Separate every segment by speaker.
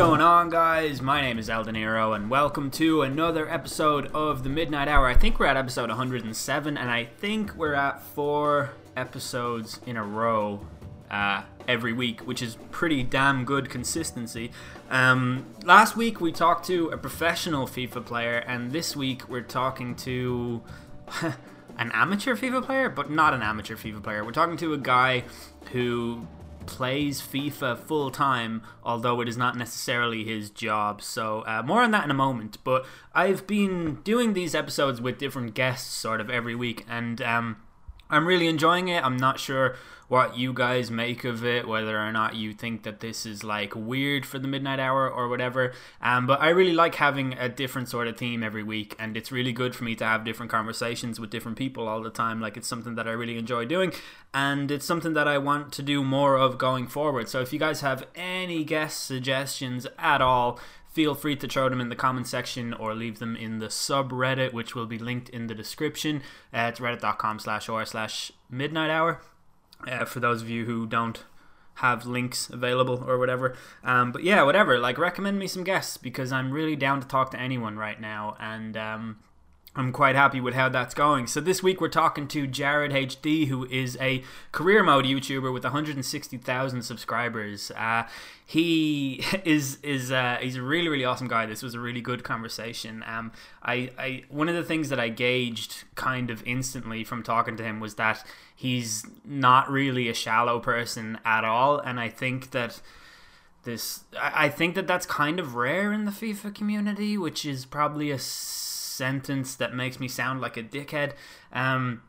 Speaker 1: going on, guys? My name is Eldeniro, and welcome to another episode of the Midnight Hour. I think we're at episode 107, and I think we're at four episodes in a row uh, every week, which is pretty damn good consistency. Um, last week we talked to a professional FIFA player, and this week we're talking to an amateur FIFA player, but not an amateur FIFA player. We're talking to a guy who plays FIFA full time, although it is not necessarily his job. So, uh, more on that in a moment. But I've been doing these episodes with different guests sort of every week, and um, I'm really enjoying it. I'm not sure what you guys make of it, whether or not you think that this is like weird for the midnight hour or whatever. Um, but I really like having a different sort of theme every week, and it's really good for me to have different conversations with different people all the time. Like it's something that I really enjoy doing, and it's something that I want to do more of going forward. So if you guys have any guest suggestions at all, feel free to throw them in the comment section or leave them in the subreddit which will be linked in the description uh, it's reddit.com slash or slash midnight hour uh, for those of you who don't have links available or whatever. Um, but yeah, whatever. Like, recommend me some guests because I'm really down to talk to anyone right now, and um, I'm quite happy with how that's going. So this week we're talking to Jarrad HD, who is a career mode YouTuber with 160,000 subscribers. Uh, he is is uh, he's a really really awesome guy. This was a really good conversation. Um, I, I one of the things that I gauged kind of instantly from talking to him was that he's not really a shallow person at all, and I think that this I, I think that that's kind of rare in the FIFA community, which is probably a sentence that makes me sound like a dickhead. Um,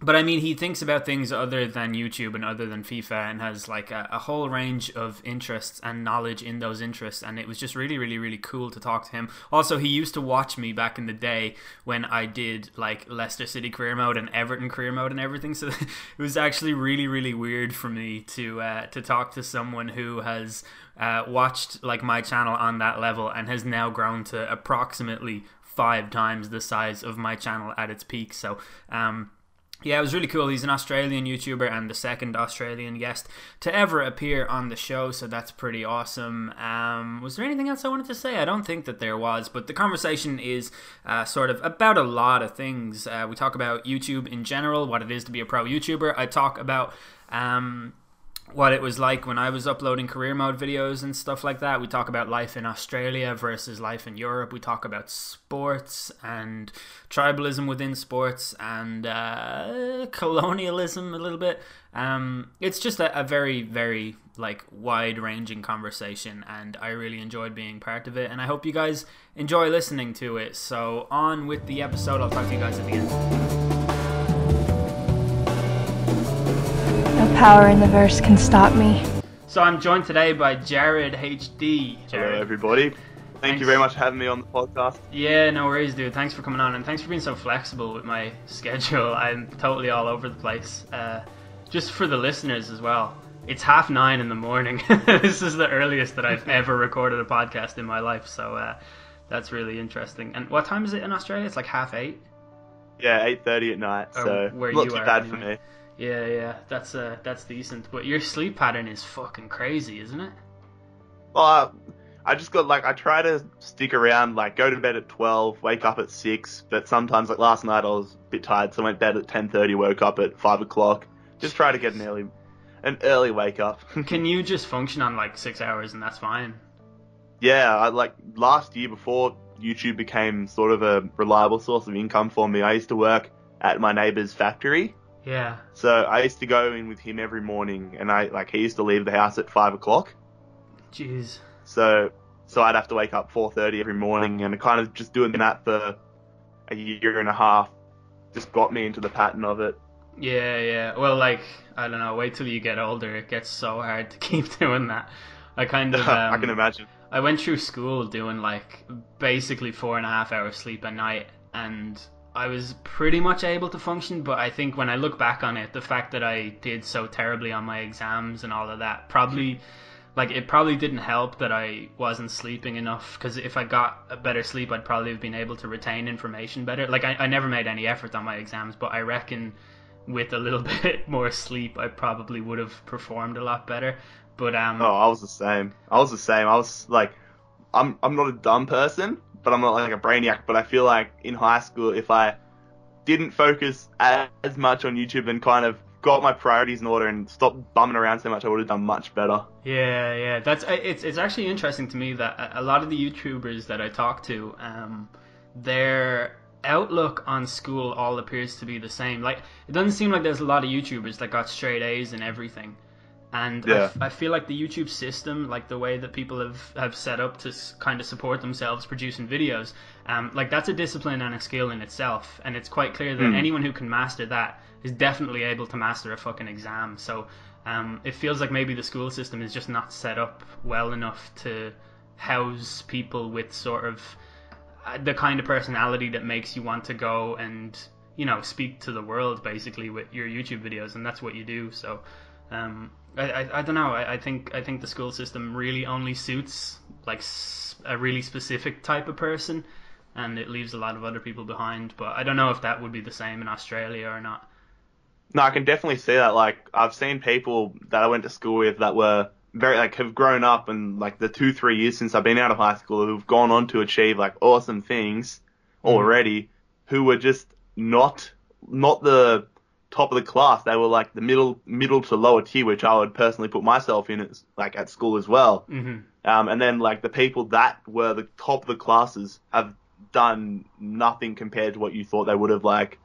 Speaker 1: but I mean, he thinks about things other than YouTube and other than FIFA and has like a, a, whole range of interests and knowledge in those interests. And it was just really, really, really cool to talk to him. Also, he used to watch me back in the day when I did like Leicester City career mode and Everton career mode and everything. So it was actually really, really weird for me to uh, to talk to someone who has uh, watched like my channel on that level and has now grown to approximately five times the size of my channel at its peak. So, um, yeah, it was really cool. He's an Australian YouTuber and the second Australian guest to ever appear on the show, so that's pretty awesome. Um, was there anything else I wanted to say? I don't think that there was, but the conversation is uh, sort of about a lot of things. Uh, we talk about YouTube in general, what it is to be a pro YouTuber. I talk about. Um, what it was like when I was uploading career mode videos and stuff like that. We talk about life in Australia versus life in Europe. We talk about sports and tribalism within sports and uh, colonialism a little bit. Um, it's just a, a very, very like wide ranging conversation, and I really enjoyed being part of it. And I hope you guys enjoy listening to it. So on with the episode. I'll talk to you guys at the end.
Speaker 2: Power in the verse can stop me.
Speaker 1: So I'm joined today by Jarrad HD.
Speaker 3: Jarrad. Hello, everybody. Thank thanks. you very much for having me on the podcast.
Speaker 1: Yeah, no worries, dude. Thanks for coming on, and thanks for being so flexible with my schedule. I'm totally all over the place. Uh, just for the listeners as well, it's half nine in the morning. this is the earliest that I've ever recorded a podcast in my life, so uh, that's really interesting. And what time is it in Australia? It's like half eight.
Speaker 3: Yeah, eight thirty at night. Or so where not you too are, bad anyway. for me.
Speaker 1: Yeah, yeah, that's uh, that's decent. But your sleep pattern is fucking crazy, isn't it?
Speaker 3: Well, uh, I just got like I try to stick around, like go to bed at twelve, wake up at six. But sometimes, like last night, I was a bit tired, so I went to bed at ten thirty, woke up at five o'clock. Just try to get an early, an early wake up.
Speaker 1: Can you just function on like six hours and that's fine?
Speaker 3: Yeah, I, like last year before YouTube became sort of a reliable source of income for me, I used to work at my neighbor's factory
Speaker 1: yeah.
Speaker 3: So I used to go in with him every morning, and I like he used to leave the house at five o'clock.
Speaker 1: Jeez.
Speaker 3: So so I'd have to wake up four thirty every morning, and kind of just doing that for a year and a half just got me into the pattern of it.
Speaker 1: Yeah, yeah. Well, like I don't know. Wait till you get older. It gets so hard to keep doing that. I kind of. Um,
Speaker 3: I can imagine.
Speaker 1: I went through school doing like basically four and a half hours sleep a night, and I was pretty much able to function, but I think when I look back on it, the fact that I did so terribly on my exams and all of that probably, like, it probably didn't help that I wasn't sleeping enough. Because if I got a better sleep, I'd probably have been able to retain information better. Like, I, I never made any effort on my exams, but I reckon with a little bit more sleep, I probably would have performed a lot better. But um,
Speaker 3: oh, I was the same. I was the same. I was like I'm I'm not a dumb person, but I'm not like a brainiac. But I feel like in high school, if I didn't focus as, much on YouTube and kind of got my priorities in order and stopped bumming around so much, I would have done much better.
Speaker 1: Yeah, yeah, that's it's it's actually interesting to me that a- a lot of the YouTubers that I talk to, um, their outlook on school all appears to be the same. Like it doesn't seem like there's a lot of YouTubers that got straight A's and everything. And I
Speaker 3: Yeah.
Speaker 1: f- I, feel like the YouTube system, like the way that people have, have set up to s- kind of support themselves producing videos, um, like that's a discipline and a skill in itself. And it's quite clear that
Speaker 3: Hmm.
Speaker 1: anyone who can master that is definitely able to master a fucking exam. So um, it feels like maybe the school system is just not set up well enough to house people with sort of uh, the kind of personality that makes you want to go and you know speak to the world basically with your YouTube videos, and that's what you do. So um, I, I, I don't know. I, I think I think the school system really only suits like a really specific type of person, and it leaves a lot of other people behind. But I don't know if that would be the same in Australia or not.
Speaker 3: No, I can definitely see that. Like, I've seen people that I went to school with that were very, like, have grown up and, like, the two, three years since I've been out of high school who've gone on to achieve, like, awesome things mm. already, who were just not, not the top of the class. They were, like, the middle, middle to lower tier, which I would personally put myself in, as, like, at school as well.
Speaker 1: hmm
Speaker 3: Um, and then, like, the people that were the top of the classes have done nothing compared to what you thought they would have, like,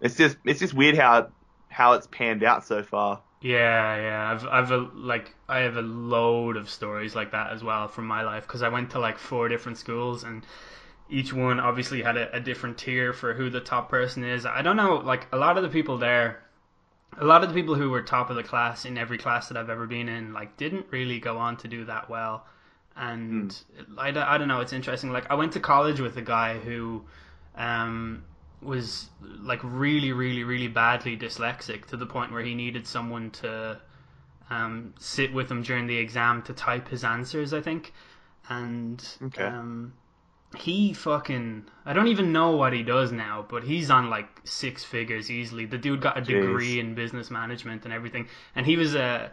Speaker 3: it's just, it's just weird how, how it's panned out so far.
Speaker 1: Yeah, yeah. I've I've a, like I have a load of stories like that as well from my life because I went to like four different schools and each one obviously had a, a different tier for who the top person is. I don't know, like a lot of the people there, a lot of the people who were top of the class in every class that I've ever been in, like didn't really go on to do that well. And I, don't- I don't know, it's interesting. Like I went to college with a guy who um, was like really, really, really badly dyslexic to the point where he needed someone to um, sit with him during the exam to type his answers. I think, and
Speaker 3: Okay.
Speaker 1: um, he fucking I don't even know what he does now, but he's on like six figures easily. The dude got a degree in business management and everything, and he was a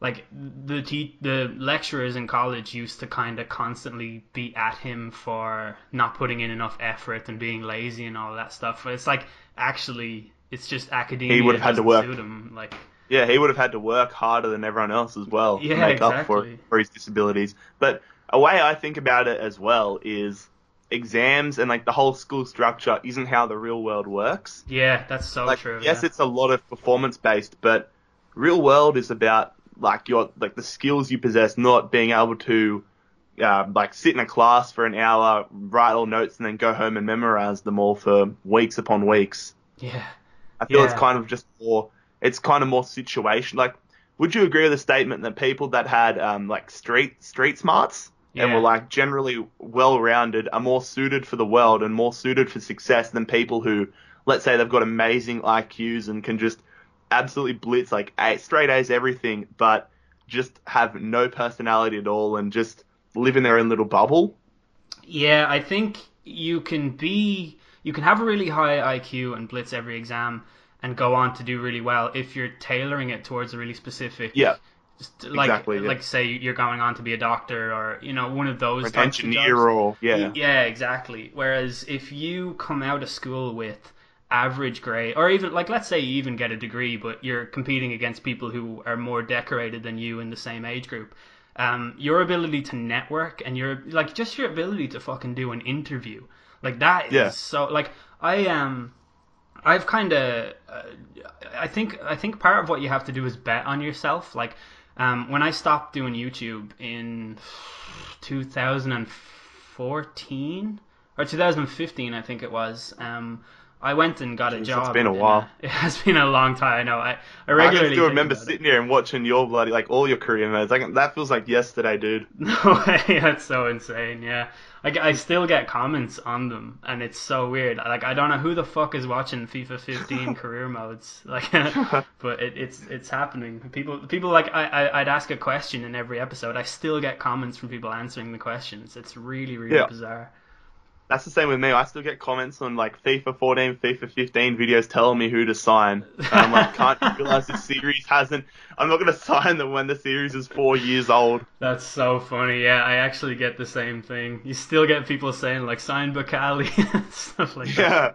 Speaker 1: like the te- the lecturers in college used to kind of constantly be at him for not putting in enough effort and being lazy and all that stuff. But it's like actually it's just academia.
Speaker 3: He would have had to work.
Speaker 1: Him. Like
Speaker 3: Yeah, he would have had to work harder than everyone else as well
Speaker 1: Yeah,
Speaker 3: to make up for, for his disabilities. But a way I think about it as well is exams and like the whole school structure isn't how the real world works.
Speaker 1: yeah, that's so
Speaker 3: like
Speaker 1: true.
Speaker 3: yes,
Speaker 1: yeah.
Speaker 3: it's a lot of performance based, but real world is about like your like the skills you possess, not being able to uh, like sit in a class for an hour, write all notes, and then go home and memorize them all for weeks upon weeks.
Speaker 1: yeah.
Speaker 3: I feel it's kind of just more. It's kind of more situation. Like, would you agree with the statement that people that had um, like street street smarts and
Speaker 1: Yeah.
Speaker 3: were like generally well rounded are more suited for the world and more suited for success than people who, let's say, they've got amazing IQs and can just absolutely blitz like a, straight A's everything, but just have no personality at all and just live in their own little bubble.
Speaker 1: Yeah, I think you can be you can have a really high IQ and blitz every exam and go on to do really well if you're tailoring it towards a really specific
Speaker 3: Yeah,
Speaker 1: just like
Speaker 3: exactly, yeah.
Speaker 1: like say you're going on to be a doctor or you know one of those
Speaker 3: or
Speaker 1: types of jobs.
Speaker 3: or yeah.
Speaker 1: Yeah, exactly. Whereas if you come out of school with average grade, or even like let's say you even get a degree, but you're competing against people who are more decorated than you in the same age group, um, your ability to network and your like just your ability to fucking do an interview, like that is
Speaker 3: Yeah.
Speaker 1: so like I um. I've kind of, uh, I think, I think part of what you have to do is bet on yourself. Like, um, when I stopped doing YouTube in 2014 or 2015, I think it was. Um, I went and got a job.
Speaker 3: It's been a while.
Speaker 1: Uh, it has been a long time. I know. I, I
Speaker 3: I
Speaker 1: regularly
Speaker 3: can still remember
Speaker 1: about it.
Speaker 3: sitting here and watching your bloody like all your career modes. Like that feels like yesterday, dude.
Speaker 1: No way, that's so insane. Yeah, I, I still get comments on them, and it's so weird. Like I don't know who the fuck is watching FIFA 15 career modes. Like, but it, it's it's happening. People people like I, I I'd ask a question in every episode. I still get comments from people answering the questions. It's really really
Speaker 3: Yeah.
Speaker 1: bizarre.
Speaker 3: That's the same with me. I still get comments on like FIFA 14, FIFA 15 videos telling me who to sign. And I'm like, can't you realize this series hasn't? I'm not going to sign them when the series is four years old.
Speaker 1: That's so funny. Yeah, I actually get the same thing. You still get people saying like sign Bakkali stuff like that.
Speaker 3: Yeah.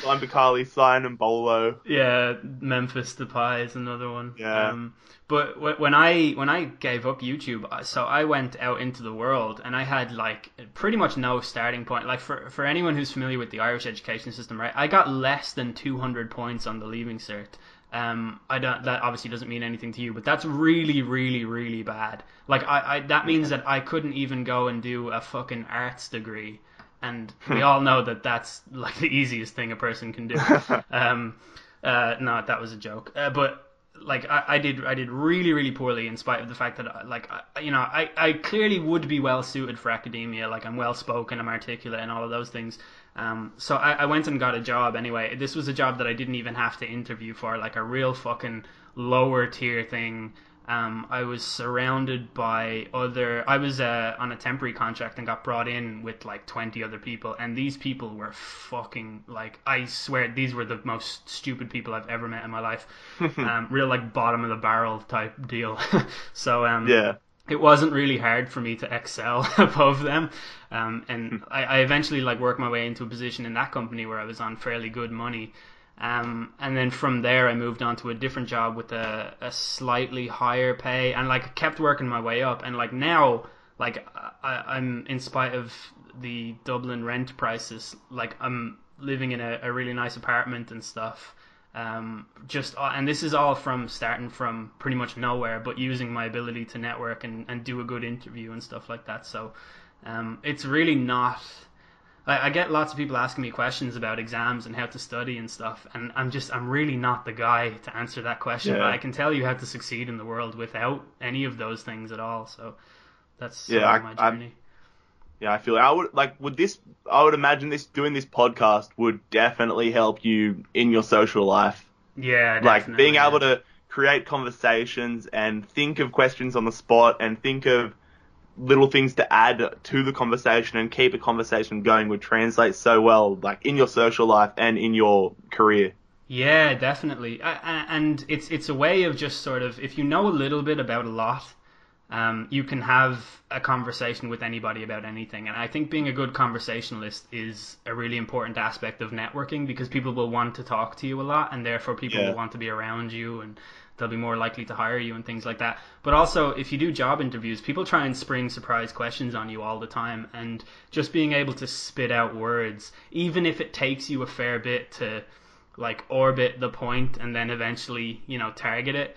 Speaker 3: Sign Bakkali, sign and Bolo.
Speaker 1: Yeah, Memphis Depay is another one.
Speaker 3: Yeah.
Speaker 1: Um, but when I when I gave up YouTube, uh, so I went out into the world and I had like pretty much no starting point. Like for for anyone who's familiar with the Irish education system, right? I got less than 200 points on the leaving cert. Um, I don't. That obviously doesn't mean anything to you, but that's really, really, really bad. Like I, I that means that I couldn't even go and do a fucking arts degree, and we all know that that's like the easiest thing a person can do. um, uh, no, that was a joke. Uh, but like I, I did, I did really, really poorly in spite of the fact that like I, you know I, I clearly would be well suited for academia. Like I'm well spoken, I'm articulate, and all of those things. Um, so I, I went and got a job anyway. This was a job that I didn't even have to interview for, like a real fucking lower tier thing. Um, I was surrounded by other. I was uh, on a temporary contract and got brought in with like twenty other people, and these people were fucking like. I swear these were the most stupid people I've ever met in my life. um, real like bottom of the barrel type deal. so um,
Speaker 3: Yeah.
Speaker 1: it wasn't really hard for me to excel above them. Um, and I, I eventually like worked my way into a position in that company where I was on fairly good money. Um, and then from there, I moved on to a different job with a, a slightly higher pay, and like kept working my way up. And like now, like I, I'm in spite of the Dublin rent prices, like I'm living in a, a really nice apartment and stuff. Um, just uh, and this is all from starting from pretty much nowhere, but using my ability to network and, and do a good interview and stuff like that. So um, it's really not. I, I get lots of people asking me questions about exams and how to study and stuff, and I'm just I'm really not the guy to answer that question.
Speaker 3: Yeah.
Speaker 1: But I can tell you how to succeed in the world without any of those things at all. So that's
Speaker 3: Yeah, I-
Speaker 1: my journey.
Speaker 3: Yeah, I feel I would like would this I would imagine this doing this podcast would definitely help you in your social life.
Speaker 1: yeah,
Speaker 3: like being
Speaker 1: yeah.
Speaker 3: able to create conversations and think of questions on the spot and think of little things to add to the conversation and keep a conversation going would translate so well like in your social life and in your career.
Speaker 1: Yeah, definitely. And it's it's a way of just sort of if you know a little bit about a lot, um, you can have a conversation with anybody about anything. And I think being a good conversationalist is a really important aspect of networking because people will want to talk to you a lot, and therefore people
Speaker 3: Yeah.
Speaker 1: will want to be around you and they'll be more likely to hire you and things like that. But also, if you do job interviews, people try and spring surprise questions on you all the time, and just being able to spit out words, even if it takes you a fair bit to like orbit the point and then eventually, you know, target it,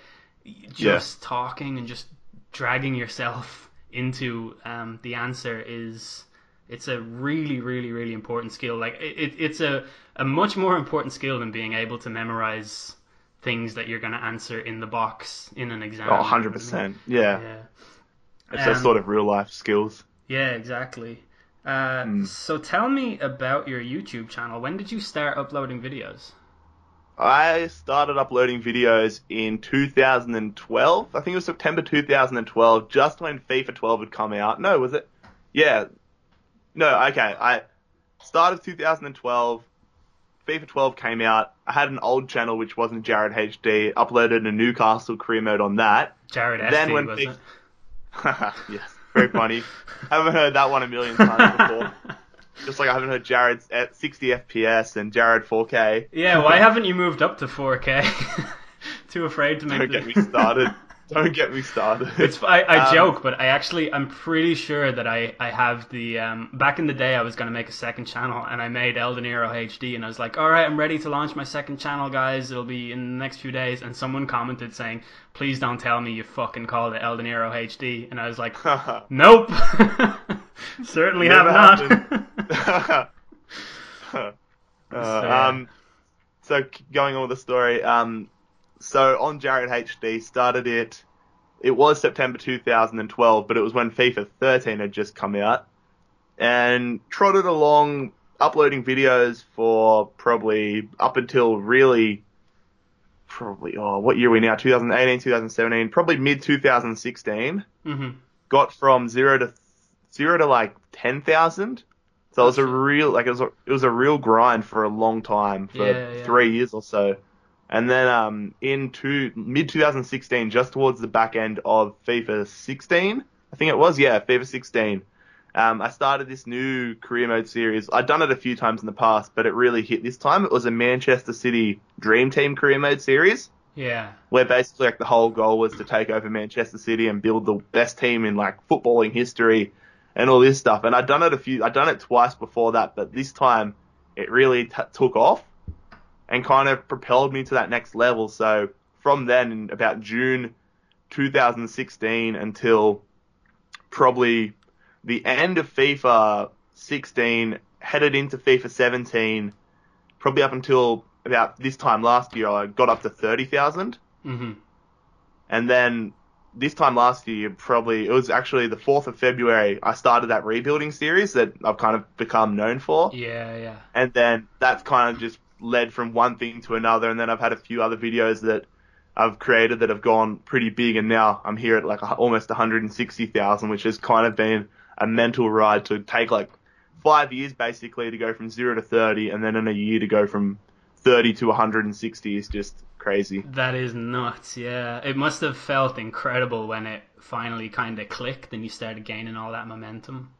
Speaker 1: just talking and just dragging yourself into um, the answer is it's a really really really important skill like it, it, it's a, a much more important skill than being able to memorize things that you're going to answer in the box in an exam
Speaker 3: Oh, 100%. Yeah.
Speaker 1: yeah
Speaker 3: It's those
Speaker 1: Um,
Speaker 3: sort of real life skills.
Speaker 1: yeah exactly uh, so tell me about your youtube channel when did you start uploading videos
Speaker 3: I started uploading videos in 2012. I think it was September 2012, just when FIFA 12 had come out. No, was it? Yeah. No, okay. I started 2012. FIFA 12 came out. I had an old channel which wasn't Jarrad HD. Uploaded a Newcastle career mode on that.
Speaker 1: jarrad
Speaker 3: Then
Speaker 1: SD,
Speaker 3: when
Speaker 1: was
Speaker 3: Fif-
Speaker 1: it
Speaker 3: yes, very funny. haven't heard that one a million times before. Just like I haven't heard Jarrad's at 60 FPS and Jarrad 4K.
Speaker 1: Yeah, why haven't you moved up to 4K? Too afraid to make
Speaker 3: Don't
Speaker 1: the...
Speaker 3: get me started. Don't get me started.
Speaker 1: It's I, I
Speaker 3: Um,
Speaker 1: joke, but I actually I'm pretty sure that I I have the um back in the day I was gonna make a second channel and I made Eldeniro HD and I was like, all right, I'm ready to launch my second channel, guys. It'll be in the next few days. And someone commented saying, please don't tell me you fucking called it Eldeniro HD. And I was like, nope, certainly have not.
Speaker 3: Uh,
Speaker 1: yeah.
Speaker 3: um, so going on with the story, um, so on Jarrad HD started it. It was September 2012, but it was when FIFA 13 had just come out, and trotted along uploading videos for probably up until really, probably oh what year are we now? 2018, 2017, probably mid 2016
Speaker 1: hmm
Speaker 3: got from zero to zero to like ten thousand. So it was a real like it was a, it was a real grind for a long time for
Speaker 1: Yeah, yeah.
Speaker 3: three years or so, and then um in two, mid 2016, just towards the back end of FIFA 16, I think it was yeah FIFA 16. Um, I started this new career mode series. I'd done it a few times in the past, but it really hit this time. It was a Manchester City Dream Team career mode series
Speaker 1: Yeah.
Speaker 3: where basically like the whole goal was to take over Manchester City and build the best team in like footballing history and all this stuff. And I'd done it a few, I'd done it twice before that, but this time it really t- took off and kind of propelled me to that next level. So from then, in about June 2016 until probably the end of FIFA 16, headed into FIFA 17, probably up until about this time last year, I got up to 30,000.
Speaker 1: hmm
Speaker 3: And then this time last year, probably, it was actually the 4th of February, I started that rebuilding series that I've kind of become known for.
Speaker 1: Yeah, yeah.
Speaker 3: And then that's kind of just led from one thing to another. And then I've had a few other videos that I've created that have gone pretty big. And now I'm here at like almost 160,000, which has kind of been a mental ride to take like five years basically to go from zero to 30. And then in a year to go from 30 to 160 is just crazy.
Speaker 1: That is nuts, yeah. It must have felt incredible when it finally kind of clicked and you started gaining all that momentum.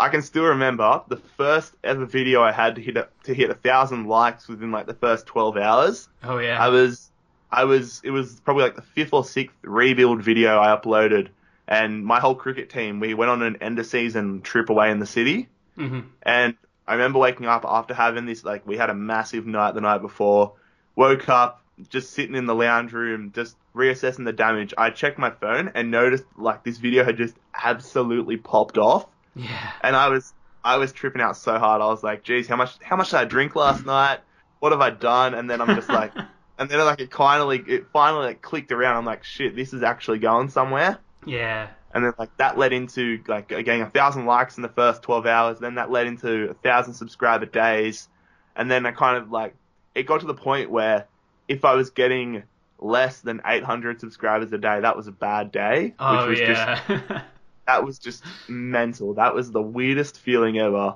Speaker 3: I can still remember the first ever video I had to hit a, to hit a thousand likes within like the first 12 hours.
Speaker 1: Oh, yeah.
Speaker 3: I was, I was, it was probably like the fifth or sixth rebuild video I uploaded, and my whole cricket team we went on an end of season trip away in the city,
Speaker 1: hmm
Speaker 3: and I remember waking up after having this like we had a massive night the night before, woke up just sitting in the lounge room just reassessing the damage. I checked my phone and noticed like this video had just absolutely popped off
Speaker 1: Yeah.
Speaker 3: and I was I was tripping out so hard. I was like, "Geez, how much how much did I drink last night? What have I done?" And then I'm just like, and then like it finally it finally like clicked around. I'm like, "Shit, this is actually going somewhere."
Speaker 1: Yeah.
Speaker 3: And then like that led into like getting a thousand likes in the first 12 hours. Then that led into a thousand subscriber days, and then I kind of like it got to the point where if I was getting less than 800 subscribers a day, that was a bad day.
Speaker 1: Oh,
Speaker 3: which was just
Speaker 1: yeah.
Speaker 3: that was just mental. That was the weirdest feeling ever.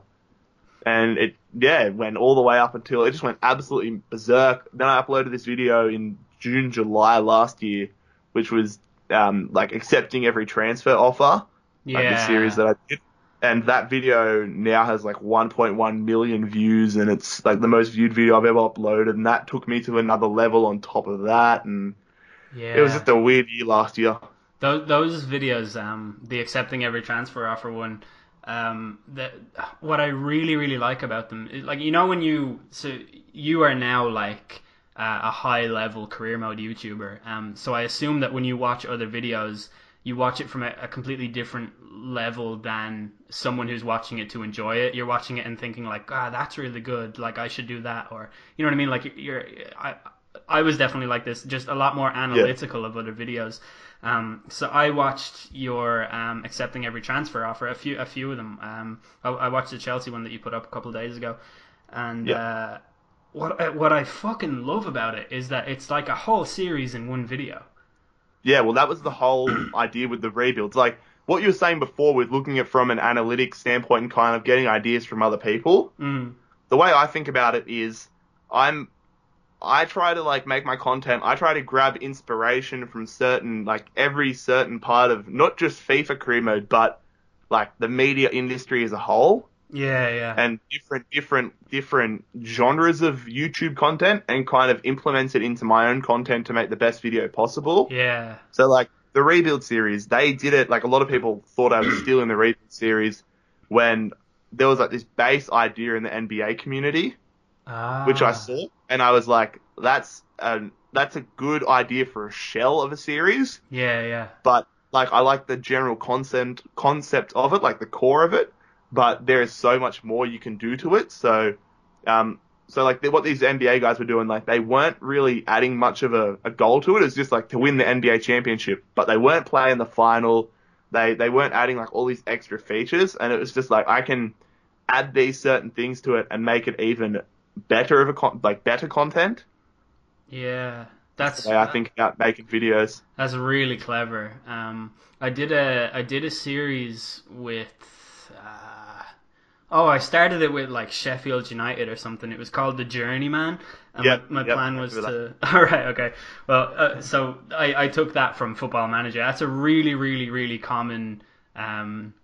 Speaker 3: And it, yeah, it went all the way up until it just went absolutely berserk. Then I uploaded this video in June, July last year, which was um, like accepting every transfer offer,
Speaker 1: yeah.
Speaker 3: like the series that I did. And that video now has like 1.1 million views, and it's like the most viewed video I've ever uploaded. And that took me to another level on top of that, and
Speaker 1: yeah.
Speaker 3: it was just a weird year last year.
Speaker 1: Those, those videos, um, the accepting every transfer offer one, um, that what I really really like about them, is, like you know when you so you are now like uh, a high level career mode YouTuber, um, so I assume that when you watch other videos, you watch it from a, a completely different level than someone who's watching it to enjoy it. You're watching it and thinking like, ah, that's really good. Like I should do that, or you know what I mean. Like you're, I, I was definitely like this, just a lot more analytical of other videos. Um, so I watched your um, accepting every transfer offer, a few, a few of them. Um, I, I watched the Chelsea one that you put up a couple of days ago, and
Speaker 3: Yeah.
Speaker 1: uh, what I, what I fucking love about it is that it's like a whole series in one video.
Speaker 3: Yeah, well, that was the whole idea with the rebuilds. Like what you were saying before, with looking at from an analytics standpoint and kind of getting ideas from other people.
Speaker 1: Mm.
Speaker 3: The way I think about it is, I'm, I try to like make my content. I try to grab inspiration from certain, like every certain part of not just FIFA career mode, but like the media industry as a whole
Speaker 1: Yeah, yeah,
Speaker 3: and different different different genres of YouTube content and kind of implement it into my own content to make the best video possible.
Speaker 1: yeah,
Speaker 3: So like the rebuild series, they did it like a lot of people thought I was still in the rebuild series when there was like this base idea in the NBA community,
Speaker 1: ah.
Speaker 3: which I saw, and I was like, that's a that's a good idea for a shell of a series,
Speaker 1: Yeah, yeah,
Speaker 3: but like I like the general concept concept of it, like the core of it, but there is so much more you can do to it. So, um, so like the, what these NBA guys were doing, like they weren't really adding much of a, a goal to it. It's just like to win the NBA championship, but they weren't playing the final. They they weren't adding like all these extra features, and it was just like I can add these certain things to it and make it even better of a con- like better content.
Speaker 1: yeah. That's
Speaker 3: The way I think about making videos.
Speaker 1: That's really clever. Um, I did a I did a series with uh, Oh, I started it with like Sheffield United or something. It was called The Journeyman. And
Speaker 3: Yep,
Speaker 1: my, my
Speaker 3: yep,
Speaker 1: plan was to. All right, okay. Well, uh, so I, I took that from Football Manager. That's a really, really, really common um,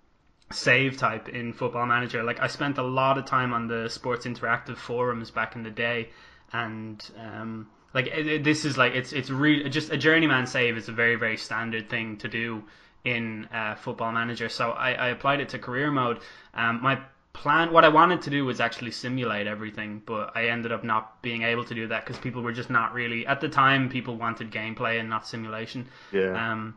Speaker 1: save type in Football Manager. Like I spent a lot of time on the Sports Interactive forums back in the day, and um, like it, it- this is like it's it's really just a journeyman save is a very very standard thing to do in uh, Football Manager. So I, I applied it to career mode. Um, my plan, what I wanted to do was actually simulate everything, but I ended up not being able to do that because people were just not really at the time. People wanted gameplay and not simulation.
Speaker 3: Yeah.
Speaker 1: Um,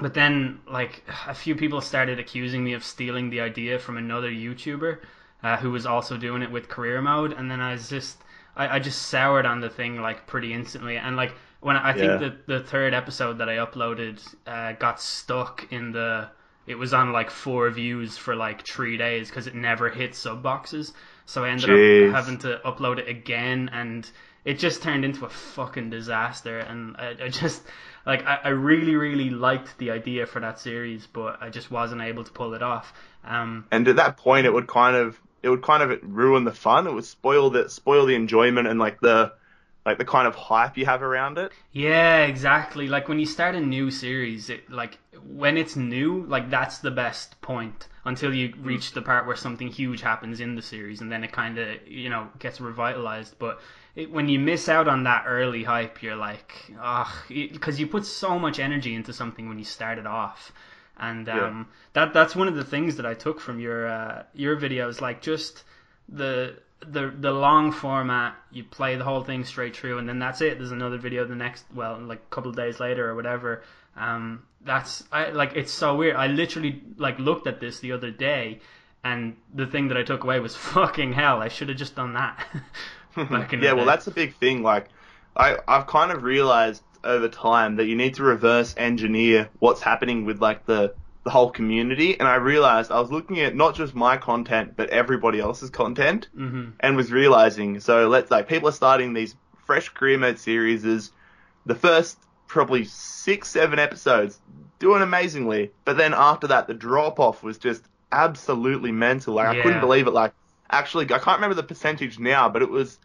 Speaker 1: but then, like, a few people started accusing me of stealing the idea from another YouTuber uh, who was also doing it with career mode, and then I was just, I, I just soured on the thing like pretty instantly, and like when I, I think
Speaker 3: Yeah.
Speaker 1: the the third episode that I uploaded uh, got stuck in the, it was on like four views for like three days because it never hit sub boxes, so I ended
Speaker 3: Jeez.
Speaker 1: up having to upload it again and it just turned into a fucking disaster and I, I just like I, I really really liked the idea for that series but I just wasn't able to pull it off um
Speaker 3: and at that point, it would kind of it would kind of ruin the fun. It would spoil the spoil the enjoyment and like the like the kind of hype you have around it.
Speaker 1: yeah exactly like when you start a new series it like when it's new like that's the best point until you reach the part where something huge happens in the series and then it kind of you know gets revitalized but it, when you miss out on that early hype you're like ugh because you put so much energy into something when you start it off. And um, that that's one of the things that I took from your uh, your videos like just the the the long format you play the whole thing straight through and then that's it. There's another video the next well like a couple of days later or whatever. Um that's I like it's so weird. I literally like looked at this the other day and the thing that I took away was fucking hell. I should have just done that back in
Speaker 3: yeah, well,
Speaker 1: day.
Speaker 3: that's a big thing. Like, I I've kind of realized over time that you need to reverse engineer what's happening with like the the whole community. And I realized I was looking at not just my content but everybody else's content,
Speaker 1: hmm
Speaker 3: and was realizing. So let's like people are starting these fresh career mode series. Is the first probably six seven episodes doing amazingly, but then after that the drop off was just absolutely mental. Like I couldn't believe it. Like actually, I can't remember the percentage now, but it was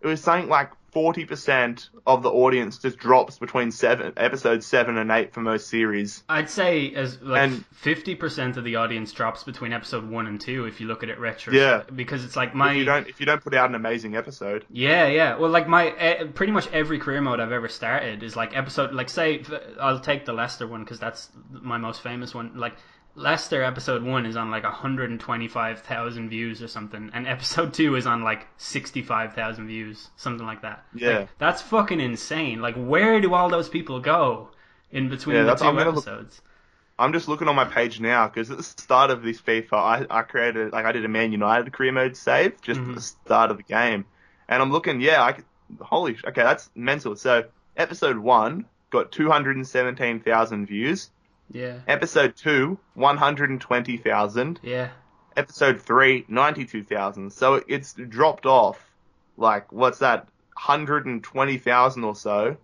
Speaker 3: it was something like forty percent of the audience just drops between seven episodes seven and eight for most series.
Speaker 1: I'd say as like fifty percent of the audience drops between episode one and two if you look at it retro.
Speaker 3: Yeah.
Speaker 1: because it's like my
Speaker 3: if you don't if you don't put out an amazing episode,
Speaker 1: Yeah, yeah. Well, like my uh, pretty much every career mode I've ever started is like episode. Like, say I'll take the Leicester one because that's my most famous one. Like Leicester episode one is on like 125,000 views or something, and episode two is on like 65,000 views, something like that.
Speaker 3: Yeah.
Speaker 1: Like, that's fucking insane. Like, where do all those people go in between
Speaker 3: Yeah,
Speaker 1: the
Speaker 3: that's-
Speaker 1: two
Speaker 3: I'm gonna look- I'm just looking on my page now because at the start of this FIFA, I, I created like I did a Man United career mode save just
Speaker 1: Mhm.
Speaker 3: at the start of the game, and I'm looking. Yeah, I holy okay, that's mental. So episode one got 217,000 views.
Speaker 1: Yeah,
Speaker 3: Episode two, 120,000.
Speaker 1: yeah.
Speaker 3: Episode three, 92,000. So it's dropped off. Like what's that? 120,000 or so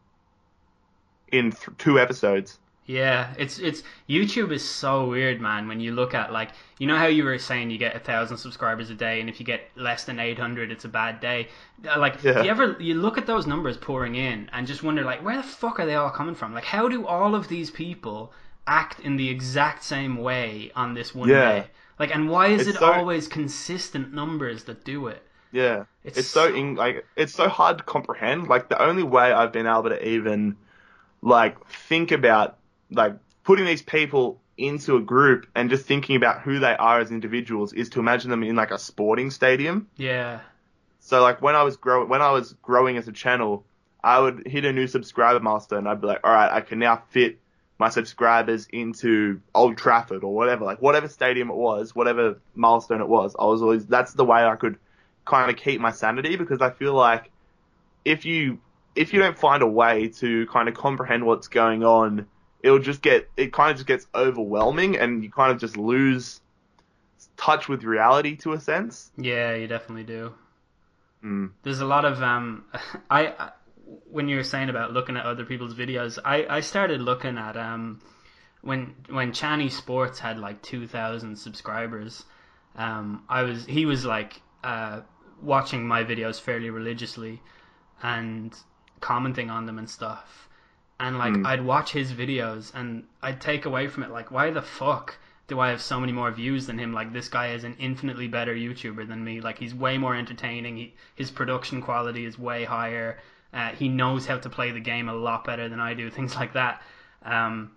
Speaker 3: in th- two episodes.
Speaker 1: Yeah, it's it's YouTube is so weird, man. When you look at like, you know how you were saying you get a thousand subscribers a day, and if you get less than eight hundred, it's a bad day. Uh, Like,
Speaker 3: Yeah.
Speaker 1: do you ever you look at those numbers pouring in and just wonder like, where the fuck are they all coming from? Like, how do all of these people act in the exact same way on this one
Speaker 3: Yeah.
Speaker 1: day? Like, and why is
Speaker 3: It's
Speaker 1: it
Speaker 3: so-
Speaker 1: always consistent numbers that do it?
Speaker 3: Yeah,
Speaker 1: It's
Speaker 3: it's, so
Speaker 1: so-
Speaker 3: in, like it's so hard to comprehend. Like the only way I've been able to even like think about like putting these people into a group and just thinking about who they are as individuals is to imagine them in like a sporting stadium.
Speaker 1: Yeah,
Speaker 3: So like when I was grow when I was growing as a channel, I would hit a new subscriber milestone. And I'd be like, all right, I can now fit my subscribers into Old Trafford or whatever, like whatever stadium it was, whatever milestone it was. I was always that's the way I could kind of keep my sanity because I feel like if you if you don't find a way to kind of comprehend what's going on, it'll just get it kind of just gets overwhelming and you kind of just lose touch with reality to a sense.
Speaker 1: yeah, you definitely do.
Speaker 3: Mm.
Speaker 1: there's a lot of um I, I when you were saying about looking at other people's videos I, I started looking at um when when Chani Sports had like 2000 subscribers um, I was he was like uh, watching my videos fairly religiously and commenting on them and stuff. And like
Speaker 3: Mm.
Speaker 1: I'd watch his videos and I'd take away from it like why the fuck do I have so many more views than him? Like this guy is an infinitely better YouTuber than me. Like he's way more entertaining. He, his production quality is way higher. Uh, he knows how to play the game a lot better than I do. Things like that. Um,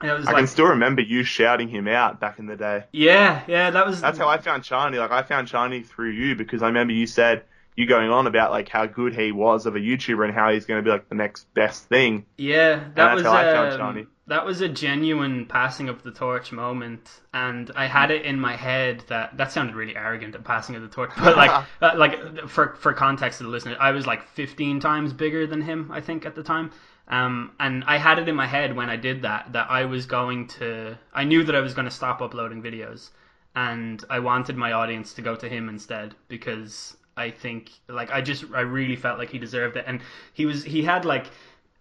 Speaker 1: and it was
Speaker 3: I
Speaker 1: like
Speaker 3: can still remember you shouting him out back in the day.
Speaker 1: yeah, yeah. That was
Speaker 3: That's how I found Shiny. Like I found Shiny through you because I remember you said you going on about like how good he was of a YouTuber and how he's going to be like the next best thing.
Speaker 1: Yeah, that
Speaker 3: that's
Speaker 1: was
Speaker 3: how I found
Speaker 1: um,
Speaker 3: Johnny.
Speaker 1: That was a genuine passing of the torch moment, and I had it in my head that that sounded really arrogant, a passing of the torch. But like, uh, like for for context to the listener, I was like 15 times bigger than him, I think, at the time. Um, and I had it in my head when I did that that I was going to, I knew that I was going to stop uploading videos, and I wanted my audience to go to him instead because I think, like, I just, I really felt like he deserved it, and he was, he had like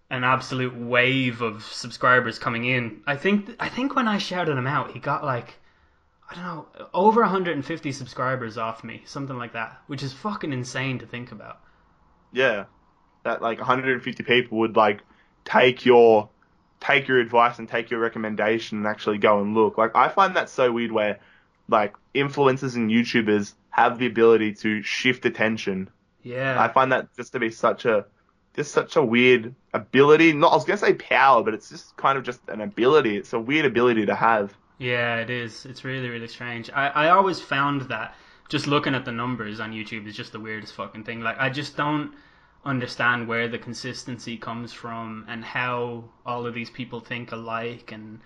Speaker 1: an absolute wave of subscribers coming in. I think I think when I shouted him out, he got like I don't know over 150 subscribers off me, something like that, which is fucking insane to think about.
Speaker 3: Yeah, that like 150 people would like take your take your advice and take your recommendation and actually go and look. Like I find that so weird where like influencers and YouTubers have the ability to shift attention.
Speaker 1: Yeah,
Speaker 3: I find that just to be such a just such a weird ability. Not I was gonna say power, but it's just kind of just an ability. It's a weird ability to have.
Speaker 1: yeah, it is. It's really really strange. I I always found that just looking at the numbers on YouTube is just the weirdest fucking thing. Like I just don't understand where the consistency comes from and how all of these people think alike and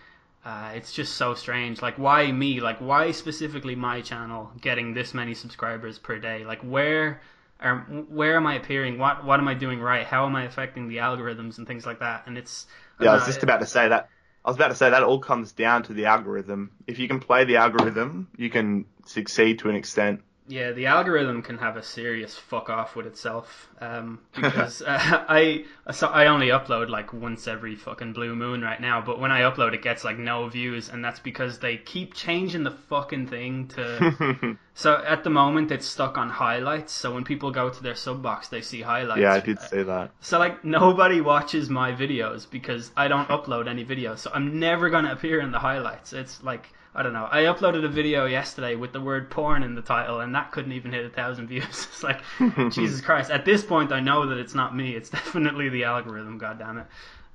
Speaker 1: uh, it's just so strange like why me like why specifically my channel getting this many subscribers per day like where where am i appearing what what am i doing right how am i affecting the algorithms and things like that and it's
Speaker 3: Yeah, I was
Speaker 1: know,
Speaker 3: just
Speaker 1: it-
Speaker 3: about to say that. I was about to say that all comes down to the algorithm. If you can play the algorithm, you can succeed to an extent.
Speaker 1: Yeah, the algorithm can have a serious fuck off with itself. Um, because uh, I so I only upload like once every fucking blue moon right now, but when I upload, it gets like no views, and that's because they keep changing the fucking thing to. so at the moment, it's stuck on highlights. So when people go to their sub box, they see highlights.
Speaker 3: yeah, I did say that.
Speaker 1: So like nobody watches my videos because I don't upload any videos. So I'm never gonna appear in the highlights. It's like I don't know. I uploaded a video yesterday with the word porn in the title and that couldn't even hit a thousand views. It's like Jesus Christ. At this point I know that it's not me. It's definitely the algorithm, god damn it.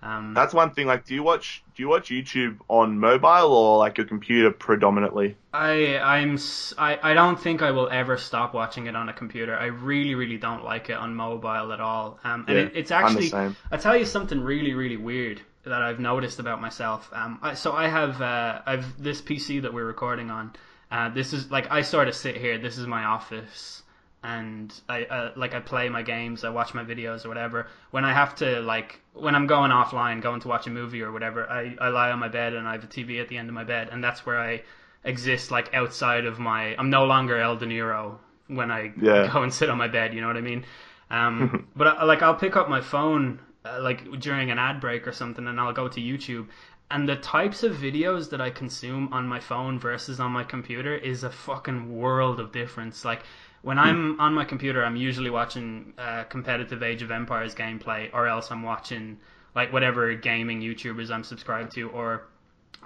Speaker 1: Um,
Speaker 3: That's one thing. Like, do you watch do you watch YouTube on mobile or like your computer predominantly?
Speaker 1: I I'm I, I don't think I will ever stop watching it on a computer. I really really don't like it on mobile at all. Um, and
Speaker 3: Yeah,
Speaker 1: it, it's actually. I tell you something really really weird that I've noticed about myself. Um, I, so I have uh, I've this PC that we're recording on. Uh, this is like I sort of sit here. This is my office, and I uh, like I play my games. I watch my videos or whatever. When I have to like when I'm going offline, going to watch a movie or whatever, I, I lie on my bed and I have a TV at the end of my bed, and that's where I exist like outside of my. I'm no longer Eldeniro when I
Speaker 3: Yeah.
Speaker 1: go and sit on my bed. You know what I mean? Um, but I, like I'll pick up my phone uh, like during an ad break or something, and I'll go to YouTube. And the types of videos that I consume on my phone versus on my computer is a fucking world of difference. Like when I'm on my computer, I'm usually watching uh, competitive Age of Empires gameplay, or else I'm watching like whatever gaming YouTubers I'm subscribed to, or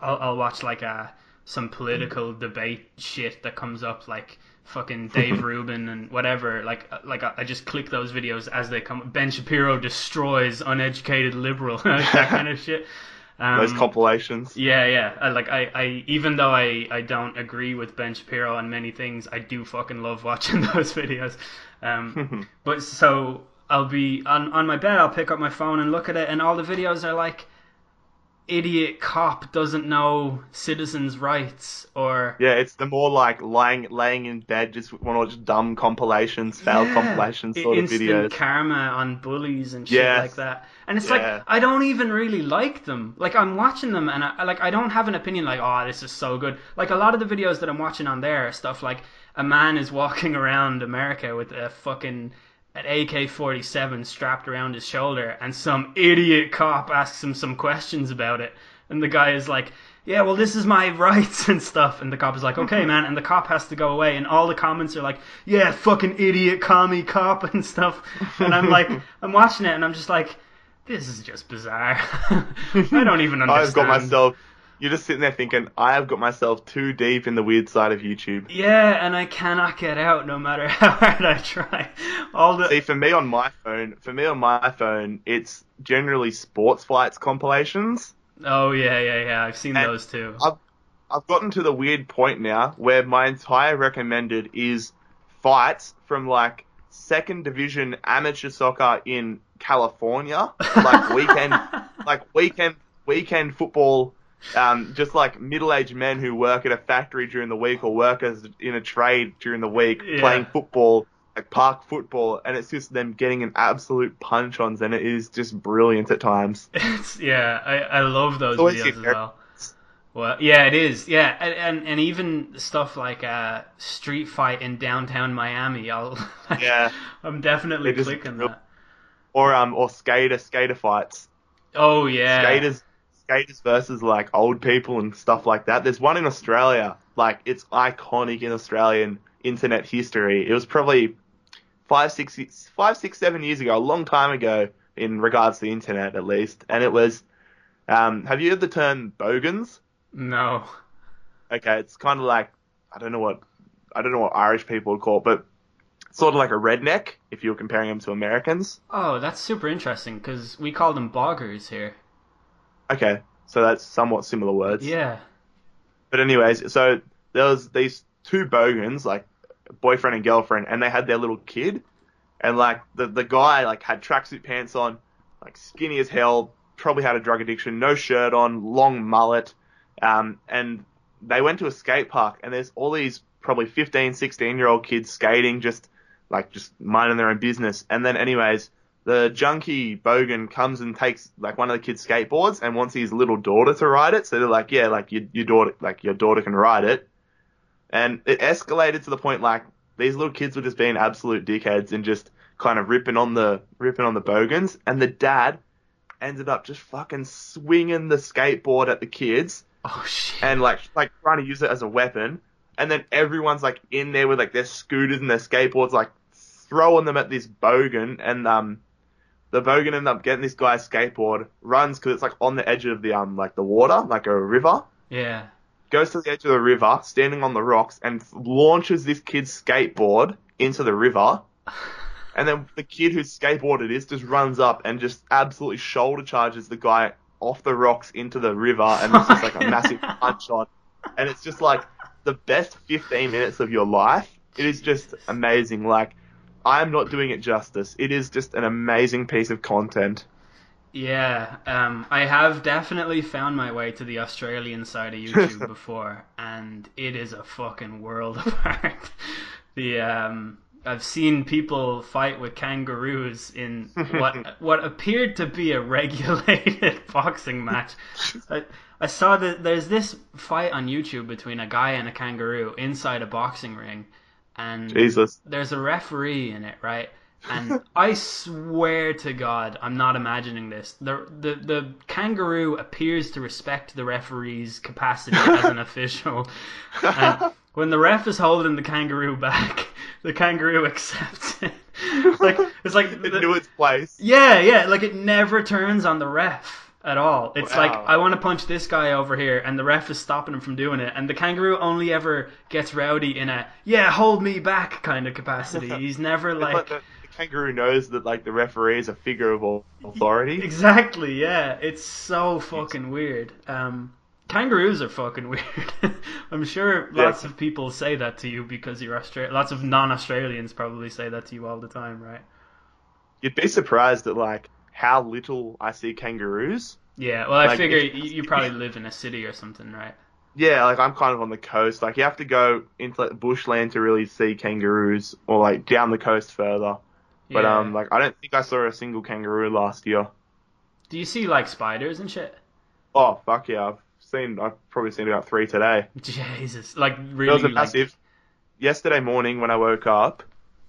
Speaker 1: I'll, I'll watch like a some political debate shit that comes up, like fucking Dave Rubin and whatever. Like uh, like I I just click those videos as they come. Ben Shapiro destroys uneducated liberal, that kind of shit. Um,
Speaker 3: Those compilations.
Speaker 1: yeah, yeah. I, like I, I, even though I, I don't agree with Ben Shapiro on many things, I do fucking love watching those videos. Um, but so I'll be on on my bed. I'll pick up my phone and look at it, and all the videos are like, idiot cop doesn't know citizens' rights, or
Speaker 3: Yeah, it's the more like lying laying in bed, just want to watch dumb compilations, failed
Speaker 1: Yeah.
Speaker 3: compilations sort of videos.
Speaker 1: karma on bullies and shit
Speaker 3: Yes.
Speaker 1: like that. And it's
Speaker 3: Yeah.
Speaker 1: like I don't even really like them. Like I'm watching them and I like I don't have an opinion like oh this is so good. Like a lot of the videos that I'm watching on there are stuff like a man is walking around America with a fucking an AK-47 strapped around his shoulder, and some idiot cop asks him some questions about it, and the guy is like, "Yeah, well, this is my rights and stuff," and the cop is like, "Okay, man," and the cop has to go away, and all the comments are like, "Yeah, fucking idiot, commie cop and stuff," and I'm like, I'm watching it, and I'm just like, this is just bizarre. I don't even understand.
Speaker 3: I've got myself. You're just sitting there thinking, I have got myself too deep in the weird side of YouTube.
Speaker 1: Yeah, and I cannot get out no matter how hard I try. All the
Speaker 3: See, for me on my phone, for me on my phone, it's generally sports fights compilations.
Speaker 1: oh yeah, yeah, yeah. I've seen
Speaker 3: And
Speaker 1: those too.
Speaker 3: I've I've gotten to the weird point now where my entire recommended is fights from like second division amateur soccer in California, like weekend, like weekend weekend football. Um, just like middle-aged men who work at a factory during the week or workers in a trade during the week
Speaker 1: Yeah.
Speaker 3: playing football, like park football, and it's just them getting an absolute punch ons, and it is just brilliant at times.
Speaker 1: It's yeah, I, I love those videos as well. Well, yeah, it is. Yeah, and and, and even stuff like uh, street fight in downtown Miami. I'll
Speaker 3: Yeah.
Speaker 1: I'm definitely clicking
Speaker 3: real-
Speaker 1: that.
Speaker 3: Or um, or skater skater fights.
Speaker 1: Oh yeah,
Speaker 3: skaters skaters versus like old people and stuff like that. There's one in Australia, like it's iconic in Australian internet history. It was probably five, six, five, six, seven years ago, a long time ago in regards to the internet at least. And it was, um, have you heard the term bogans?
Speaker 1: No.
Speaker 3: Okay, it's kind of like I don't know what I don't know what Irish people would call it, but sort of like a redneck if you're comparing them to Americans.
Speaker 1: Oh, that's super interesting because we call them boggers here.
Speaker 3: Okay, so that's somewhat similar words.
Speaker 1: Yeah.
Speaker 3: But anyways, so there was these two bogans, like boyfriend and girlfriend, and they had their little kid, and like the the guy like had tracksuit pants on, like skinny as hell, probably had a drug addiction, no shirt on, long mullet, um, and they went to a skate park, and there's all these probably 15, 16 year old kids skating, just like just minding their own business, and then anyways. The junkie bogan comes and takes like one of the kids' skateboards and wants his little daughter to ride it. So they're like, yeah, like your, your daughter, like your daughter can ride it. And it escalated to the point like these little kids were just being absolute dickheads and just kind of ripping on the ripping on the bogans. And the dad ended up just fucking swinging the skateboard at the kids
Speaker 1: Oh shit.
Speaker 3: and like like trying to use it as a weapon. And then everyone's like in there with like their scooters and their skateboards, like throwing them at this bogan. And um, the bogan ended up getting this guy's skateboard, runs because it's like on the edge of the um like the water, like a river.
Speaker 1: yeah.
Speaker 3: Goes to the edge of the river, standing on the rocks, and launches this kid's skateboard into the river. And then the kid whose skateboard it is just runs up and just absolutely shoulder charges the guy off the rocks into the river, and it's just like a massive punch on. And it's just like the best 15 minutes of your life. It is just amazing. Like, I am not doing it justice. It is just an amazing piece of content.
Speaker 1: Yeah, um, I have definitely found my way to the Australian side of YouTube before, and it is a fucking world apart. the um, I've seen people fight with kangaroos in what what appeared to be a regulated boxing match. I, I saw that there's this fight on YouTube between a guy and a kangaroo inside a boxing ring, and
Speaker 3: Jesus.
Speaker 1: there's a referee in it, right? And I swear to God, I'm not imagining this. The, the the kangaroo appears to respect the referee's capacity as an official. And when the ref is holding the kangaroo back, the kangaroo accepts it. Like it's like
Speaker 3: It
Speaker 1: the-
Speaker 3: knew its place.
Speaker 1: yeah, yeah, like it never turns on the ref at all. It's like I want to punch this guy over here, and the ref is stopping him from doing it. And the kangaroo only ever gets rowdy in a yeah, hold me back kind of capacity. He's never like,
Speaker 3: like the, the kangaroo knows that like the referee is a figure of authority.
Speaker 1: exactly. Yeah, it's so fucking weird. Um, kangaroos are fucking weird. I'm sure lots
Speaker 3: Yeah.
Speaker 1: of people say that to you because you're Australian. Lots of non-Australians probably say that to you all the time, right?
Speaker 3: You'd be surprised at like how little I see kangaroos.
Speaker 1: Yeah. Well, I
Speaker 3: Like,
Speaker 1: figure
Speaker 3: if-
Speaker 1: you, probably live in a city or something, right?
Speaker 3: Yeah, like I'm kind of on the coast. Like you have to go into like bushland to really see kangaroos, or like down the coast further. But
Speaker 1: Yeah.
Speaker 3: um, like I don't think I saw a single kangaroo last year.
Speaker 1: Do you see like spiders and shit?
Speaker 3: Oh fuck yeah, I've seen. I've probably seen about three today.
Speaker 1: Jesus, like
Speaker 3: There
Speaker 1: really
Speaker 3: was a
Speaker 1: like-
Speaker 3: massive. Yesterday morning when I woke up,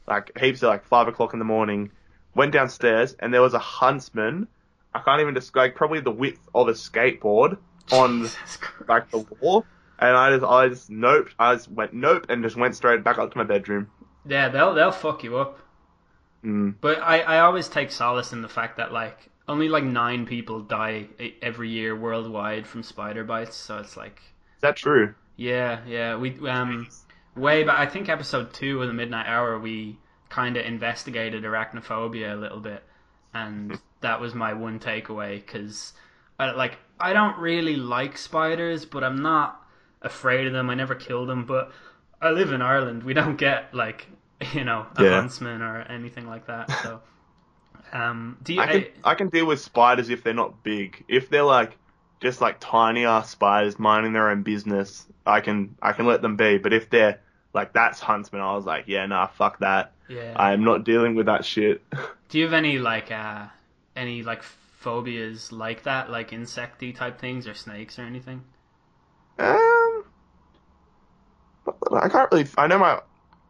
Speaker 3: like heaps at like five o'clock in the morning. Went downstairs and there was a huntsman. I can't even describe probably the width of a skateboard on like the wall. And I just, I just nope. I just went nope and just went straight back up to my bedroom.
Speaker 1: Yeah, they'll they'll fuck you up.
Speaker 3: Mm.
Speaker 1: But I, I always take solace in the fact that like only like nine people die every year worldwide from spider bites. So it's like
Speaker 3: Is that true?
Speaker 1: yeah, yeah. We um way back. I think episode two of the Midnight Hour we kind of investigated arachnophobia a little bit, and that was my one takeaway because I, like I don't really like spiders, but I'm not afraid of them. I never kill them, but I live in Ireland. We don't get like you know a
Speaker 3: Yeah.
Speaker 1: huntsman or anything like that. So um, do you?
Speaker 3: I can I can deal with spiders if they're not big. If they're like just like tiny ass spiders minding their own business, I can I can let them be. But if they're like that's huntsman, I was like, yeah, nah, fuck that.
Speaker 1: yeah.
Speaker 3: I am not dealing with that shit.
Speaker 1: Do you have any like uh any like phobias like that, like insecty type things or snakes or anything?
Speaker 3: um, I can't really. I know my.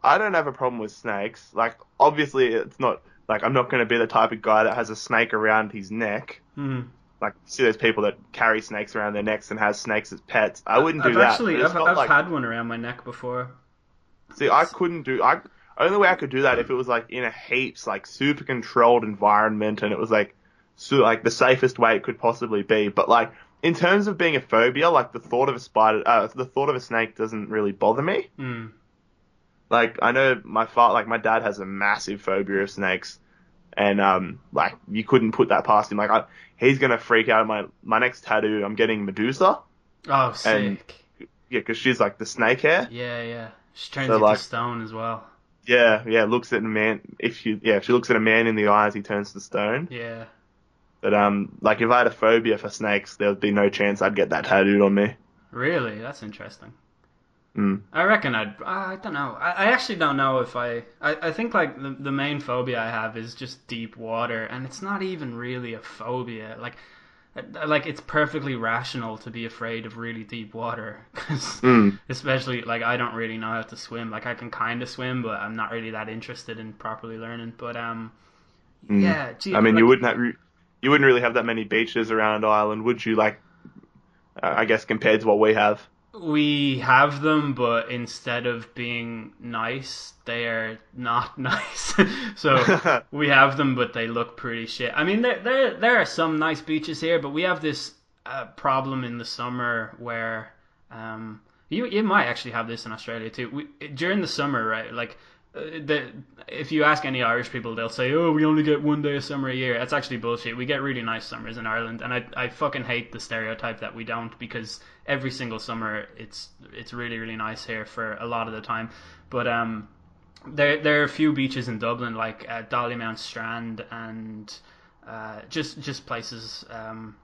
Speaker 3: I don't have a problem with snakes. Like obviously, it's not like I'm not going to be the type of guy that has a snake around his neck.
Speaker 1: Hmm.
Speaker 3: Like see those people that carry snakes around their necks and has snakes as pets. I wouldn't do
Speaker 1: I've
Speaker 3: that.
Speaker 1: actually I've, I've
Speaker 3: like-
Speaker 1: had one around my neck before.
Speaker 3: See, I couldn't do. I only way I could do that if it was like in a heaps like super controlled environment and it was like so like the safest way it could possibly be. But like in terms of being a phobia, like the thought of a spider, uh, the thought of a snake doesn't really bother me.
Speaker 1: Hmm.
Speaker 3: Like I know my father, like my dad has a massive phobia of snakes, and um like you couldn't put that past him. Like I, he's gonna freak out. My my next tattoo, I'm getting Medusa.
Speaker 1: Oh, sick.
Speaker 3: Yeah, because she's like the snake hair.
Speaker 1: yeah, yeah. She turns
Speaker 3: So,
Speaker 1: into
Speaker 3: like-
Speaker 1: stone as well.
Speaker 3: Yeah, yeah. Looks at a man. If she, yeah, if she looks at a man in the eyes, he turns to stone.
Speaker 1: Yeah.
Speaker 3: But um, like if I had a phobia for snakes, there would be no chance I'd get that tattooed on me.
Speaker 1: Really, that's interesting.
Speaker 3: Mm.
Speaker 1: I reckon I'd. I don't know. I, I actually don't know if I. I, I think like the the main phobia I have is just deep water, and it's not even really a phobia. Like, like it's perfectly rational to be afraid of really deep water, 'cause
Speaker 3: Mm.
Speaker 1: especially like I don't really know how to swim. Like I can kind of swim, but I'm not really that interested in properly learning. But um,
Speaker 3: Mm.
Speaker 1: yeah. Gee,
Speaker 3: I mean,
Speaker 1: like-
Speaker 3: you wouldn't have, you wouldn't really have that many beaches around Ireland, would you? Like, uh, I guess compared to what we have.
Speaker 1: We have them, but instead of being nice, they are not nice. so we have them, but they look pretty shit. I mean, there there there are some nice beaches here, but we have this uh, problem in the summer where um, you you might actually have this in Australia too. We, during the summer, right? Like uh, the if you ask any Irish people, they'll say, "Oh, we only get one day of summer a year." That's actually bullshit. We get really nice summers in Ireland, and I I fucking hate the stereotype that we don't because every single summer it's it's really really nice here for a lot of the time. But um, there there are a few beaches in Dublin like uh, Dollymount Strand and uh, just just places um,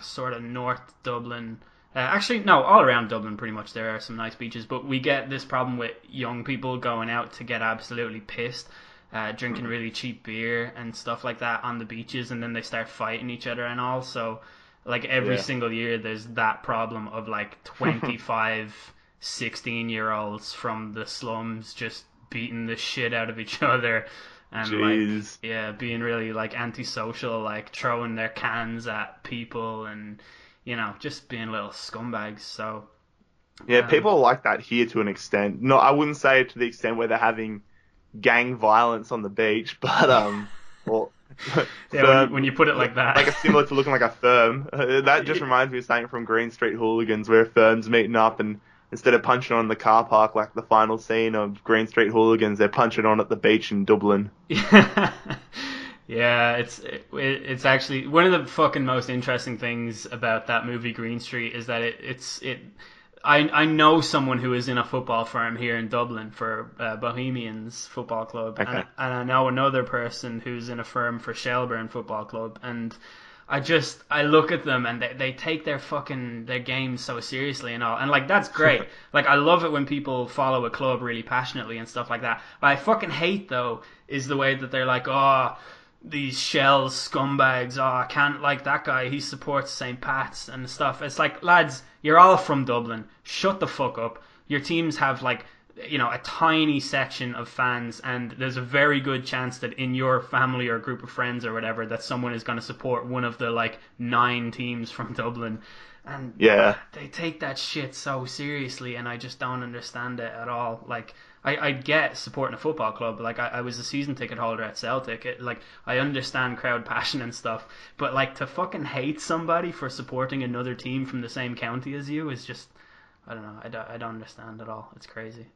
Speaker 1: sort of North Dublin. Uh, actually, no, all around Dublin, pretty much there are some nice beaches. But we get this problem with young people going out to get absolutely pissed, uh, drinking really cheap beer and stuff like that on the beaches, and then they start fighting each other and all. So, like every
Speaker 3: Yeah.
Speaker 1: single year, there's that problem of like 25, 16 year olds from the slums just beating the shit out of each other. And like yeah, being really like antisocial, like throwing their cans at people and you know, just being little scumbags. So
Speaker 3: Yeah,
Speaker 1: Um,
Speaker 3: people are like that here to an extent. No, I wouldn't say to the extent where they're having gang violence on the beach, but um, or
Speaker 1: yeah, when, you, when you put it like that,
Speaker 3: like a similar to looking like a firm. That just reminds me of something from Green Street Hooligans, where firms meeting up and instead of punching on the car park like the final scene of Green Street Hooligans, they're punching on at the beach in Dublin.
Speaker 1: yeah, it's it, it's actually one of the fucking most interesting things about that movie Green Street is that it it's it. I I know someone who is in a football firm here in Dublin for uh, Bohemians Football Club,
Speaker 3: Okay.
Speaker 1: and, and I know another person who's in a firm for Shelbourne Football Club, and I just I look at them and they, they take their fucking their games so seriously and all, and like that's great. like I love it when people follow a club really passionately and stuff like that. But I fucking hate though is the way that they're like, oh, these Shels scumbags. Oh, I can't like that guy. He supports St. Pat's and stuff. It's like lads, you're all from Dublin. Shut the fuck up. Your teams have like you know a tiny section of fans and there's a very good chance that in your family or group of friends or whatever that someone is going to support one of the like nine teams from Dublin and
Speaker 3: Yeah.
Speaker 1: they take that shit so seriously and I just don't understand it at all like I, I get supporting a football club like I, I was a season ticket holder at Celtic it, like I understand crowd passion and stuff but like to fucking hate somebody for supporting another team from the same county as you is just I don't know I don't, I don't understand at all it's crazy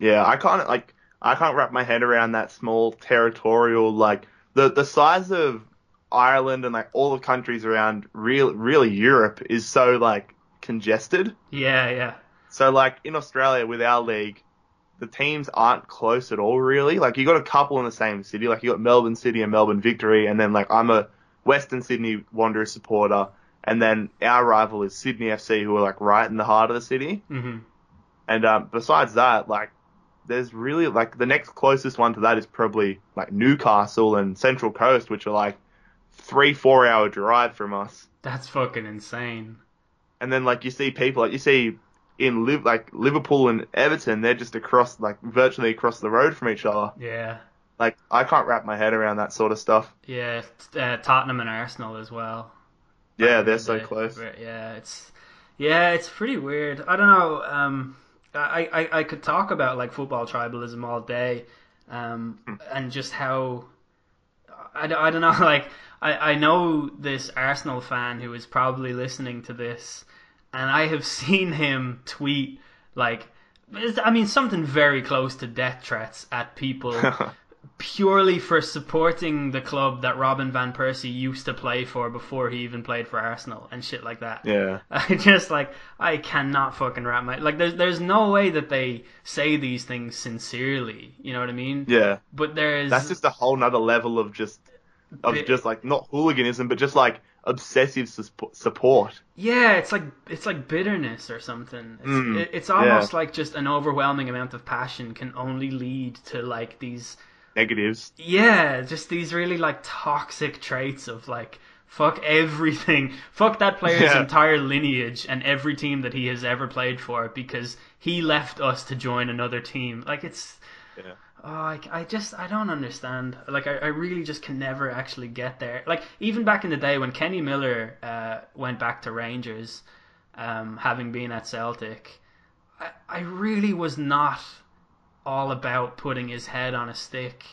Speaker 3: Yeah, I can't like I can't wrap my head around that small territorial like the the size of Ireland and like all the countries around real really Europe is so like congested.
Speaker 1: Yeah, yeah.
Speaker 3: So like in Australia with our league, the teams aren't close at all really. Like you got a couple in the same city. Like you got Melbourne City and Melbourne Victory, and then like I'm a Western Sydney Wanderers supporter, and then our rival is Sydney FC, who are like right in the heart of the city.
Speaker 1: hmm
Speaker 3: And um, besides that, like, there's really like the next closest one to that is probably like Newcastle and Central Coast, which are like three, four hour drive from us.
Speaker 1: That's fucking insane.
Speaker 3: And then like you see people like you see in Liv like Liverpool and Everton, they're just across like virtually across the road from each other.
Speaker 1: Yeah.
Speaker 3: Like I can't wrap my head around that sort of stuff.
Speaker 1: Yeah, uh, Tottenham and Arsenal as well.
Speaker 3: Yeah, they're so
Speaker 1: day.
Speaker 3: close.
Speaker 1: Yeah, it's yeah, it's pretty weird. I don't know. Um, I, I I could talk about like football tribalism all day, um,
Speaker 3: Hmm.
Speaker 1: and just how I, don't- I don't know. Like I I know this Arsenal fan who is probably listening to this, and I have seen him tweet like. I mean, something very close to death threats at people purely for supporting the club that Robin van Persie used to play for before he even played for Arsenal and shit like that.
Speaker 3: yeah.
Speaker 1: I just like I cannot fucking wrap my like there's there's no way that they say these things sincerely, you know what I mean?
Speaker 3: Yeah.
Speaker 1: But there's
Speaker 3: That's just a whole nother level of just of
Speaker 1: Bit-
Speaker 3: just like not hooliganism, but just like obsessive sus- support.
Speaker 1: yeah, it's like it's like bitterness or something. It's,
Speaker 3: Mm,
Speaker 1: it, it's almost like just an overwhelming amount of passion can only lead to like these
Speaker 3: Negatives.
Speaker 1: Yeah, just these really like toxic traits of like fuck everything, fuck that player's
Speaker 3: Yeah.
Speaker 1: entire lineage and every team that he has ever played for because he left us to join another team. Like it's,
Speaker 3: Yeah.
Speaker 1: Oh, I, I just I don't understand. Like I, I really just can never actually get there. Like even back in the day when Kenny Miller uh, went back to Rangers, um, having been at Celtic, I, I really was not all about putting his head on a stick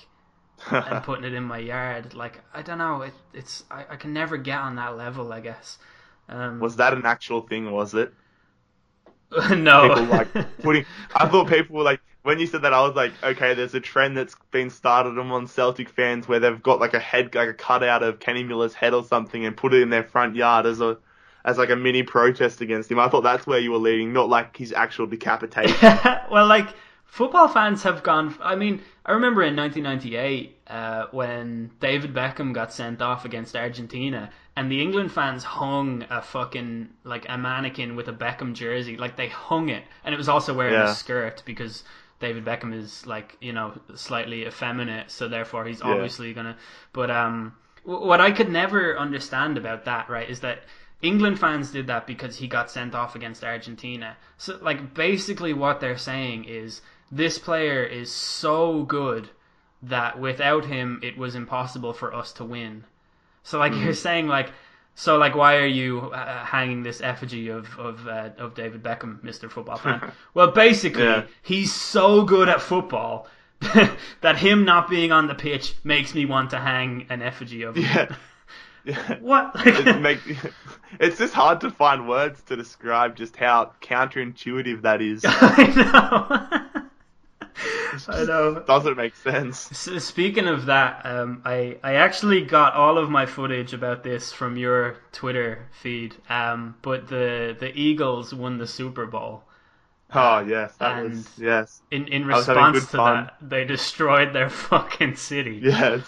Speaker 1: and putting it in my yard. Like I don't know, it, it's I, I can never get on that level. I guess. Um,
Speaker 3: Was that an actual thing? Was it?
Speaker 1: no.
Speaker 3: People like putting. I thought people were like when you said that. I was like, okay, there's a trend that's been started among Celtic fans where they've got like a head, like a cutout of Kenny Miller's head or something, and put it in their front yard as a as like a mini protest against him. I thought that's where you were leading, not like his actual decapitation.
Speaker 1: well, like football fans have gone. I mean, I remember in 1998 uh, when David Beckham got sent off against Argentina, and the England fans hung a fucking like a mannequin with a Beckham jersey, like they hung it, and it was also wearing
Speaker 3: Yeah.
Speaker 1: a skirt because. David Beckham is like you know slightly effeminate, so therefore he's
Speaker 3: Yeah.
Speaker 1: obviously gonna. But um, what I could never understand about that, right, is that England fans did that because he got sent off against Argentina. So, like, basically, what they're saying is this player is so good that without him, it was impossible for us to win. So, like, you're saying, like, so, like, why are you uh, hanging this effigy of of uh, of David Beckham, Mister Football fan? well, basically,
Speaker 3: Yeah.
Speaker 1: he's so good at football that him not being on the pitch makes me want to hang an effigy of him.
Speaker 3: yeah. Yeah.
Speaker 1: What?
Speaker 3: it make, it's just hard to find words to describe just how counterintuitive that is.
Speaker 1: I know. I know.
Speaker 3: Doesn't make sense.
Speaker 1: S- Speaking of that, um, I I actually got all of my footage about this from your Twitter feed. Um, but the the Eagles won the Super Bowl.
Speaker 3: Oh yes, that
Speaker 1: And-
Speaker 3: was yes,
Speaker 1: In in
Speaker 3: I was having
Speaker 1: response to
Speaker 3: fun.
Speaker 1: that, they destroyed their fucking city.
Speaker 3: yes.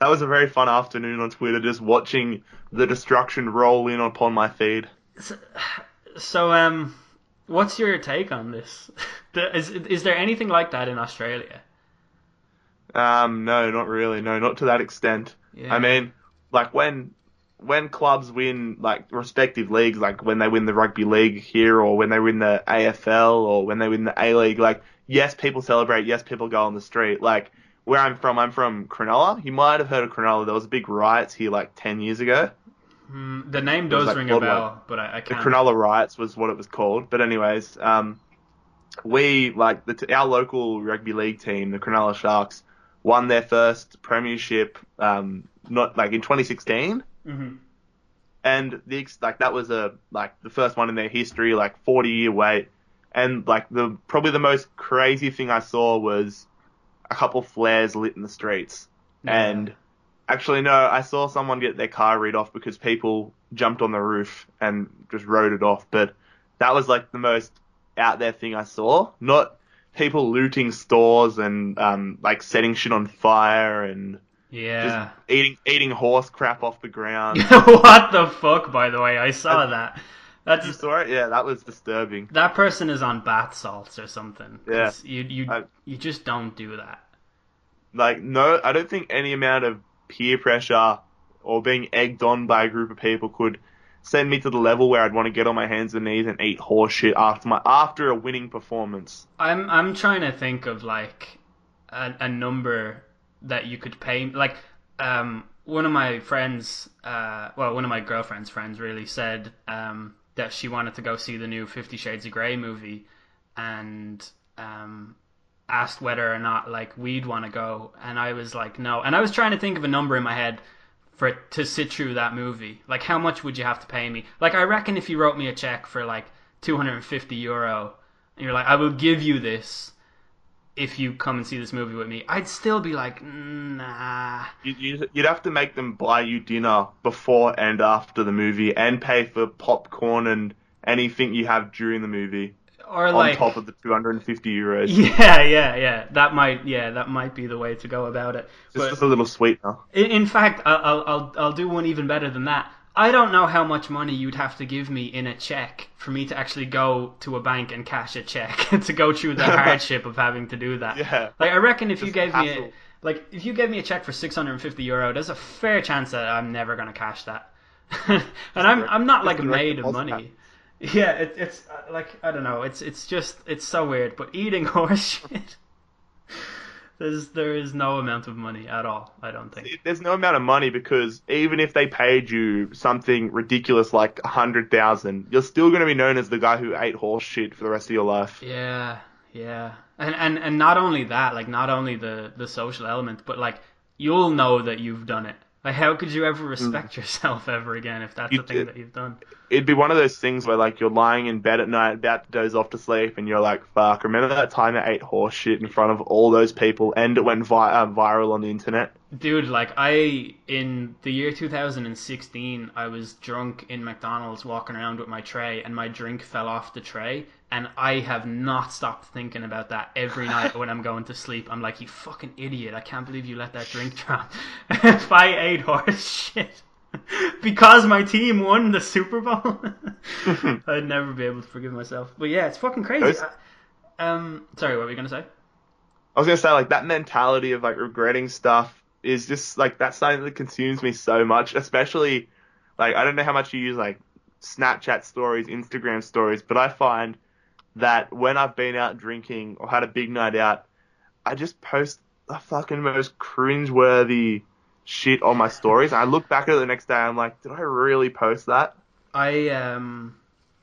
Speaker 3: That was a very fun afternoon on Twitter, just watching the destruction roll in upon my feed.
Speaker 1: So um, what's your take on this? Is is there anything like that in Australia?
Speaker 3: Um, no, not really. No, not to that extent.
Speaker 1: Yeah.
Speaker 3: I mean, like when when clubs win like respective leagues, like when they win the rugby league here, or when they win the AFL, or when they win the A League, like yes, people celebrate. Yes, people go on the street. Like where I'm from, I'm from Cronulla. You might have heard of Cronulla. There was big riots here like ten years ago.
Speaker 1: Mm, the name does
Speaker 3: like
Speaker 1: ring a bell, but I, I can't.
Speaker 3: The Cronulla riots was what it was called. But anyways, um, we like the t- our local rugby league team, the Cronulla Sharks, won their first premiership. Um, not like in 2016.
Speaker 1: Mhm.
Speaker 3: and the like that was a like the first one in their history, like 40 year wait, and like the probably the most crazy thing I saw was a couple flares lit in the streets,
Speaker 1: Yeah.
Speaker 3: and actually no, I saw someone get their car read off because people jumped on the roof and just rode it off, but that was like the most out there thing I saw, not people looting stores and um like setting shit on fire and
Speaker 1: Yeah.
Speaker 3: just eating eating horse crap off the ground.
Speaker 1: what the fuck? By the way, I saw that.
Speaker 3: You saw it? Yeah, that was disturbing.
Speaker 1: that person is on bath salts or something.
Speaker 3: Yeah.
Speaker 1: You you
Speaker 3: I-
Speaker 1: you just don't do that.
Speaker 3: Like, no, I don't think any amount of peer pressure or being egged on by a group of people could send me to the level where I'd want to get on my hands and knees and eat horse shit after my after a winning performance.
Speaker 1: I'm I'm trying to think of like a, a number that you could pay. Like um, one of my friends, uh, well, one of my girlfriend's friends, really said um, that she wanted to go see the new Fifty Shades of Grey movie, and um, asked whether or not like we'd want to go, and I was like no, and I was trying to think of a number in my head for to sit through that movie. Like how much would you have to pay me? Like I reckon if you wrote me a check for like 250 euro and you're like I will give you this if you come and see this movie with me, I'd still be like nah.
Speaker 3: You, you, you'd have to make them buy you dinner before and after the movie, and pay for popcorn and anything you have during the movie
Speaker 1: Or
Speaker 3: on
Speaker 1: like
Speaker 3: top of the 250 euros.
Speaker 1: Yeah, yeah, yeah. That might yeah, that might be the way to go about it.
Speaker 3: Just, just a little sweetener.
Speaker 1: In, in fact, I'll, I'll I'll I'll do one even better than that. I don't know how much money you'd have to give me in a check for me to actually go to a bank and cash a check to go through the hardship of having to do that.
Speaker 3: Yeah.
Speaker 1: Like I reckon if you
Speaker 3: Just
Speaker 1: gave me a, like if you gave me a check for 650 euro, there's a fair chance that I'm never going to cash that. and I'm I'm not like made of money. Yeah, it, it's uh, like I don't know. It's it's just it's so weird. But eating horse shit, there's there is no amount of money at all. I don't think.
Speaker 3: there's no amount of money because even if they paid you something ridiculous like a hundred thousand, you're still going to be known as the guy who ate horse shit for the rest of your life.
Speaker 1: Yeah, yeah, and and and not only that, like not only the the social element, but like you'll know that you've done it. Like, how could you ever respect yourself ever again if that's
Speaker 3: You
Speaker 1: the thing
Speaker 3: did-
Speaker 1: that you've done?
Speaker 3: It'd be one of those things where like you're lying in bed at night, about to doze off to sleep, and you're like, "Fuck!" Remember that time I ate horse shit in front of all those people, and it went vi- uh, viral on the internet.
Speaker 1: Dude, like I in the year 2016, I was drunk in McDonald's walking around with my tray, and my drink fell off the tray, and I have not stopped thinking about that every night when I'm going to sleep. I'm like, you fucking idiot! I can't believe you let that drink drop. if I ate horse shit because my team won the Super Bowl, I'd never be able to forgive myself. But yeah, it's fucking crazy.
Speaker 3: Those-
Speaker 1: I- um, sorry, what were you gonna say?
Speaker 3: I was gonna say like that mentality of like regretting stuff is just like that's something that consumes me so much, especially like I don't know how much you use like Snapchat stories, Instagram stories, but I find that when I've been out drinking or had a big night out, I just post the fucking most cringeworthy shit on my stories. And I look back at it the next day, I'm like, did I really post that?
Speaker 1: I um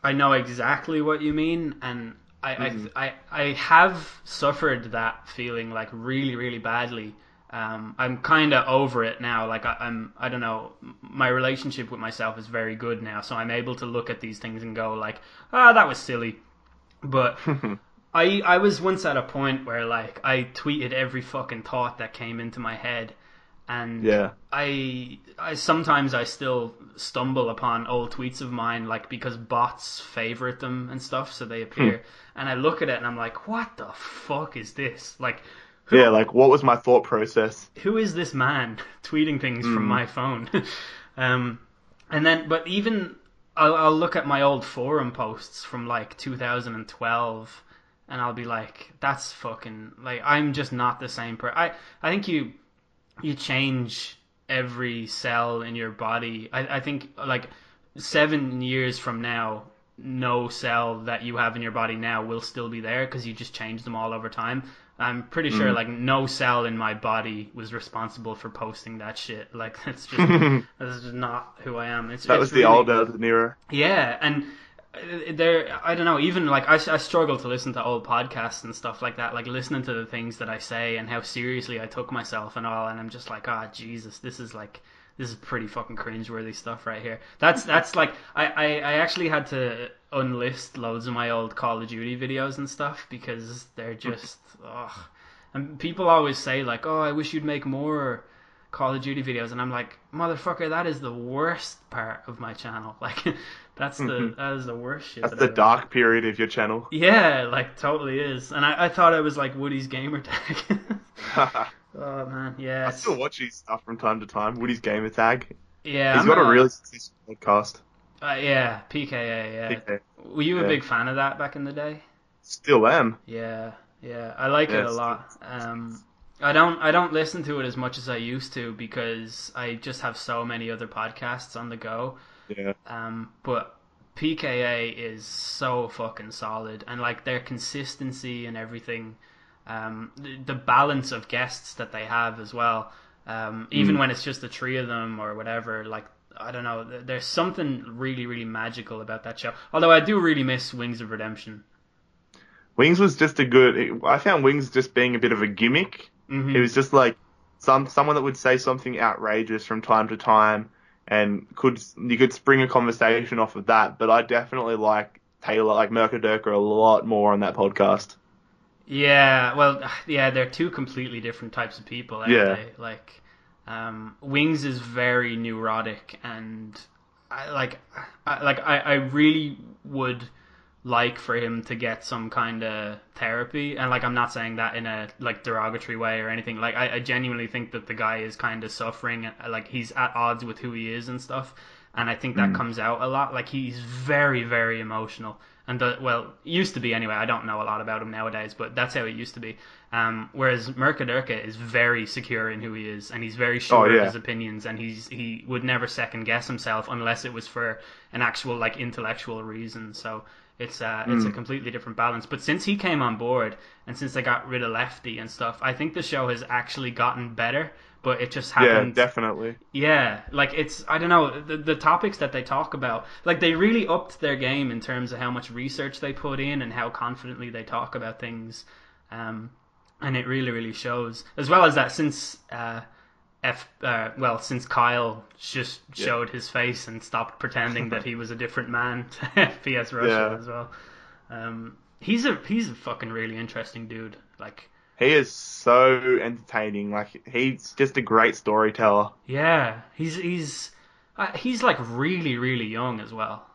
Speaker 1: I know exactly what you mean, and I
Speaker 3: Mhm.
Speaker 1: I, I I have suffered that feeling like really really badly. Um, I'm kind of over it now. Like I, I'm, I don't know. My relationship with myself is very good now, so I'm able to look at these things and go like, "Ah, that was silly." But I, I was once at a point where like I tweeted every fucking thought that came into my head, and
Speaker 3: Yeah.
Speaker 1: I, I sometimes I still stumble upon old tweets of mine, like because bots favorite them and stuff, so they appear, and I look at it and I'm like, what the fuck is this? Like, who,
Speaker 3: Yeah, like what was my thought process?
Speaker 1: who is this man tweeting things from my phone? um, and then, but even I'll, I'll look at my old forum posts from like 2012, and I'll be like, that's fucking like I'm just not the same person. I I think you you change every cell in your body. I, I think like seven years from now, no cell that you have in your body now will still be there because you just change them all over time. I'm pretty sure
Speaker 3: Mm.
Speaker 1: like no cell in my body was responsible for posting that shit. Like that's just that's just not who I am. It's
Speaker 3: That
Speaker 1: it's
Speaker 3: was the
Speaker 1: really-
Speaker 3: old uh, De Niro.
Speaker 1: yeah, and uh, there, I don't know. Even like I, I struggle to listen to old podcasts and stuff like that. Like listening to the things that I say and how seriously I took myself and all. And I'm just like, ah, Jesus, this is like, this is pretty fucking cringeworthy stuff right here. That's that's like, I, I, I actually had to unlist loads of my old Call of Duty videos and stuff because they're hmm. just, ugh. And people always say like, oh, I wish you'd make more. Call of Duty videos, and I'm like, motherfucker, that is the worst part of my channel. Like, that's the mm-hmm. that is the worst shit.
Speaker 3: That's
Speaker 1: that
Speaker 3: the
Speaker 1: I've
Speaker 3: dark period of your channel.
Speaker 1: Yeah, like totally is. And I, I thought it was like
Speaker 3: WoodysGamertag.
Speaker 1: Oh man, yeah, I
Speaker 3: still watch his stuff from time to time. WoodysGamertag.
Speaker 1: yeah.
Speaker 3: He's
Speaker 1: I'm
Speaker 3: got a
Speaker 1: not-
Speaker 3: really successful podcast.
Speaker 1: uh, yeah, PKA. Yeah.
Speaker 3: PK.
Speaker 1: Were you a big fan of that back in the day?
Speaker 3: Still am.
Speaker 1: Yeah, yeah, I like it a lot. Um, I don't, I don't listen to it as much as I used to because I just have so many other podcasts on the go.
Speaker 3: Yeah.
Speaker 1: Um, but PKA is so fucking solid, and like their consistency and everything, um, the, the balance of guests that they have as well. Um, even
Speaker 3: Mm.
Speaker 1: when it's just the three of them or whatever, like I don't know, there's something really, really magical about that show. Although I do really miss Wings of Redemption.
Speaker 3: Wings was just a good. I found Wings just being a bit of a gimmick.
Speaker 1: Mhm.
Speaker 3: It was just like some someone that would say something outrageous from time to time, and could you could spring a conversation off of that. But I definitely like Taylor, like Mercadurker, a lot more on that podcast.
Speaker 1: Yeah, well, yeah, they're two completely different types of people, aren't
Speaker 3: Yeah.
Speaker 1: they? Like, um, Wings is very neurotic, and I like, I, like I, I really would like for him to get some kind of therapy, and like I'm not saying that in a like derogatory way or anything. Like, I, I genuinely think that the guy is kind of suffering, like he's at odds with who he is and stuff, and I think that comes out a lot. Like he's very, very emotional and the, well, used to be anyway. I don't know a lot about him nowadays, but that's how he used to be. Um, whereas Mercadurka is very secure in who he is, and he's very sure
Speaker 3: Oh, yeah.
Speaker 1: of his opinions, and he's he would never second guess himself unless it was for an actual like intellectual reason. So it's uh, it's a
Speaker 3: Mm.
Speaker 1: completely different balance. But since he came on board, and since they got rid of Lefty and stuff, I think the show has actually gotten better. But it just
Speaker 3: Yeah,
Speaker 1: happened.
Speaker 3: definitely.
Speaker 1: Yeah, like it's I don't know the the topics that they talk about. Like they really upped their game in terms of how much research they put in and how confidently they talk about things. Um, and it really really shows. As well as that since uh, F uh, well since Kyle just
Speaker 3: Yeah.
Speaker 1: showed his face and stopped pretending that he was a different man to FPS Russia
Speaker 3: Yeah.
Speaker 1: as well. Um, he's a he's a fucking really interesting dude. Like
Speaker 3: He is so entertaining. Like he's just a great storyteller.
Speaker 1: yeah, he's he's uh, he's like really really young as well.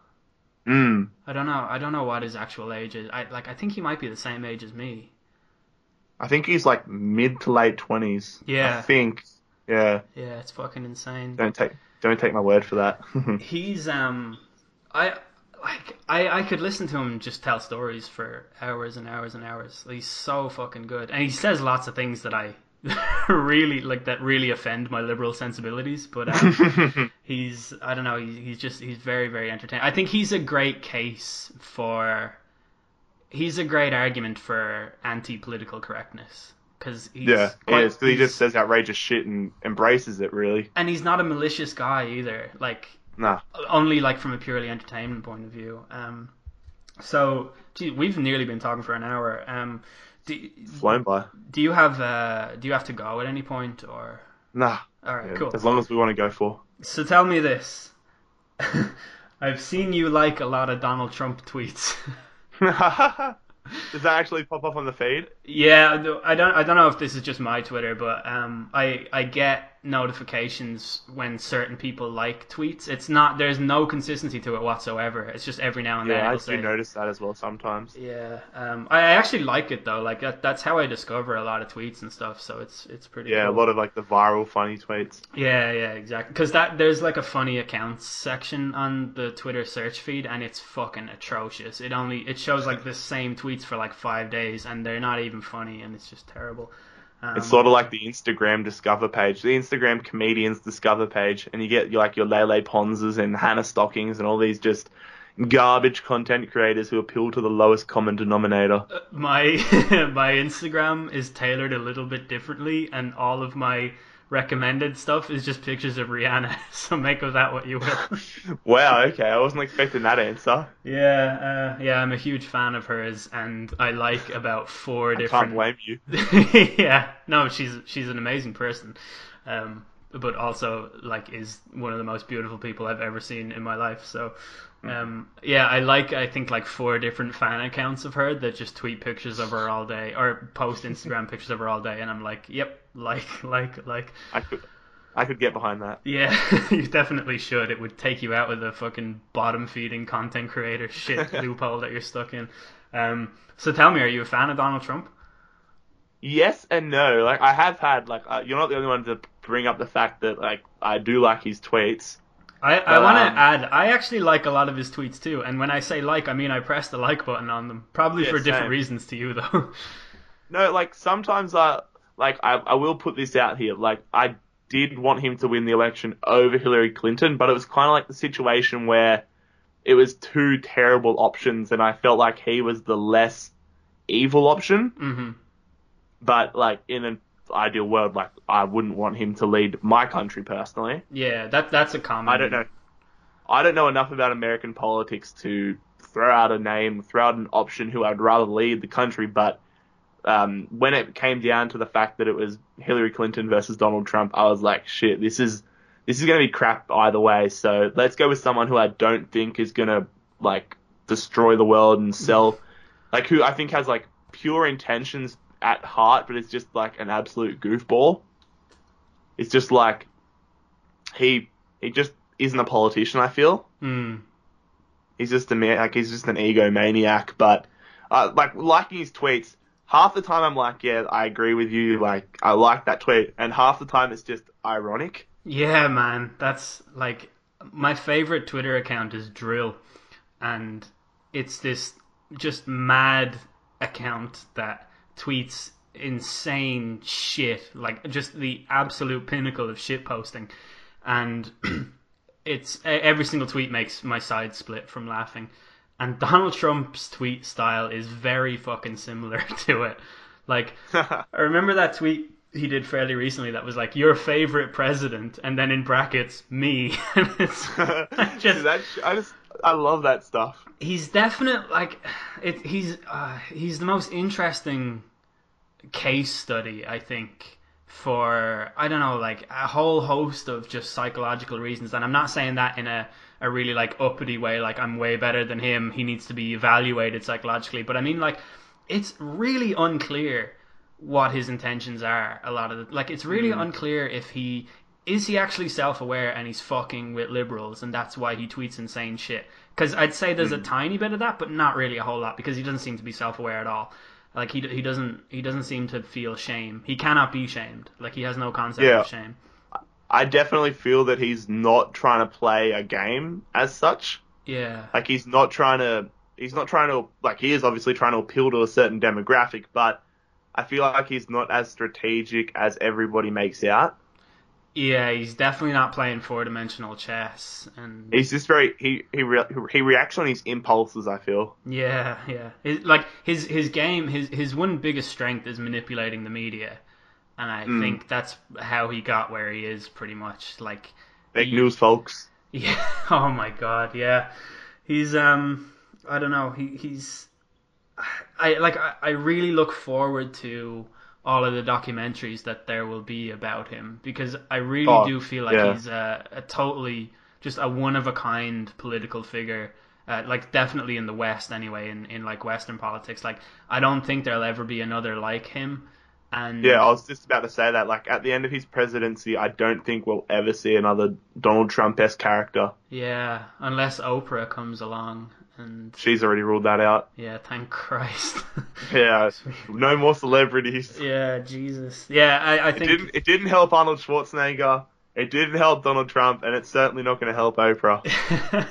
Speaker 3: Mm.
Speaker 1: I don't know. I don't know what his actual age is. I like. I think he might be the same age as me.
Speaker 3: I think he's like mid to late twenties.
Speaker 1: Yeah.
Speaker 3: I think. Yeah.
Speaker 1: Yeah, it's fucking insane.
Speaker 3: Don't take don't take my word for that.
Speaker 1: He's um, I like. I I could listen to him just tell stories for hours and hours and hours. He's so fucking good, and he says lots of things that I really like that really offend my liberal sensibilities. But um, he's I don't know. He's he's just he's very very entertaining. I think he's a great case for. He's a great argument for anti-political correctness because he's
Speaker 3: yeah, he
Speaker 1: quite-
Speaker 3: is. he just says outrageous shit and embraces it. Really.
Speaker 1: and he's not a malicious guy either. Like
Speaker 3: Nah.
Speaker 1: only like from a purely entertainment point of view. Um, so gee, we've nearly been talking for an hour. Um, do,
Speaker 3: Flown by.
Speaker 1: do you have uh, do you have to go at any point or?
Speaker 3: Nah.
Speaker 1: All right,
Speaker 3: Yeah,
Speaker 1: cool.
Speaker 3: As long as we want to go for.
Speaker 1: So tell me this. I've seen you like a lot of Donald Trump tweets.
Speaker 3: Does that actually pop up on the feed?
Speaker 1: Yeah, I don't. I don't know if this is just my Twitter, but um, I I get notifications when certain people like tweets. It's not. There's no consistency to it whatsoever. It's just every now and then.
Speaker 3: Yeah, I do
Speaker 1: say,
Speaker 3: notice that as well sometimes.
Speaker 1: Yeah, um, I I actually like it though. Like that, that's how I discover a lot of tweets and stuff. So it's it's pretty.
Speaker 3: Yeah, a lot of like the viral funny tweets.
Speaker 1: Yeah, yeah, exactly. Because that there's like a funny accounts section on the Twitter search feed, and it's fucking atrocious. It only it shows like the same tweets for like five days, and they're not even funny, and it's just terrible. Um,
Speaker 3: It's sort of like the Instagram Discover page, the Instagram comedians Discover page, and you get like your Lele Ponzas and Hannah Stockings and all these just garbage content creators who appeal to the lowest common denominator.
Speaker 1: my my Instagram is tailored a little bit differently, and all of my recommended stuff is just pictures of Rihanna. So make of that what you will.
Speaker 3: Wow, okay, I wasn't expecting that answer.
Speaker 1: yeah, uh, yeah, I'm a huge fan of hers, and I like about four different.
Speaker 3: Can't blame you.
Speaker 1: yeah, no, she's she's an amazing person, um, but also like is one of the most beautiful people I've ever seen in my life. So, um, yeah, I like I think like four different fan accounts of her that just tweet pictures of her all day or post Instagram pictures of her all day, and I'm like, yep, like, like, like.
Speaker 3: I could, I could get behind that.
Speaker 1: Yeah, you definitely should. It would take you out of the fucking bottom feeding content creator shit loophole that you're stuck in. Um, so tell me, are you a fan of Donald Trump?
Speaker 3: Yes and no. Like I have had like uh, you're not the only one to bring up the fact that like I do like his tweets.
Speaker 1: I, I want to
Speaker 3: um,
Speaker 1: add, I actually like a lot of his tweets too. And when I say like, I mean I press the like button on them. Probably
Speaker 3: Yeah,
Speaker 1: for different
Speaker 3: same.
Speaker 1: reasons to you though.
Speaker 3: No, like sometimes I like I, I will put this out here. Like I did want him to win the election over Hillary Clinton, but it was kind of like the situation where it was two terrible options, and I felt like he was the less evil option.
Speaker 1: hmm
Speaker 3: But like in an ideal world, like I wouldn't want him to lead my country personally.
Speaker 1: Yeah, that that's a common.
Speaker 3: I don't know. I don't know enough about American politics to throw out a name, throw out an option who I'd rather lead the country. But um, when it came down to the fact that it was Hillary Clinton versus Donald Trump, I was like, shit, this is this is going to be crap either way. So let's go with someone who I don't think is going to like destroy the world and sell, like who I think has like pure intentions at heart, but it's just like an absolute goofball. It's just like he he just isn't a politician. I feel
Speaker 1: Hmm.
Speaker 3: he's just a man, like he's just an egomaniac. But uh, like liking his tweets, half the time I'm like, yeah, I agree with you. Like I like that tweet, and half the time it's just ironic.
Speaker 1: Yeah, man, that's like my favorite Twitter account is dril, and it's this just mad account that tweets insane shit, like just the absolute pinnacle of shit posting, and it's every single tweet makes my side split from laughing. And Donald Trump's tweet style is very fucking similar to it. Like, I remember that tweet he did fairly recently that was like your favorite president, and then in brackets me. and it's I just
Speaker 3: that, I just I love that stuff.
Speaker 1: he's definite like it. He's uh, he's the most interesting case study I think for I don't know like a whole host of just psychological reasons, and I'm not saying that in a a really like uppity way, like I'm way better than him. He needs to be evaluated psychologically, but I mean like it's really unclear what his intentions are a lot of the like it's really mm-hmm. unclear if he is he actually self-aware and he's fucking with liberals and that's why he tweets insane shit? Because i'd say there's a mm-hmm. tiny bit of that but not really a whole lot because he doesn't seem to be self-aware at all. Like he, he doesn't he doesn't seem to feel shame. He cannot be shamed. Like he has no concept
Speaker 3: Yeah.
Speaker 1: of shame
Speaker 3: I definitely feel that he's not trying to play a game as such.
Speaker 1: yeah
Speaker 3: Like he's not trying to he's not trying to like he is obviously trying to appeal to a certain demographic, but I feel like he's not as strategic as everybody makes out.
Speaker 1: yeah he's definitely not playing four-dimensional chess and
Speaker 3: He's just very he he re, he reacts on his impulses. I feel.
Speaker 1: Yeah, yeah. His, like his his game, his his one biggest strength is manipulating the media, and I
Speaker 3: Mm.
Speaker 1: think that's how he got where he is. Pretty much, like
Speaker 3: big
Speaker 1: he-
Speaker 3: news, folks.
Speaker 1: Yeah. Oh my god. Yeah. He's um. I don't know. He he's. I like. I, I really look forward to all of the documentaries that there will be about him because I really
Speaker 3: Oh,
Speaker 1: do feel like
Speaker 3: yeah.
Speaker 1: he's a, a totally just a one of a kind political figure. Uh, like definitely in the West anyway, in, in like Western politics. Like I don't think there'll ever be another like him. And
Speaker 3: Yeah, I was just about to say that. Like at the end of his presidency, I don't think we'll ever see another Donald Trump-esque character.
Speaker 1: yeah, unless Oprah comes along and
Speaker 3: She's already ruled that out.
Speaker 1: yeah, thank Christ.
Speaker 3: Yeah, no more celebrities.
Speaker 1: Yeah, Jesus. Yeah, I, I
Speaker 3: It
Speaker 1: think.
Speaker 3: didn't. It didn't help Arnold Schwarzenegger. It didn't help Donald Trump, and it's certainly not going to help Oprah.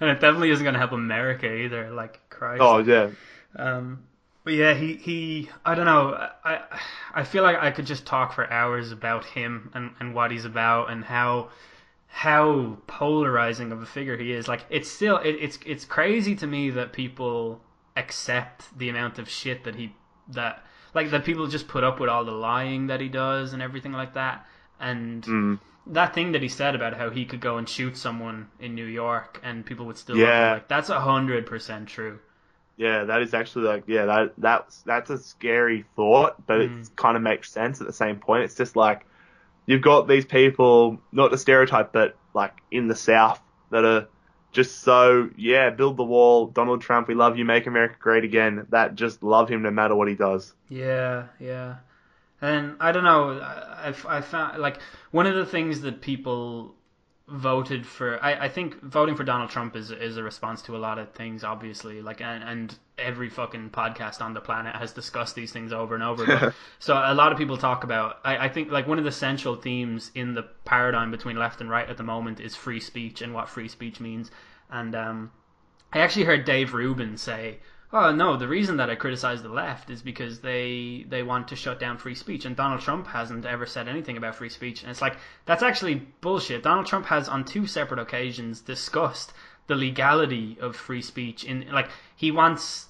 Speaker 1: and it definitely isn't going to help America either. Like Christ.
Speaker 3: Oh yeah,
Speaker 1: Um, But yeah, he, he I don't know. I I feel like I could just talk for hours about him and, and what he's about and how how polarizing of a figure he is. Like it's still it, it's it's crazy to me that people accept the amount of shit that he that like that people just put up with all the lying that he does and everything like that. And
Speaker 3: Mm.
Speaker 1: that thing that he said about how he could go and shoot someone in New York and people would still
Speaker 3: Yeah.
Speaker 1: like that's a hundred percent true.
Speaker 3: Yeah, that is actually like yeah, that that's that's a scary thought, but
Speaker 1: Mm.
Speaker 3: it kind of makes sense at the same point. It's just like you've got these people, not the stereotype, but like in the South that are just so yeah, build the wall, Donald Trump, we love you, make America great again. That just love him no matter what he does.
Speaker 1: Yeah, yeah. And I don't know. I, I found like one of the things that people voted for. I, I think voting for Donald Trump is is a response to a lot of things, obviously. Like and, and every fucking podcast on the planet has discussed these things over and over. But, so a lot of people talk about. I, I think like one of the central themes in the paradigm between left and right at the moment is free speech and what free speech means. And um, I actually heard Dave Rubin say, "Oh no, the reason that I criticize the left is because they they want to shut down free speech, and Donald Trump hasn't ever said anything about free speech." And it's like that's actually bullshit. Donald Trump has on two separate occasions discussed the legality of free speech. In like he wants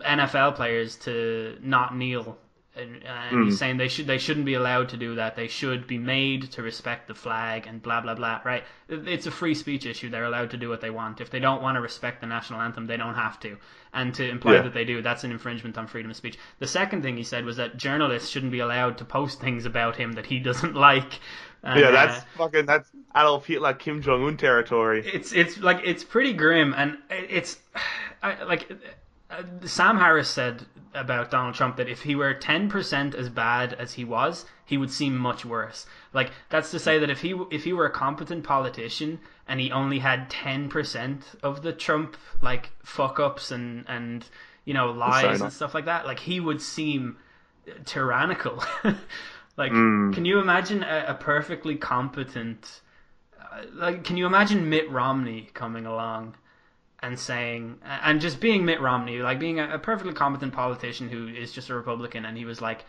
Speaker 1: NFL players to not kneel. And, and he's saying they should they shouldn't be allowed to do that. They should be made to respect the flag and blah blah blah. Right? It's a free speech issue. They're allowed to do what they want. If they don't want to respect the national anthem, they don't have to. And to imply
Speaker 3: Yeah.
Speaker 1: that they do, that's an infringement on freedom of speech. The second thing he said was that journalists shouldn't be allowed to post things about him that he doesn't like. And,
Speaker 3: yeah,
Speaker 1: uh,
Speaker 3: that's fucking that's Adolf Hitler, Kim Jong Un territory.
Speaker 1: it's it's like it's pretty grim and it's I, like uh, Sam Harris said about Donald Trump that if he were 10% as bad as he was he would seem much worse. Like that's to say that if he if he were a competent politician and he only had 10% of the Trump like fuck ups and and you know lies and stuff like that like he would seem tyrannical. Like
Speaker 3: Mm.
Speaker 1: can you imagine a, a perfectly competent uh, like can you imagine Mitt Romney coming along and saying and just being Mitt Romney like being a, a perfectly competent politician who is just a Republican and he was like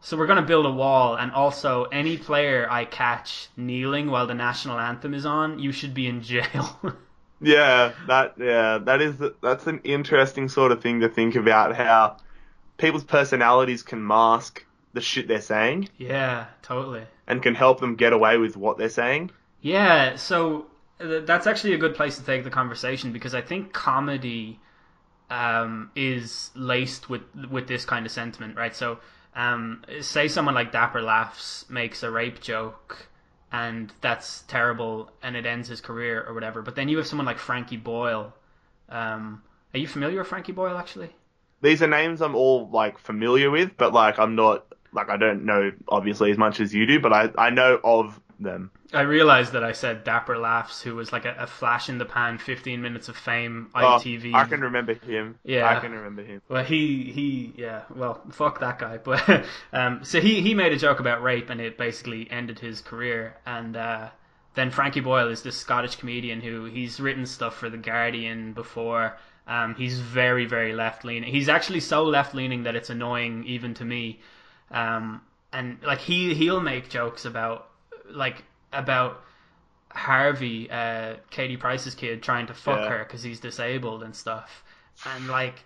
Speaker 1: so we're going to build a wall and also any player I catch kneeling while the national anthem is on you should be in jail.
Speaker 3: Yeah, that yeah, that is that's an interesting sort of thing to think about how people's personalities can mask the shit they're saying.
Speaker 1: Yeah totally.
Speaker 3: And can help them get away with what they're saying.
Speaker 1: Yeah, so that's actually a good place to take the conversation because I think comedy um, is laced with with this kind of sentiment, right? So, um, say someone like Dapper Laughs makes a rape joke, and that's terrible, and it ends his career or whatever. But then you have someone like Frankie Boyle. Um, are you familiar with Frankie Boyle actually?
Speaker 3: These are names I'm all like familiar with, but like I'm not like I don't know obviously as much as you do, but I I know of them.
Speaker 1: I realized that I said Dapper Laughs, who was like a, a flash in the pan, 15 minutes of fame,
Speaker 3: Oh,
Speaker 1: ITV.
Speaker 3: I can remember him.
Speaker 1: Yeah.
Speaker 3: I can remember him.
Speaker 1: Well, he he yeah. Well, fuck that guy. But um, so he he made a joke about rape, and it basically ended his career. And uh, then Frankie Boyle is this Scottish comedian who he's written stuff for the Guardian before. Um, he's very very left leaning. He's actually so left leaning that it's annoying even to me. Um, and like he he'll make jokes about like about Harvey, uh, Katie Price's kid, trying to fuck
Speaker 3: Yeah.
Speaker 1: her because he's disabled and stuff. And like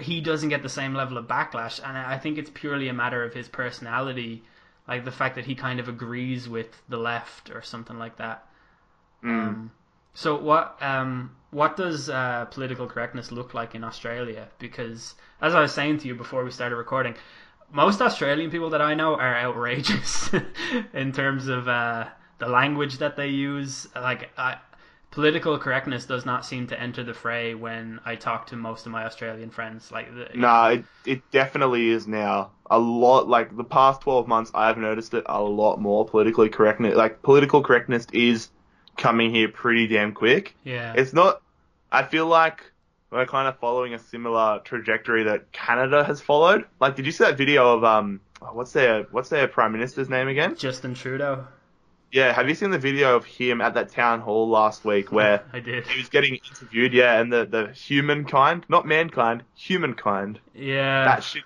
Speaker 1: he doesn't get the same level of backlash, and I think it's purely a matter of his personality, like the fact that he kind of agrees with the left or something like that. Um, so what um, what does uh, political correctness look like in Australia? Because as I was saying to you before we started recording, most Australian people that I know are outrageous in terms of uh, the language that they use. Like I, political correctness does not seem to enter the fray when I talk to most of my Australian friends. Like the,
Speaker 3: Nah, it, it definitely is now. A lot, like the past 12 months, I've noticed it a lot more politically correctness. Like, political correctness is coming here pretty damn quick.
Speaker 1: yeah,
Speaker 3: It's not, I feel like we're kind of following a similar trajectory that Canada has followed. Like, did you see that video of, um, oh, what's their, what's their prime minister's name again?
Speaker 1: Justin Trudeau.
Speaker 3: Yeah, have you seen the video of him at that town hall last week where
Speaker 1: I did.
Speaker 3: he was getting interviewed? Yeah, and the the humankind, not mankind, humankind.
Speaker 1: Yeah.
Speaker 3: That shit.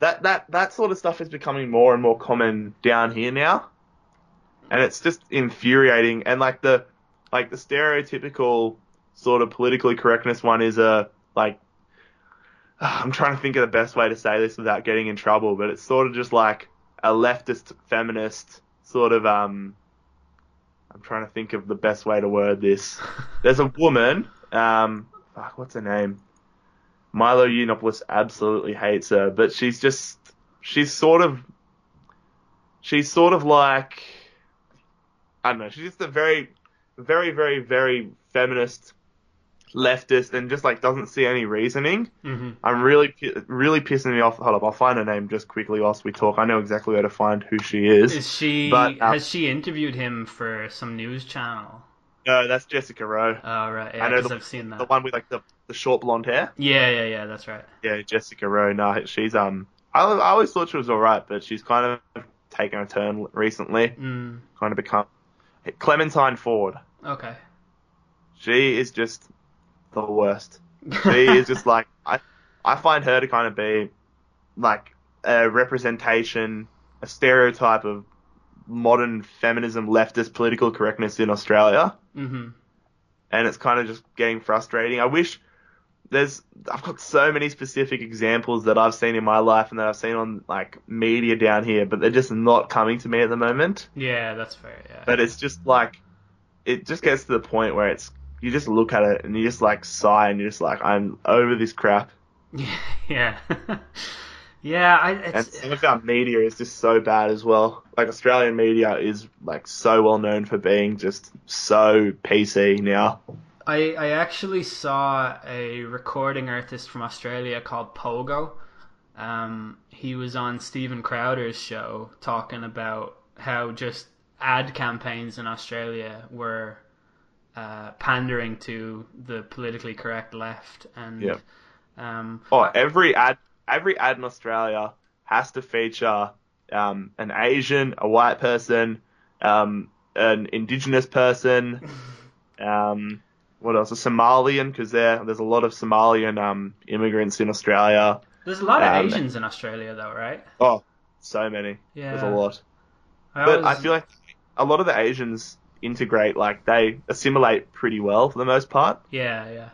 Speaker 3: That that that sort of stuff is becoming more and more common down here now, and it's just infuriating. And like the like the stereotypical sort of politically correctness one is a like I'm trying to think of the best way to say this without getting in trouble, but it's sort of just like a leftist feminist sort of um I'm trying to think of the best way to word this. There's a woman, um fuck, what's her name? Milo Yiannopoulos absolutely hates her, but she's just she's sort of she's sort of like I don't know, she's just a very very, very, very feminist leftist and just like doesn't see any reasoning.
Speaker 1: hmm
Speaker 3: I'm really, really pissing me off. Hold up, I'll find her name just quickly whilst we talk. I know exactly where to find who she is.
Speaker 1: Is she?
Speaker 3: But, uh,
Speaker 1: has she interviewed him for some news channel?
Speaker 3: No, that's Jessica Rowe.
Speaker 1: Oh right, yeah,
Speaker 3: I know the-
Speaker 1: I've seen that.
Speaker 3: The one with like the, the short blonde hair.
Speaker 1: Yeah, yeah, yeah. That's right.
Speaker 3: Yeah, Jessica Rowe. No, she's um. I, I always thought she was alright, but she's kind of taken a turn recently.
Speaker 1: Mm,
Speaker 3: Kind of become Clementine Ford.
Speaker 1: okay.
Speaker 3: She is just the worst. She is just like I. I find her to kind of be like a representation, a stereotype of modern feminism, leftist political correctness in Australia,
Speaker 1: hmm
Speaker 3: and it's kind of just getting frustrating. I wish there's I've got so many specific examples that I've seen in my life and that I've seen on like media down here, but they're just not coming to me at the moment.
Speaker 1: Yeah, that's fair. Yeah.
Speaker 3: But it's just like it just gets to the point where it's you just look at it and you just like sigh and you're just like I'm over this crap.
Speaker 1: yeah. yeah. I.
Speaker 3: And
Speaker 1: It's,
Speaker 3: some of our media is just so bad as well. Like Australian media is like so well known for being just so PC now.
Speaker 1: I, I actually saw a recording artist from Australia called Pogo. Um, he was on Steven Crowder's show talking about how just ad campaigns in Australia were uh, pandering to the politically correct left, and
Speaker 3: Yep.
Speaker 1: um,
Speaker 3: Oh, every ad, every ad in Australia has to feature um, an Asian, a white person, um, an indigenous person, um, what else? A Somalian, because there there's a lot of Somalian um, immigrants in Australia.
Speaker 1: there's a lot of
Speaker 3: Um,
Speaker 1: Asians in Australia, though, right?
Speaker 3: Oh, so many.
Speaker 1: Yeah,
Speaker 3: There's a lot.
Speaker 1: I
Speaker 3: But I feel like a lot of the Asians integrate, like they assimilate pretty well for the most part.
Speaker 1: yeah, yeah,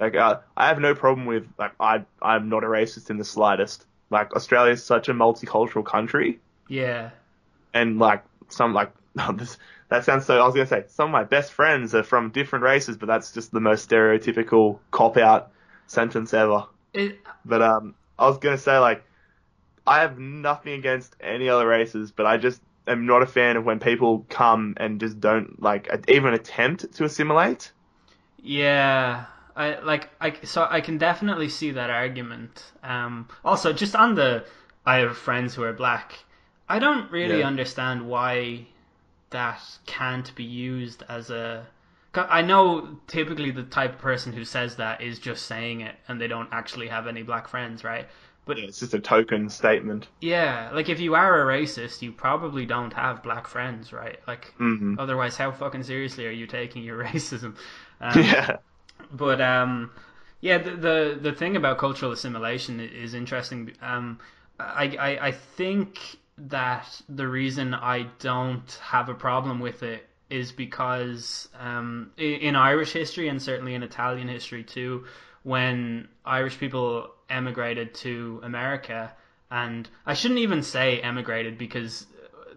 Speaker 3: Like uh, I have no problem with like I I'm not a racist in the slightest. Like Australia is such a multicultural country,
Speaker 1: yeah.
Speaker 3: and like some like this that sounds so. I was gonna say some of my best friends are from different races, but that's just the most stereotypical cop out sentence ever.
Speaker 1: It,
Speaker 3: But um, I was gonna say like I have nothing against any other races, but I just am not a fan of when people come and just don't like even attempt to assimilate.
Speaker 1: Yeah, I like I so I can definitely see that argument. Um, also, just on the I have friends who are black. I don't really
Speaker 3: Yeah.
Speaker 1: understand why that can't be used as a. I know typically the type of person who says that is just saying it and they don't actually have any black friends, right? But
Speaker 3: It's just a token statement.
Speaker 1: yeah, like if you are a racist, you probably don't have black friends, right? Like
Speaker 3: hmm
Speaker 1: otherwise, how fucking seriously are you taking your racism? Um,
Speaker 3: Yeah.
Speaker 1: but um, yeah, the, the the thing about cultural assimilation is interesting. Um, I, I I think that the reason I don't have a problem with it is because um, in Irish history and certainly in Italian history too, when Irish people emigrated to America, and I shouldn't even say emigrated because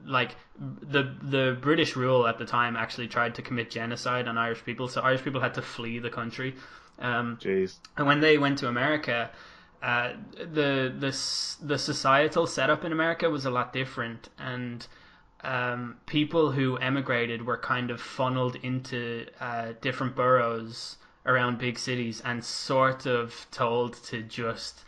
Speaker 1: like the the British rule at the time actually tried to commit genocide on Irish people, so Irish people had to flee the country. Um,
Speaker 3: Jeez.
Speaker 1: and when they went to America, uh, the the the societal setup in America was a lot different, and um, people who emigrated were kind of funneled into uh, different boroughs around big cities and sort of told to just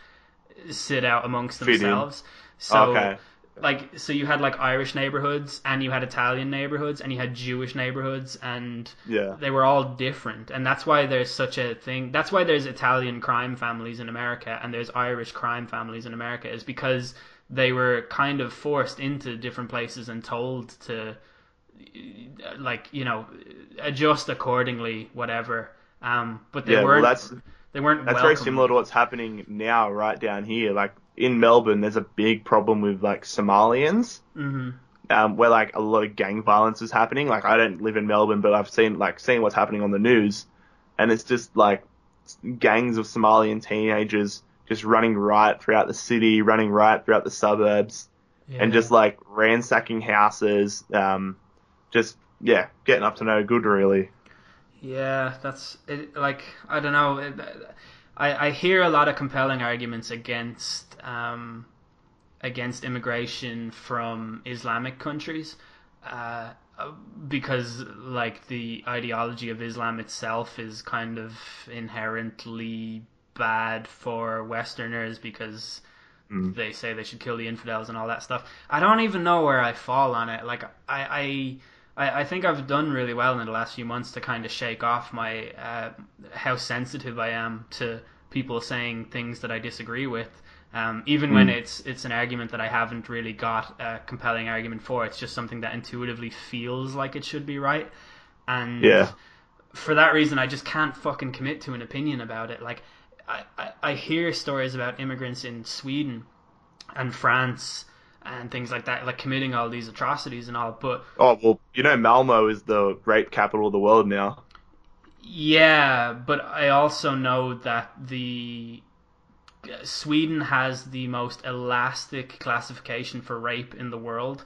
Speaker 1: sit out amongst themselves. So
Speaker 3: okay.
Speaker 1: like so you had like Irish neighborhoods and you had Italian neighborhoods and you had Jewish neighborhoods and
Speaker 3: Yeah.
Speaker 1: they were all different and that's why there's such a thing that's why there's Italian crime families in America and there's Irish crime families in America is because they were kind of forced into different places and told to like you know adjust accordingly, whatever. Um, but they
Speaker 3: Yeah,
Speaker 1: weren't.
Speaker 3: that's-
Speaker 1: they weren't.
Speaker 3: That's very similar to what's happening now, right down here. Like in Melbourne, there's a big problem with like Somalians,
Speaker 1: Mhm.
Speaker 3: um, where like a lot of gang violence is happening. Like I don't live in Melbourne, but I've seen like seen what's happening on the news, and it's just like gangs of Somalian teenagers just running riot throughout the city, running riot throughout the suburbs, and just like ransacking houses, um, just yeah, getting up to no good really.
Speaker 1: Yeah, that's it, like I don't know. It, I I hear a lot of compelling arguments against um against immigration from Islamic countries, uh, because like the ideology of Islam itself is kind of inherently bad for Westerners because
Speaker 3: Mm.
Speaker 1: they say they should kill the infidels and all that stuff. I don't even know where I fall on it. Like I, I, I, I think I've done really well in the last few months to kind of shake off my uh, how sensitive I am to people saying things that I disagree with. Um, even when it's it's an argument that I haven't really got a compelling argument for, it's just something that intuitively feels like it should be right. And
Speaker 3: Yeah.
Speaker 1: for that reason, I just can't fucking commit to an opinion about it. Like, I, I, I hear stories about immigrants in Sweden and France and things like that, like committing all these atrocities and all. But
Speaker 3: Oh well, you know Malmo is the rape capital of the world now.
Speaker 1: yeah, but I also know that the Sweden has the most elastic classification for rape in the world,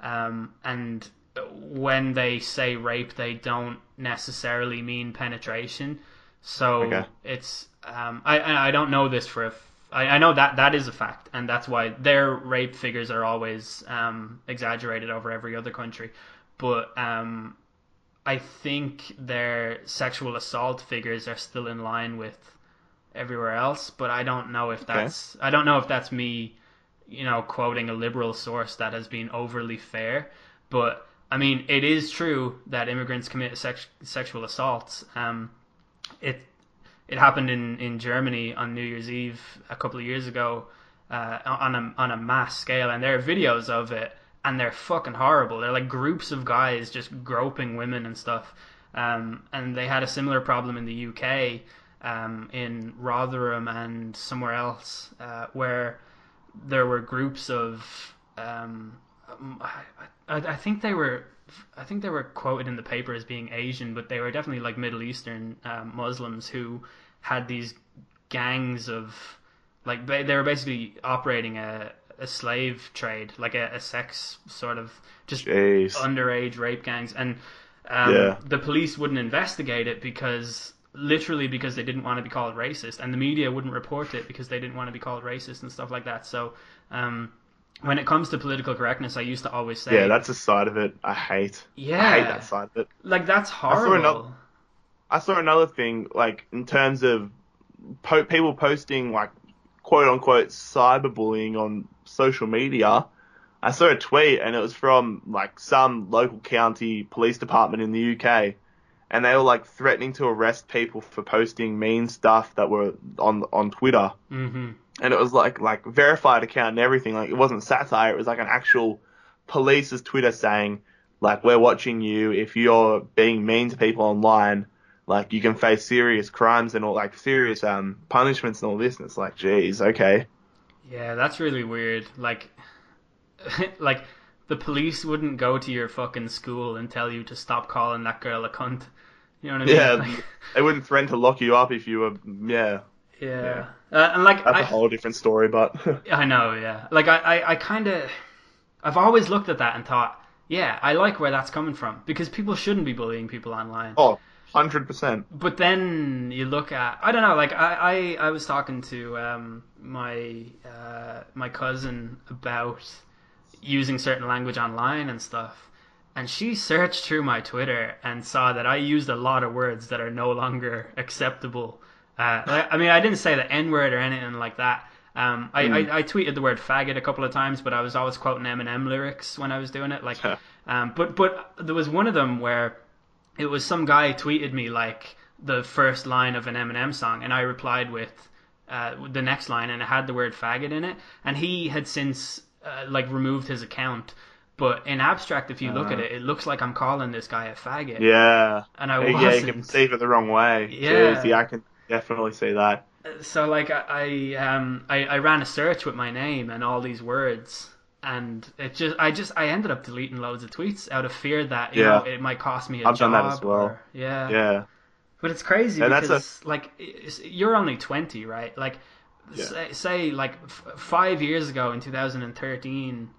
Speaker 1: um, and when they say rape, they don't necessarily mean penetration. So
Speaker 3: Okay.
Speaker 1: it's um, I I don't know this for a I, I know that that is a fact, and that's why their rape figures are always um, exaggerated over every other country. But um, I think their sexual assault figures are still in line with everywhere else, but I don't know if that's I don't know if that's me, you know, quoting a liberal source that has been overly fair. But I mean, it is true that immigrants commit sex, sexual assaults. Um, it it happened in, in Germany on New Year's Eve a couple of years ago uh, on a on a mass scale, and there are videos of it, and they're fucking horrible. They're like groups of guys just groping women and stuff. Um, and they had a similar problem in the UK, um, in Rotherham and somewhere else, uh, where there were groups of um, I, I think they were I think they were quoted in the paper as being Asian, but they were definitely like Middle Eastern um, Muslims who had these gangs of like they, they were basically operating a, a slave trade, like a, a sex sort of just
Speaker 3: Jeez.
Speaker 1: underage rape gangs, and um,
Speaker 3: Yeah.
Speaker 1: the police wouldn't investigate it because literally because they didn't want to be called racist, and the media wouldn't report it because they didn't want to be called racist and stuff like that. So. Um, when it comes to political correctness, I used to always say,
Speaker 3: yeah, that's a side of it I hate.
Speaker 1: yeah,
Speaker 3: I hate that side of it.
Speaker 1: like that's
Speaker 3: saw
Speaker 1: horrible.
Speaker 3: another- I saw another thing, like in terms of po- people posting like quote unquote cyberbullying on social media. I saw a tweet and it was from like some local county police department in the UK, and they were like threatening to arrest people for posting mean stuff that were on on Twitter.
Speaker 1: hmm
Speaker 3: and it was like like verified account and everything. Like it wasn't satire. It was like an actual police's Twitter saying like we're watching you. If you're being mean to people online, like you can face serious crimes and all like serious um punishments and all this. And it's like, geez, okay,
Speaker 1: Yeah, that's really weird. Like, like the police wouldn't go to your fucking school and tell you to stop calling that girl a cunt. You know what I mean?
Speaker 3: yeah.
Speaker 1: Like,
Speaker 3: they wouldn't threaten to lock you up if you were yeah.
Speaker 1: yeah. Uh, and like,
Speaker 3: That's
Speaker 1: I,
Speaker 3: a whole different story, but
Speaker 1: I know, yeah. Like I, I, I kind of, I've always looked at that and thought, yeah, I like where that's coming from because people shouldn't be bullying people online.
Speaker 3: oh, hundred percent.
Speaker 1: But then you look at, I don't know, like I, I, I was talking to um, my, uh, my cousin about using certain language online and stuff. And she searched through my Twitter and saw that I used a lot of words that are no longer acceptable. Uh, I I mean, I didn't say the N word or anything like that. Um, I, I, I tweeted the word faggot a couple of times, but I was always quoting Eminem lyrics when I was doing it. Like, um, but but there was one of them where it was some guy tweeted me like the first line of an Eminem song, and I replied with uh, the next line, and it had the word faggot in it. And he had since uh, like removed his account, But in abstract, if you look at
Speaker 3: Uh.
Speaker 1: it, it looks like I'm calling this guy a faggot.
Speaker 3: Yeah.
Speaker 1: And I wasn't.
Speaker 3: Yeah, you can perceive it the wrong way.
Speaker 1: Yeah.
Speaker 3: Jeez, yeah, I can definitely say that.
Speaker 1: so like I, I um I, I ran a search with my name and all these words and it just I just I ended up deleting loads of tweets out of fear that you
Speaker 3: Yeah.
Speaker 1: know it might cost me a
Speaker 3: I've
Speaker 1: job
Speaker 3: done that as well.
Speaker 1: or- yeah.
Speaker 3: Yeah.
Speaker 1: but it's crazy
Speaker 3: And
Speaker 1: because like you're only 20 right like
Speaker 3: Yeah.
Speaker 1: say, say like f- 5 years ago in 2013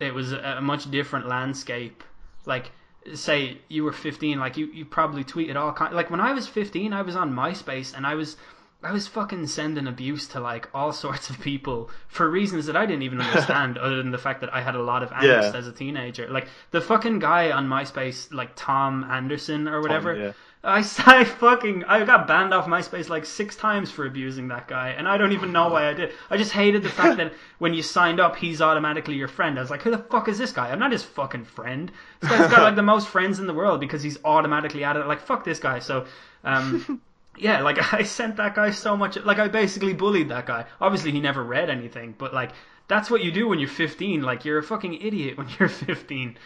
Speaker 1: it was a, a much different landscape like say you were 15 like you, you probably tweeted all kind like when i was 15 i was on myspace and i was i was fucking sending abuse to like all sorts of people for reasons that i didn't even understand other than the fact that i had a lot of angst
Speaker 3: Yeah.
Speaker 1: as a teenager like the fucking guy on myspace like tom anderson or whatever
Speaker 3: yeah.
Speaker 1: I, I fucking I got banned off MySpace like six times for abusing that guy, and I don't even know why I did. I just hated the fact that when you signed up, he's automatically your friend. I was like, who the fuck is this guy? I'm not his fucking friend. This guy's got like the most friends in the world because he's automatically added. Like fuck this guy. So, um, yeah, like I sent that guy so much. Like I basically bullied that guy. Obviously, he never read anything, but like that's what you do when you're 15. Like you're a fucking idiot when you're 15.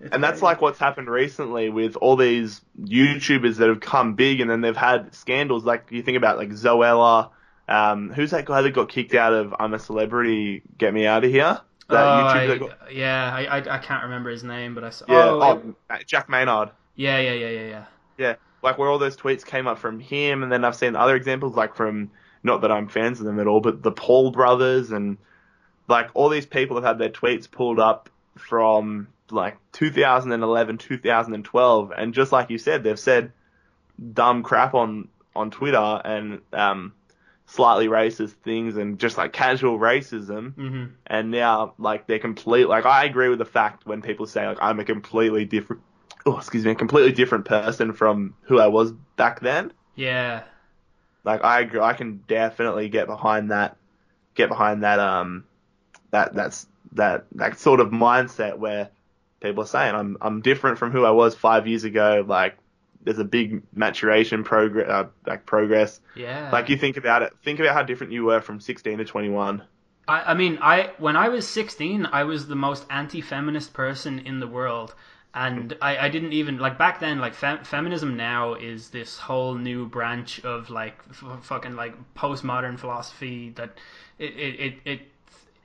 Speaker 1: It's
Speaker 3: And that's
Speaker 1: crazy.
Speaker 3: like what's happened recently with all these YouTubers that have come big and then they've had scandals. Like you think about like Zoella, um, who's that guy that got kicked out of I'm a Celebrity, Get Me Out of Here? That
Speaker 1: Oh,
Speaker 3: YouTuber
Speaker 1: I-
Speaker 3: that got,
Speaker 1: yeah, I, I I can't remember his name, but I saw.
Speaker 3: yeah,
Speaker 1: oh,
Speaker 3: oh, Jack Maynard.
Speaker 1: yeah, yeah, yeah, yeah, yeah.
Speaker 3: Yeah, like where all those tweets came up from him, and then I've seen other examples like from not that I'm fans of them at all, but the Paul brothers and like all these people have had their tweets pulled up from like 2011, 2012, and just like you said, they've said dumb crap on on Twitter and um, slightly racist things and just like casual racism,
Speaker 1: hmm
Speaker 3: and now like they're complete. Like I agree with the fact when people say like I'm a completely different. Oh, excuse me, a completely different person from who I was back then.
Speaker 1: Yeah,
Speaker 3: Like I agree, I can definitely get behind that, get behind that um, that that's that that sort of mindset where people are saying I'm I'm different from who I was five years ago. Like there's a big maturation progress, uh, like progress.
Speaker 1: yeah.
Speaker 3: Like you think about it, think about how different you were from 16 to 21.
Speaker 1: I, I mean, I when I was 16, I was the most anti-feminist person in the world, and I, I didn't even like back then. Like fem- feminism now is this whole new branch of like f- fucking like postmodern philosophy that it it it. it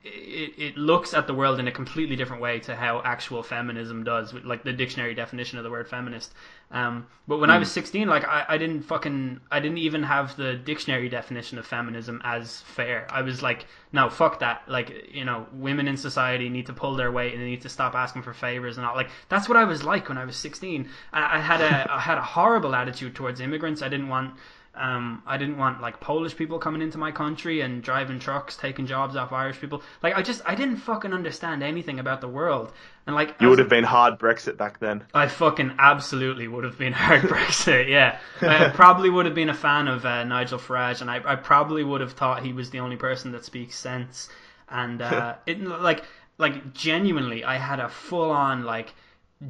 Speaker 1: it, it looks at the world in a completely different way to how actual feminism does, like the dictionary definition of the word feminist. Um, but when I was 16, like I, I didn't fucking, I didn't even have the dictionary definition of feminism as fair. I was like, no, fuck that. Like, you know, women in society need to pull their weight and they need to stop asking for favors and all. Like, that's what I was like when I was 16. I, I had a, I had a horrible attitude towards immigrants. I didn't want, um, I didn't want like Polish people coming into my country and driving trucks, taking jobs off Irish people. Like, I just, I didn't fucking understand anything about the world. And like,
Speaker 3: You would have been hard Brexit back then.
Speaker 1: I fucking absolutely would have been hard Brexit. Yeah, I probably would have been a fan of uh, Nigel Farage, and I, I probably would have thought he was the only person that speaks sense. And uh, it like like genuinely, I had a full on like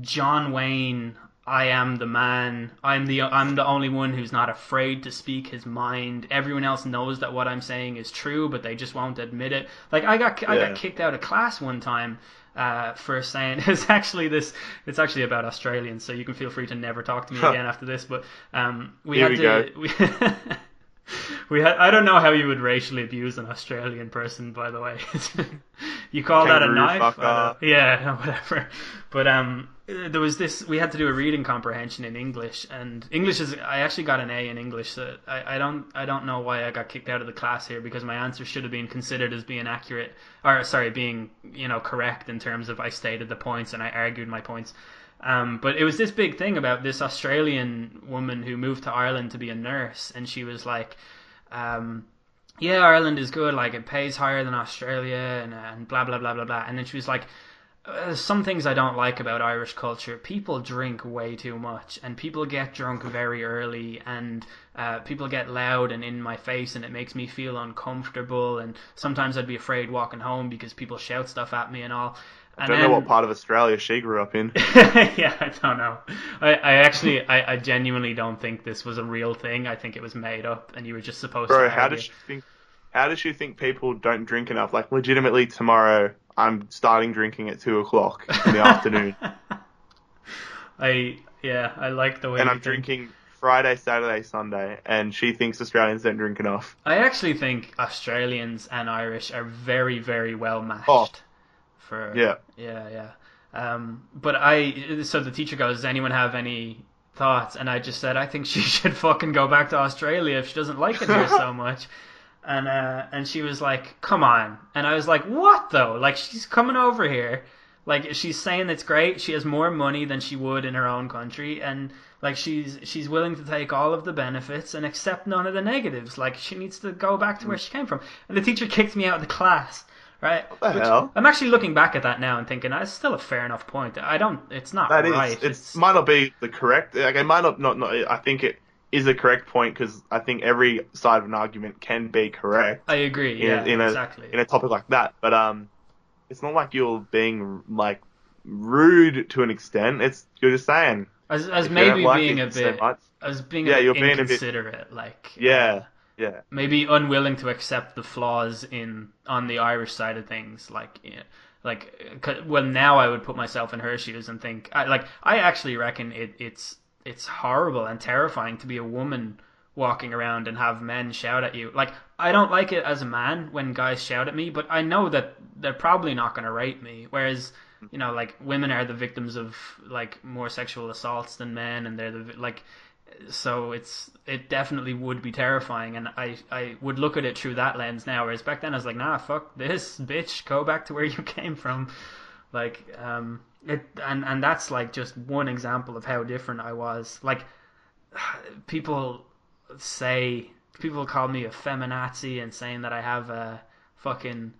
Speaker 1: John Wayne. I am the man. I'm the I'm the only one who's not afraid to speak his mind. Everyone else knows that what I'm saying is true, but they just won't admit it. Like I got I
Speaker 3: Yeah.
Speaker 1: got kicked out of class one time uh, for saying it's actually this. It's actually about Australians, so you can feel free to never talk to me again after this. But um, we
Speaker 3: Here
Speaker 1: had
Speaker 3: we
Speaker 1: to. We, we had. I don't know how you would racially abuse an Australian person. By the way, you call that a knife?
Speaker 3: Fucker.
Speaker 1: yeah, whatever. But um, there was this. We had to do a reading comprehension in English, and English is. I actually got an A in English. So I, I don't. I don't know why I got kicked out of the class here because my answer should have been considered as being accurate, or sorry, being you know correct in terms of I stated the points and I argued my points. Um, but it was this big thing about this Australian woman who moved to Ireland to be a nurse, and she was like, um, "Yeah, Ireland is good. Like it pays higher than Australia, and and blah blah blah blah blah." And then she was like, uh, "Some things I don't like about Irish culture. People drink way too much, and people get drunk very early, and uh, people get loud and in my face, and it makes me feel uncomfortable. And sometimes I'd be afraid walking home because people shout stuff at me and all."
Speaker 3: I don't
Speaker 1: then-
Speaker 3: know what part of Australia she grew up in.
Speaker 1: yeah, I don't know. I, I actually, I, I genuinely don't think this was a real thing. I think it was made up, and you were just supposed
Speaker 3: Bro,
Speaker 1: to.
Speaker 3: how
Speaker 1: argue.
Speaker 3: does she think? How does she think people don't drink enough? Like, legitimately, tomorrow I'm starting drinking at two o'clock in the afternoon,
Speaker 1: I yeah, I like the way.
Speaker 3: and I'm
Speaker 1: think.
Speaker 3: drinking Friday, Saturday, Sunday, and she thinks Australians don't drink enough.
Speaker 1: I actually think Australians and Irish are very, very well matched.
Speaker 3: Oh.
Speaker 1: For
Speaker 3: Yeah.
Speaker 1: yeah, yeah. Um, but I so the teacher goes, "Does anyone have any thoughts?" And I just said, "I think she should fucking go back to Australia if she doesn't like it here so much." And uh, and she was like, "Come on!" And I was like, "What though? Like she's coming over here." Like she's saying it's great. She has more money than she would in her own country, and like she's she's willing to take all of the benefits and accept none of the negatives. Like she needs to go back to where she came from. And the teacher kicked me out of the class. Right?
Speaker 3: the
Speaker 1: Which-
Speaker 3: hell?
Speaker 1: I'm actually looking back at that now and thinking that's still a fair enough point. I don't. It's not
Speaker 3: That is,
Speaker 1: right.
Speaker 3: it's might not be the correct. Like, it might not, not, not. I think it is a correct point because I think every side of an argument can be correct
Speaker 1: I agree.
Speaker 3: in,
Speaker 1: Yeah,
Speaker 3: a, in a
Speaker 1: exactly.
Speaker 3: in a topic like that. But um, it's not like you're being like rude to an extent. It's you're just saying
Speaker 1: as as
Speaker 3: you
Speaker 1: maybe
Speaker 3: like
Speaker 1: being a
Speaker 3: so
Speaker 1: bit,
Speaker 3: much-
Speaker 1: as being
Speaker 3: Yeah,
Speaker 1: a
Speaker 3: you're being a bit-
Speaker 1: inconsiderate. Like
Speaker 3: yeah, yeah,
Speaker 1: maybe unwilling to accept the flaws in on the Irish side of things. Like, yeah, like, 'cause- well, now I would put myself in her shoes and think, I, like, I actually reckon it, it's it's horrible and terrifying to be a woman walking around and have men shout at you. Like, I don't like it as a man when guys shout at me, but I know that they're probably not going to rape me. Whereas, you know, like women are the victims of like more sexual assaults than men, and they're the like so it's it definitely would be terrifying and I, I would look at it through that lens now whereas back then I was like nah fuck this bitch go back to where you came from like um it and and that's like just one example of how different I was like people say people call me a feminazi and saying that I have a fucking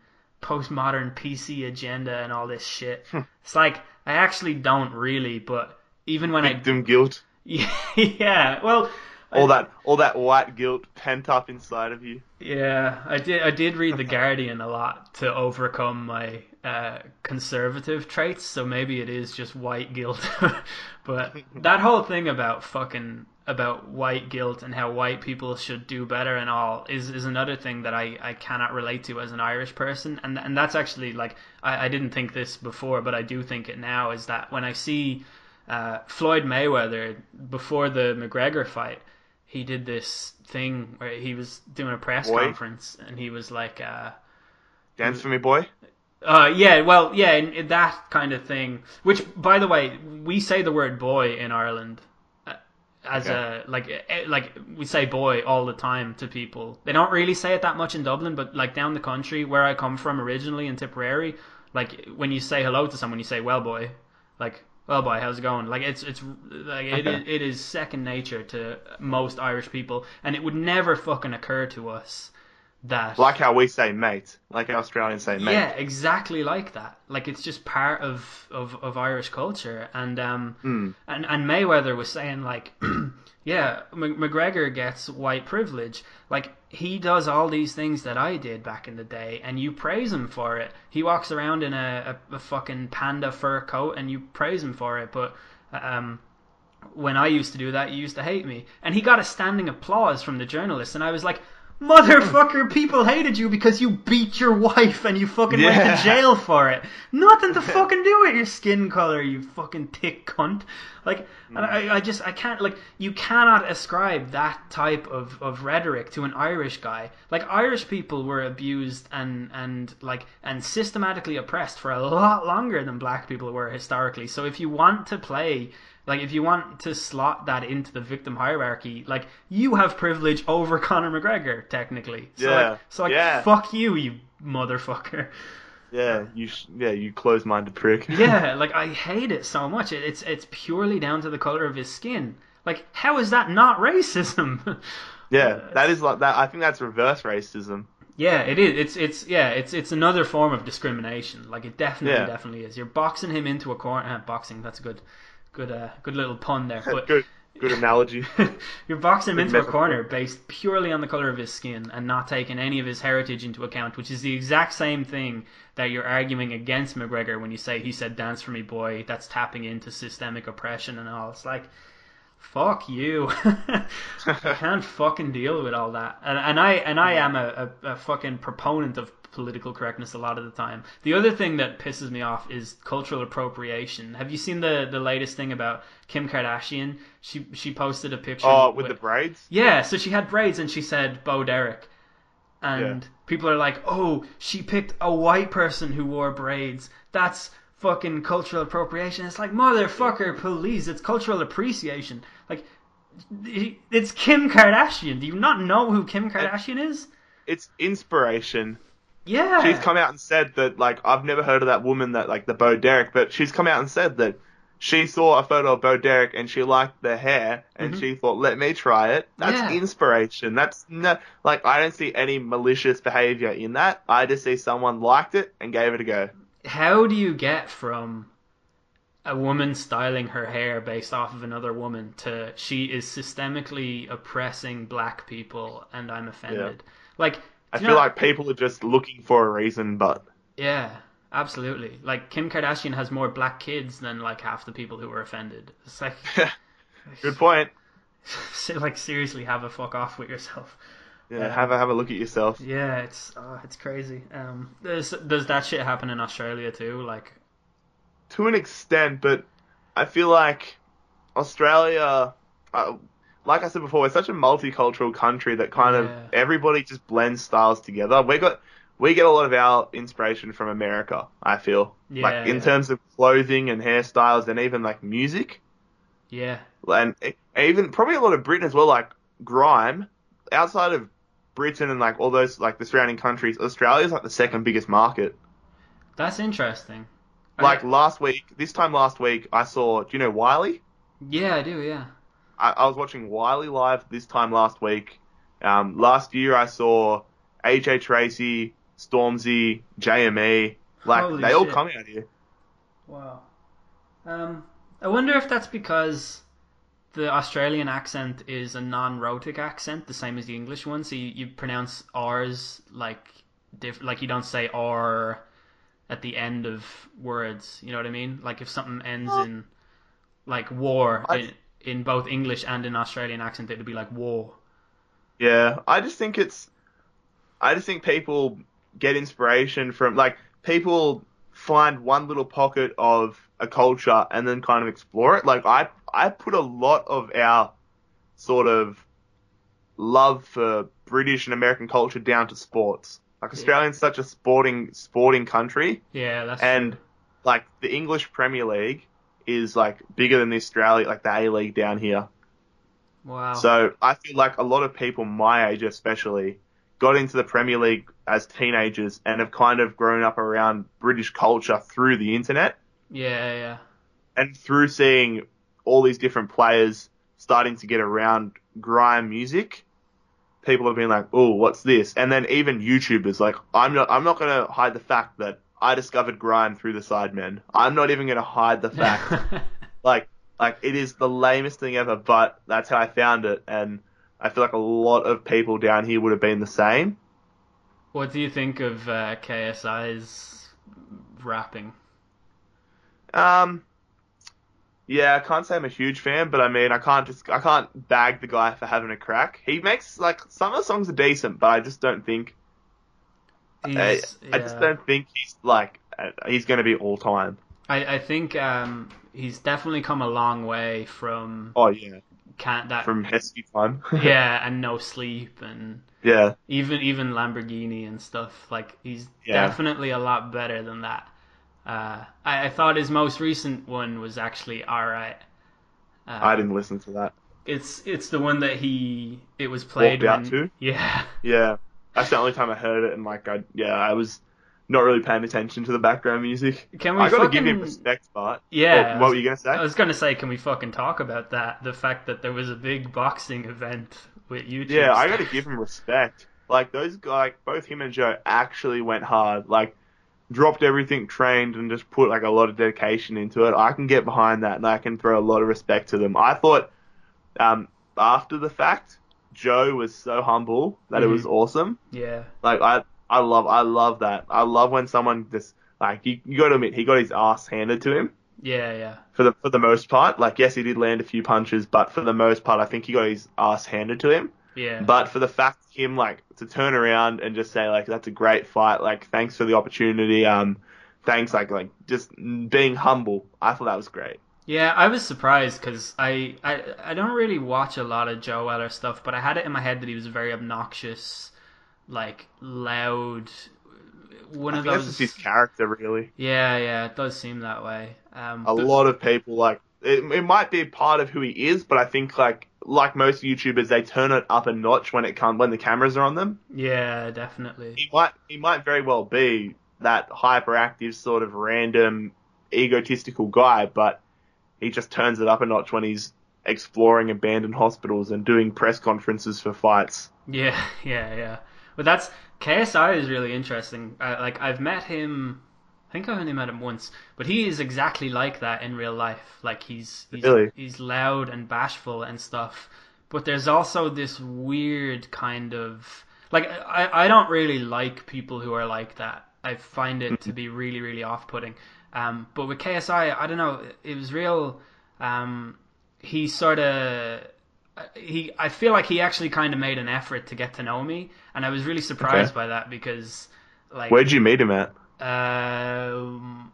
Speaker 1: postmodern PC agenda and all this shit hmm. it's like I actually don't really but even when I
Speaker 3: victim guilt,
Speaker 1: yeah, yeah. Well,
Speaker 3: all that all that white guilt pent up inside of you.
Speaker 1: yeah, I did. I did read the Guardian a lot to overcome my uh, conservative traits. So maybe it is just white guilt. but that whole thing about fucking about white guilt and how white people should do better and all is is another thing that I, I cannot relate to as an Irish person. And and that's actually like I, I didn't think this before, but I do think it now. Is that when I see uh, Floyd Mayweather before the McGregor fight, he did this thing where he was doing a press
Speaker 3: Boy.
Speaker 1: conference and he was like, uh,
Speaker 3: Dance for me, boy.
Speaker 1: Uh, yeah, well, yeah, in, in that kind of thing. Which, by the way, we say the word boy in Ireland uh, as
Speaker 3: Okay.
Speaker 1: a like eh, like we say boy all the time to people. They don't really say it that much in Dublin, but like down the country where I come from originally in Tipperary, like when you say hello to someone, you say well boy, like well boy, how's it going? Like it's it's like it, it is second nature to most Irish people, and it would never fucking occur to us that
Speaker 3: Like how we say mate, like Australians say mate.
Speaker 1: yeah, exactly like that. Like it's just part of, of, of Irish culture, and um,
Speaker 3: Hmm.
Speaker 1: and and Mayweather was saying like, yeah, McGregor gets white privilege. Like he does all these things that I did back in the day, and you praise him for it. He walks around in a, a, a fucking panda fur coat, and you praise him for it. But um, when I used to do that, you used to hate me. And he got a standing applause from the journalists, and I was like, Motherfucker, people hated you because you beat your wife and you fucking went to jail for it. Nothing to fucking do with your skin color, you fucking thick cunt. Like, and I, I just, I can't, like, you cannot ascribe that type of, of rhetoric to an Irish guy. Like, Irish people were abused and, and, like, and systematically oppressed for a lot longer than black people were historically. So if you want to play like if you want to slot that into the victim hierarchy, like you have privilege over Conor McGregor technically. So
Speaker 3: Yeah.
Speaker 1: like, so like
Speaker 3: Yeah.
Speaker 1: fuck you, you motherfucker.
Speaker 3: Yeah, you yeah you close-minded prick.
Speaker 1: Yeah, like I hate it so much. It, it's it's purely down to the color of his skin. Like how is that not racism?
Speaker 3: yeah, that is like that. I think that's reverse racism.
Speaker 1: yeah, it is. It's it's yeah, it's it's another form of discrimination. Like it definitely
Speaker 3: Yeah.
Speaker 1: definitely is. You're boxing him into a corner. Uh, boxing. That's good good uh good little pun there. But
Speaker 3: good, good analogy.
Speaker 1: You're boxing him
Speaker 3: Good
Speaker 1: into a corner based purely on the color of his skin and not taking any of his heritage into account, which is the exact same thing that you're arguing against McGregor when you say he said "dance for me, boy." That's tapping into systemic oppression and all. It's like fuck you. I can't fucking deal with all that. And, and I and I am a, a, a fucking proponent of political correctness a lot of the time. The other thing that pisses me off is cultural appropriation. Have you seen the the latest thing about Kim Kardashian? She she posted a picture.
Speaker 3: Oh, with the braids.
Speaker 1: Yeah, so she had braids and she said Bo Derek. And
Speaker 3: Yeah.
Speaker 1: people are like, "Oh, she picked a white person who wore braids. That's fucking cultural appropriation." It's like, "Motherfucker, please, it's cultural appreciation." Like it's Kim Kardashian. Do you not know who Kim Kardashian is?
Speaker 3: It's inspiration.
Speaker 1: Yeah.
Speaker 3: She's come out and said that like I've never heard of that woman that like the Bo Derek, but she's come out and said that she saw a photo of Bo Derek and she liked the hair and
Speaker 1: Mhm.
Speaker 3: she thought, let me try it. That's
Speaker 1: Yeah.
Speaker 3: inspiration. That's no, like I don't see any malicious behavior in that. I just see someone liked it and gave it a go.
Speaker 1: How do you get from a woman styling her hair based off of another woman to she is systemically oppressing black people and I'm offended? Like,
Speaker 3: I
Speaker 1: you
Speaker 3: feel
Speaker 1: know-
Speaker 3: like people are just looking for a reason, but
Speaker 1: yeah, absolutely. Like Kim Kardashian has more black kids than like half the people who were offended. It's like,
Speaker 3: good point.
Speaker 1: like seriously, have a fuck off with yourself.
Speaker 3: Yeah,
Speaker 1: Yeah.
Speaker 3: have a have a look at yourself.
Speaker 1: Yeah, it's oh, it's crazy. Um, does does that shit happen in Australia too? Like,
Speaker 3: to an extent, but I feel like Australia, uh, like I said before, it's such a multicultural country that kind
Speaker 1: Yeah.
Speaker 3: of everybody just blends styles together. We got we get a lot of our inspiration from America. I feel
Speaker 1: Yeah,
Speaker 3: like in
Speaker 1: yeah.
Speaker 3: terms of clothing and hairstyles and even like music
Speaker 1: yeah,
Speaker 3: and even probably a lot of Britain as well, like grime. Outside of Britain and like all those like the surrounding countries, Australia's like the second biggest market.
Speaker 1: that's interesting.
Speaker 3: Like last week, this time last week, I saw. Do you know Wiley?
Speaker 1: yeah, I do. Yeah.
Speaker 3: I, I was watching Wiley live this time last week. Um, last year I saw AJ Tracey, Stormzy, JME. Like
Speaker 1: Holy
Speaker 3: they all come out here.
Speaker 1: Wow. Um, I wonder if that's because the Australian accent is a non-rhotic accent, the same as the English one. So you, you pronounce R's like diff- like you don't say R at the end of words. You know what I mean? Like if something ends in like war
Speaker 3: I-
Speaker 1: in, in both English and in Australian accent, it'd be like war.
Speaker 3: Yeah, I just think it's. I just think people get inspiration from like people find one little pocket of a culture and then kind of explore it. Like I, I put a lot of our sort of love for British and American culture down to sports. Like Australia's such a sporting sporting country,
Speaker 1: Yeah, that's
Speaker 3: and
Speaker 1: true.
Speaker 3: like the English Premier League is like bigger than the Australia, like the A League down here.
Speaker 1: wow.
Speaker 3: So I feel like a lot of people my age, especially, got into the Premier League as teenagers and have kind of grown up around British culture through the internet
Speaker 1: yeah, yeah.
Speaker 3: and through seeing all these different players starting to get around grime music. People have been like, "Oh, what's this?" And then even YouTubers, like, I'm not, I'm not gonna hide the fact that I discovered grime through the Sidemen. I'm not even gonna hide the fact like like it is the lamest thing ever, but that's how I found it, and I feel like a lot of people down here would have been the same.
Speaker 1: what do you think of uh, KSI's rapping?
Speaker 3: Um, yeah, I can't say I'm a huge fan, but I mean, I can't just I can't bag the guy for having a crack. He makes like some of the songs are decent, but I just don't think I, I just don't think he's like uh, he's going to be all time.
Speaker 1: I, I think um, he's definitely come a long way from
Speaker 3: Oh yeah,
Speaker 1: Can't that
Speaker 3: from Heskey time.
Speaker 1: yeah and no sleep and
Speaker 3: yeah,
Speaker 1: even even Lamborghini and stuff. Like he's
Speaker 3: Yeah.
Speaker 1: definitely a lot better than that. Uh, I, I thought his most recent one was actually all right. Uh,
Speaker 3: I didn't listen to that.
Speaker 1: It's it's the one that he it was played
Speaker 3: Walked out to?
Speaker 1: yeah
Speaker 3: Yeah, that's the only time I heard it, and like I yeah, I was not really paying attention to the background music.
Speaker 1: Can we
Speaker 3: I gotta
Speaker 1: fucking
Speaker 3: give him respect, Bart.
Speaker 1: yeah.
Speaker 3: What, what were you gonna say?
Speaker 1: I was gonna say, can we fucking talk about that? The fact that there was a big boxing event with YouTube.
Speaker 3: Yeah, I gotta give him respect. Like those guys, both him and Joe actually went hard. Like dropped everything, trained, and just put like a lot of dedication into it. I can get behind that, and I can throw a lot of respect to them. I thought, um, after the fact, Joe was so humble that it was
Speaker 1: Mhm.
Speaker 3: awesome.
Speaker 1: Yeah,
Speaker 3: Like I, I love, I love that. I love when someone just like you, you got to admit he got his ass handed to him,
Speaker 1: Yeah, yeah.
Speaker 3: for the for the most part. Like, yes, he did land a few punches, but for the most part, I think he got his ass handed to him.
Speaker 1: Yeah.
Speaker 3: But for the fact him like to turn around and just say like that's a great fight, like thanks for the opportunity, um, thanks like like just being humble. I thought that was great.
Speaker 1: Yeah, I was surprised because I, I I don't really watch a lot of Joe Weller stuff, but I had it in my head that he was very obnoxious, like loud. One
Speaker 3: I
Speaker 1: of
Speaker 3: that's
Speaker 1: those.
Speaker 3: just his character, really.
Speaker 1: Yeah, yeah, it does seem that way. Um,
Speaker 3: A
Speaker 1: but-
Speaker 3: lot of people like it, it might be part of who he is, but I think like like most YouTubers, they turn it up a notch when it comes when the cameras are on them.
Speaker 1: Yeah, definitely.
Speaker 3: He might he might very well be that hyperactive sort of random egotistical guy, but he just turns it up a notch when he's exploring abandoned hospitals and doing press conferences for fights.
Speaker 1: Yeah, yeah, yeah. But that's KSI is really interesting. I, like I've met him. I think I've only met him once, but he is exactly like that in real life. Like he's he's,
Speaker 3: Really?
Speaker 1: he's loud and bashful and stuff. But there's also this weird kind of like I I don't really like people who are like that. I find it to be really really off putting. Um, but with KSI, I don't know. It was real. Um, he sort of he I feel like he actually kind of made an effort to get to know me, and I was really surprised
Speaker 3: Okay.
Speaker 1: by that because like
Speaker 3: Where'd you meet him at?
Speaker 1: um,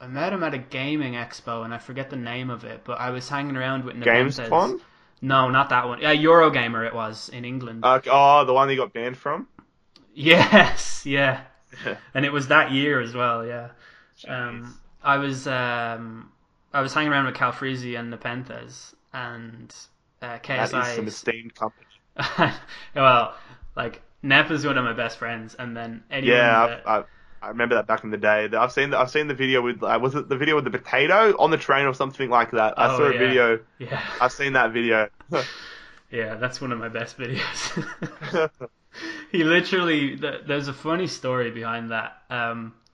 Speaker 1: I met him at a gaming expo, and I forget the name of it, but I was hanging around with
Speaker 3: Games
Speaker 1: No, not that one. Yeah, Eurogamer it was in England.
Speaker 3: Uh, oh, the one he got banned from.
Speaker 1: yes, yeah, and it was that year as well. Yeah. Um, I was um, I was hanging around with Calfreezy and Nepenthez and uh, KSI.
Speaker 3: is some esteemed company.
Speaker 1: well, like Nep is one of my best friends, and then anyone
Speaker 3: Yeah,
Speaker 1: that-
Speaker 3: I, I, I remember that back in the day. I've seen the, I've seen the video with uh, was it the video with the potato on the train or something like that. I
Speaker 1: Oh,
Speaker 3: saw a
Speaker 1: yeah.
Speaker 3: video.
Speaker 1: yeah,
Speaker 3: I've seen that video.
Speaker 1: yeah, that's one of my best videos. he literally, th- there's a funny story behind that. Um, that w-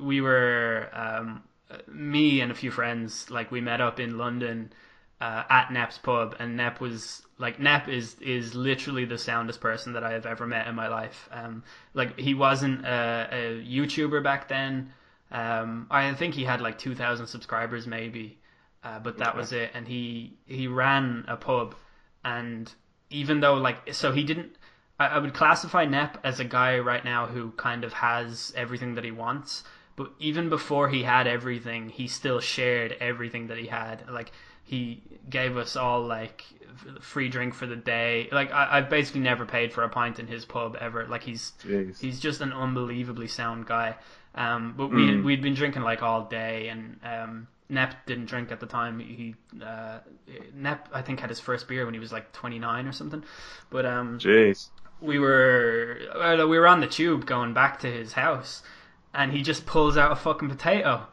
Speaker 1: we were, um, me and a few friends, like we met up in London uh, at Nep's pub, and Nep was like Nep is is literally the soundest person that I have ever met in my life. Um, like he wasn't a, a YouTuber back then. Um, I think he had like two thousand subscribers maybe, uh, but that
Speaker 3: Okay.
Speaker 1: was it. And he he ran a pub, and even though like so he didn't. I, I would classify Nep as a guy right now who kind of has everything that he wants. But even before he had everything, he still shared everything that he had. Like he gave us all like free drink for the day. Like I, I've basically never paid for a pint in his pub ever. Like he's
Speaker 3: Jeez.
Speaker 1: he's just an unbelievably sound guy. Um, but we
Speaker 3: Mm.
Speaker 1: we'd been drinking like all day, and um, Nep didn't drink at the time. He uh, Nep I think had his first beer when he was like 29 or something. But um,
Speaker 3: Jeez.
Speaker 1: We were well, we were on the tube going back to his house, and he just pulls out a fucking potato,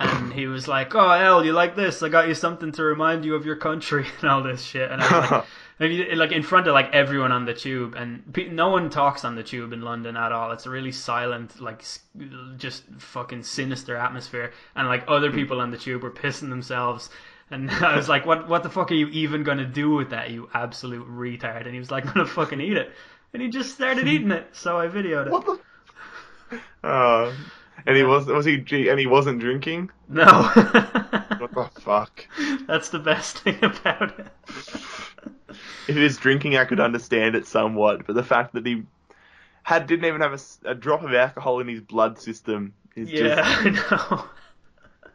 Speaker 1: and he was like, "Oh, El, you like this? I got you something to remind you of your country and all this shit." And I was like, maybe like in front of like everyone on the tube, and pe- no one talks on the tube in London at all. It's a really silent, like just fucking sinister atmosphere, and like other hmm. people on the tube were pissing themselves. And I was like, "What? What the fuck are you even gonna do with that, you absolute retard?" And he was like, "I'm gonna fucking eat it." And he just started eating it, so I videoed it.
Speaker 3: What the? Uh, and he was was he and he wasn't drinking.
Speaker 1: No,
Speaker 3: What the fuck?
Speaker 1: that's the best thing about it.
Speaker 3: If he was drinking, I could understand it somewhat, but the fact that he had didn't even have a drop of alcohol in his blood system is
Speaker 1: Yeah,
Speaker 3: just
Speaker 1: I know.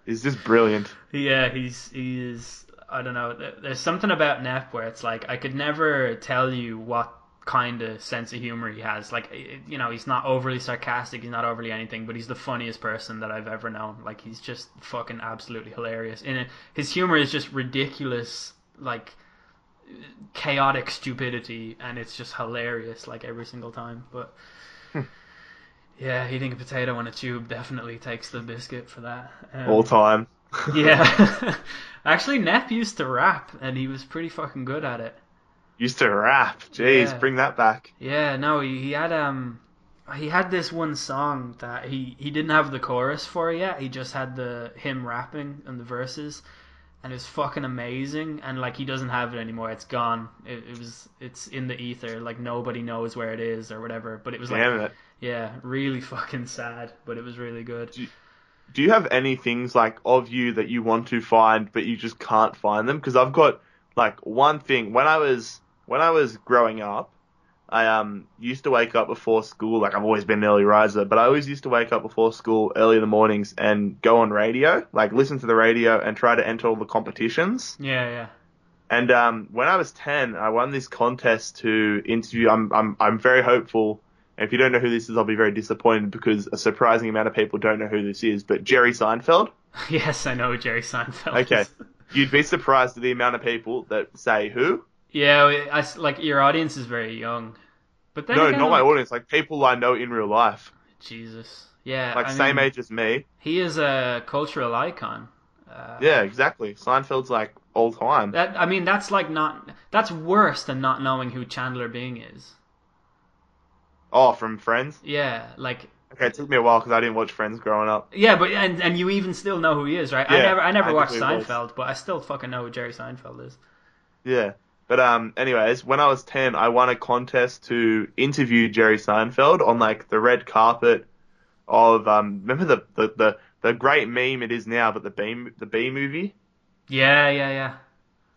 Speaker 3: is just brilliant.
Speaker 1: Yeah, he's he is. I don't know. There's something about Nep where it's like I could never tell you what kind of sense of humor he has. Like eh, eh, you know, he's not overly sarcastic. He's not overly anything, but he's the funniest person that I've ever known. Like he's just fucking absolutely hilarious. And his humor is just ridiculous, like chaotic stupidity, and it's just hilarious like every single time. But. Hmm. Yeah, eating a potato on a tube definitely takes the biscuit for that. Um,
Speaker 3: All time.
Speaker 1: yeah. Actually, Nep used to rap, and he was pretty fucking good at it.
Speaker 3: Used to rap. Jeez,
Speaker 1: Yeah.
Speaker 3: bring that back.
Speaker 1: Yeah, no, he, he had um, he had this one song that he he didn't have the chorus for yet. He just had the him rapping and the verses, and it was fucking amazing. And like he doesn't have it anymore; it's gone. It, it was it's in the ether. Like nobody knows where it is or whatever. But it was like
Speaker 3: Damn it.
Speaker 1: yeah, really fucking sad. But it was really good.
Speaker 3: do you have any things like of you that you want to find but you just can't find them? Because I've got like one thing when I was when I was growing up, I um used to wake up before school. Like I've always been an early riser, but I always used to wake up before school early in the mornings and go on radio, like listen to the radio and try to enter all the competitions.
Speaker 1: Yeah, yeah.
Speaker 3: And um, when I was ten, I won this contest to interview. I'm I'm I'm very hopeful. And if you don't know who this is, I'll be very disappointed because a surprising amount of people don't know who this is. But Jerry Seinfeld.
Speaker 1: Yes, I know Jerry Seinfeld.
Speaker 3: Okay, you'd be surprised at the amount of people that say who.
Speaker 1: Yeah, I, I- like your audience is very young, but
Speaker 3: No, not my
Speaker 1: like,
Speaker 3: audience. Like people I know in real life,
Speaker 1: Jesus. Yeah,
Speaker 3: like
Speaker 1: I
Speaker 3: same
Speaker 1: mean,
Speaker 3: age as me.
Speaker 1: He is a cultural icon. Uh,
Speaker 3: Yeah, exactly. Seinfeld's like all time.
Speaker 1: That I mean, that's like not. That's worse than not knowing who Chandler Bing is.
Speaker 3: Oh, from Friends.
Speaker 1: Yeah, like
Speaker 3: Okay, it took me a while because I didn't watch Friends growing up.
Speaker 1: yeah, but and and you even still know who he is, right? I
Speaker 3: Yeah,
Speaker 1: never I never
Speaker 3: I
Speaker 1: watched
Speaker 3: definitely was.
Speaker 1: Seinfeld, but I still fucking know who Jerry Seinfeld is.
Speaker 3: Yeah. But um, anyways, when I was ten, I won a contest to interview Jerry Seinfeld on like the red carpet of um. Remember the the the, the great meme it is now, but the B the B movie.
Speaker 1: Yeah, yeah, yeah.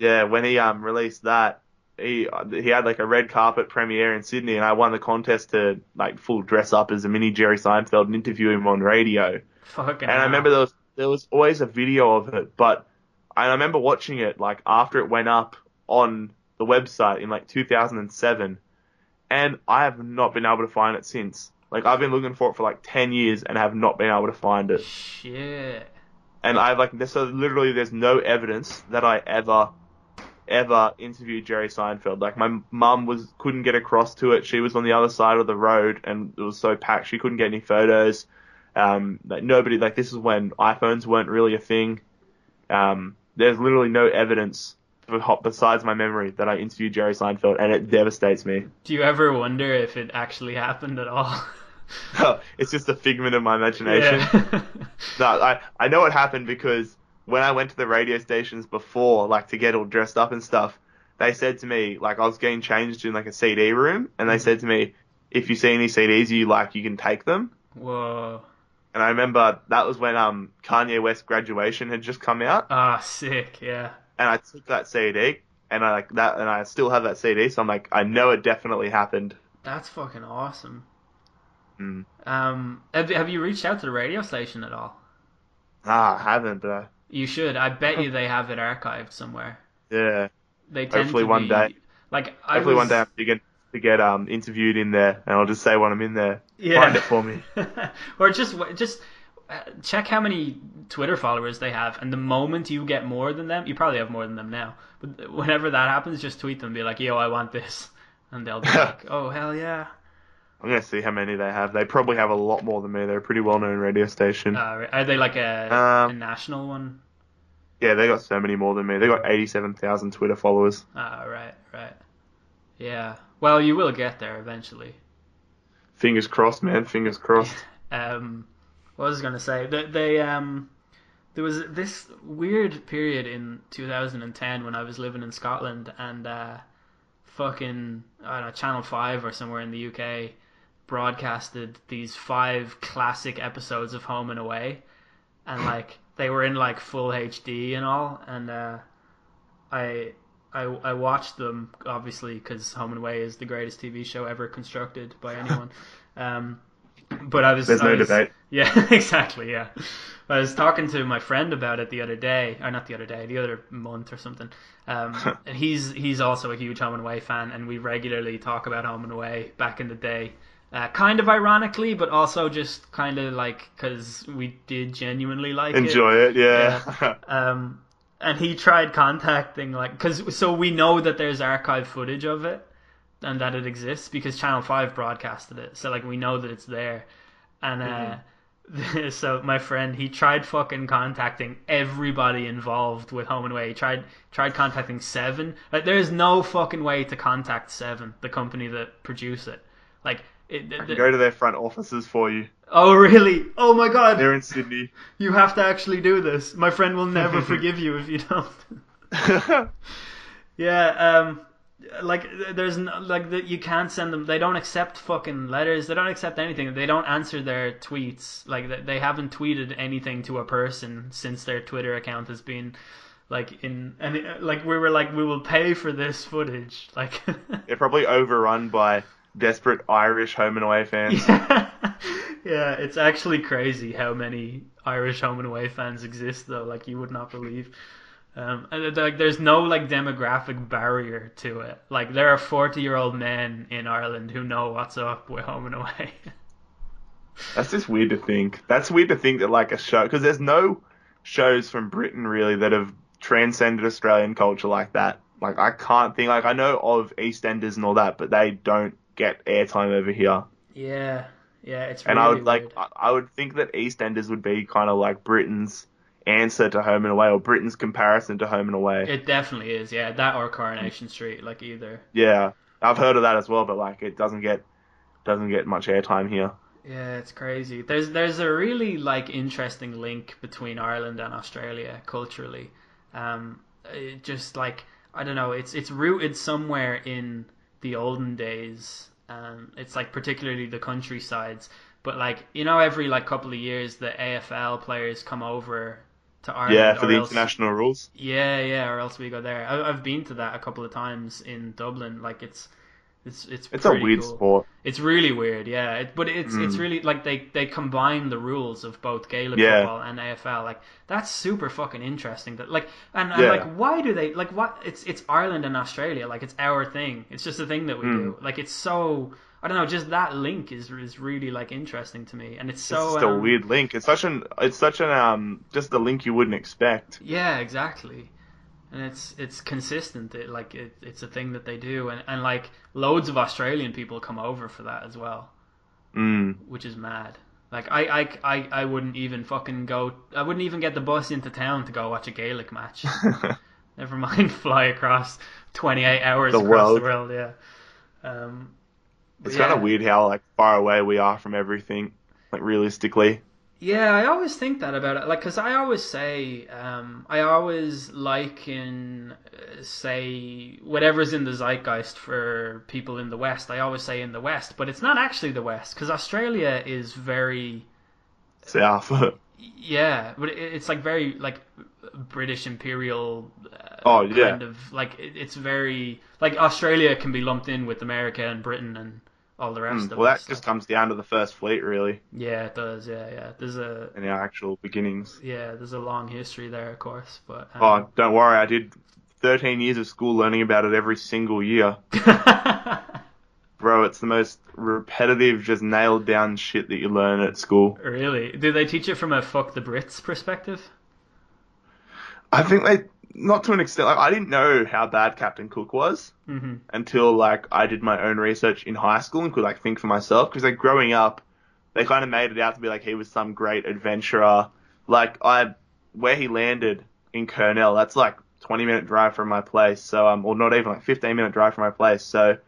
Speaker 3: Yeah, when he um released that, he he had like a red carpet premiere in Sydney, and I won the contest to like full dress up as a mini Jerry Seinfeld and interview him on radio.
Speaker 1: Fucking.
Speaker 3: And I remember there was there was always a video of it, but I remember watching it like after it went up on the website in like 2007, and I have not been able to find it since. Like I've been looking for it for like 10 years and have not been able to find it.
Speaker 1: Shit.
Speaker 3: And I've like so literally there's no evidence that I ever ever interviewed Jerry Seinfeld. Like my mum was couldn't get across to it. She was on the other side of the road and it was so packed she couldn't get any photos. Um, like nobody like this is when iPhones weren't really a thing. Um, there's literally no evidence besides my memory that I interviewed Jerry Seinfeld, and it devastates me.
Speaker 1: Do you ever wonder if it actually happened at all?
Speaker 3: it's just a figment of my imagination.
Speaker 1: Yeah.
Speaker 3: No, I I know it happened because when I went to the radio stations before, like to get all dressed up and stuff, they said to me like I was getting changed in like a CD room, and they said to me, if you see any CDs you like, you can take them.
Speaker 1: Whoa.
Speaker 3: And I remember that was when um Kanye West graduation had just come out,
Speaker 1: Ah, sick. Yeah.
Speaker 3: And I took that CD, and I like that, and I still have that CD, so I'm like, I know it definitely happened.
Speaker 1: That's fucking awesome.
Speaker 3: Mm.
Speaker 1: Um, have, have you reached out to the radio station at all?
Speaker 3: Ah, I haven't, but uh,
Speaker 1: You should. I bet you they have it archived somewhere.
Speaker 3: yeah.
Speaker 1: They
Speaker 3: Hopefully one
Speaker 1: be-
Speaker 3: day.
Speaker 1: Like I
Speaker 3: Hopefully
Speaker 1: was,
Speaker 3: one day I'm get to get um interviewed in there, and I'll just say when I'm in there.
Speaker 1: Yeah.
Speaker 3: Find it for me.
Speaker 1: or just just check how many Twitter followers they have, and the moment you get more than them, you probably have more than them now. But whenever that happens, just tweet them, be like, "Yo, I want this," and they'll be like, "Oh hell yeah!"
Speaker 3: I'm gonna see how many they have. They probably have a lot more than me. They're a pretty well-known radio station.
Speaker 1: Uh, are they like a,
Speaker 3: Um,
Speaker 1: a national one?
Speaker 3: yeah, they got so many more than me. They got 87,000 Twitter followers.
Speaker 1: Ah, right, right. Yeah. Well, you will get there eventually.
Speaker 3: Fingers crossed, man. Fingers crossed.
Speaker 1: Um, what was I going to say? They, they um, there was this weird period in 2010 when I was living in Scotland and uh, fucking I don't know Channel Five or somewhere in the UK broadcasted these five classic episodes of Home and Away, and like they were in like full HD and all, and uh, I. I, I watched them obviously because Home and Away is the greatest TV show ever constructed by anyone. Um, but I was
Speaker 3: There's
Speaker 1: I
Speaker 3: no
Speaker 1: was-
Speaker 3: debate.
Speaker 1: Yeah, exactly. Yeah, I was talking to my friend about it the other day, or not the other day, the other month or something. Um, and he's he's also a huge Home and Away fan, and we regularly talk about Home and Away back in the day. Uh, kind of ironically, but also just kind of like because we did genuinely like it.
Speaker 3: Enjoy it, yeah.
Speaker 1: Um, and he tried contacting like because so we know that there's archive footage of it and that it exists because Channel Five broadcasted it. So like we know that it's there, and uh, so my friend he tried fucking contacting everybody involved with Home and Away. He tried tried contacting Seven. Like there is no fucking way to contact Seven, the company that produce it. Like. It,
Speaker 3: I
Speaker 1: the-
Speaker 3: go to their front offices for you.
Speaker 1: oh really? Oh my god!
Speaker 3: They're in Sydney.
Speaker 1: You have to actually do this. My friend will never forgive you if you don't. Yeah, um, like there's no, like you can't send them they don't accept fucking letters they don't accept anything they don't answer their tweets like they, they haven't tweeted anything to a person since their twitter account has been like in and it, like we were like we will pay for this footage like
Speaker 3: They're probably overrun by desperate Irish home and away fans.
Speaker 1: yeah. yeah it's actually crazy how many irish home and away fans exist though like you would not believe um, like, there's no like demographic barrier to it. Like, there are 40 year old men in Ireland who know what's up with home and away.
Speaker 3: That's just weird to think. That's weird to think that like a show because there's no shows from Britain really that have transcended Australian culture like that. Like I can't think like I know of EastEnders and all that, but they don't get airtime over here.
Speaker 1: yeah, yeah, it's
Speaker 3: And
Speaker 1: really
Speaker 3: I would like
Speaker 1: weird.
Speaker 3: I, I would think that EastEnders would be kind of like Britain's answer to Home and Away or Britain's comparison to Home and Away.
Speaker 1: It definitely is, yeah. That or Coronation Street, like either.
Speaker 3: yeah, I've heard of that as well, but like it doesn't get doesn't get much airtime here.
Speaker 1: Yeah, it's crazy. There's there's a really like interesting link between Ireland and Australia culturally. Um, it just like I don't know, it's it's rooted somewhere in the olden days. Um, it's like particularly the countrysides. But like you know, every like couple of years, the AFL players come over to Ireland.
Speaker 3: yeah, for the
Speaker 1: else-
Speaker 3: international rules.
Speaker 1: Yeah, yeah, or else we go there. I, I've been to that a couple of times in Dublin. Like it's, it's, it's.
Speaker 3: It's a weird
Speaker 1: cool.
Speaker 3: sport.
Speaker 1: It's really weird, yeah. It, but it's it's
Speaker 3: Mm.
Speaker 1: really like they they combine the rules of both Gaelic
Speaker 3: Yeah.
Speaker 1: football and AFL. Like that's super fucking interesting. That like and, and
Speaker 3: Yeah.
Speaker 1: like why do they like what? It's it's Ireland and Australia. Like it's our thing. It's just a thing that we
Speaker 3: Mm.
Speaker 1: do. Like it's so. I don't know. Just that link is is really like interesting to me, and it's so
Speaker 3: it's just a
Speaker 1: um,
Speaker 3: weird link. It's such an it's such an um just a link you wouldn't expect.
Speaker 1: Yeah, exactly. And it's it's consistent. It, like it, it's a thing that they do, and, and like loads of Australian people come over for that as well,
Speaker 3: Mm.
Speaker 1: which is mad. Like I, I, I, I wouldn't even fucking go. I wouldn't even get the bus into town to go watch a Gaelic match. Never mind fly across twenty eight hours
Speaker 3: The
Speaker 1: across
Speaker 3: world.
Speaker 1: the world. Yeah. Um,
Speaker 3: It's kind of weird how like far away we are from everything. Like realistically,
Speaker 1: Yeah, I always think that about it. Like, because I always say, um, I always like in, uh, say, whatever's in the zeitgeist for people in the West. I always say in the West, but it's not actually the West because Australia is very,
Speaker 3: south.
Speaker 1: yeah, but it's like very like British imperial. Uh,
Speaker 3: Oh, yeah.
Speaker 1: Kind of like it's very like Australia can be lumped in with America and Britain and all the rest
Speaker 3: Mm,
Speaker 1: of
Speaker 3: well, that
Speaker 1: us.
Speaker 3: just comes down to the first fleet, really,
Speaker 1: yeah, it does. Yeah, yeah. There's a
Speaker 3: and our actual beginnings.
Speaker 1: yeah, there's a long history there, of course, but um,
Speaker 3: Oh, don't worry, I did 13 years of school learning about it every single year. Bro, it's the most repetitive, just nailed down shit that you learn at school.
Speaker 1: really? Do they teach it from a fuck the Brits perspective?
Speaker 3: I think they, not to an extent, like, I didn't know how bad Captain Cook was
Speaker 1: hmm
Speaker 3: until, like, I did my own research in high school and could, like, think for myself. Because, like, growing up, they kind of made it out to be like he was some great adventurer. Like, I, where he landed in Kurnell, that's like 20 minute drive from my place. So, um, or not even like 15 minute drive from my place. So,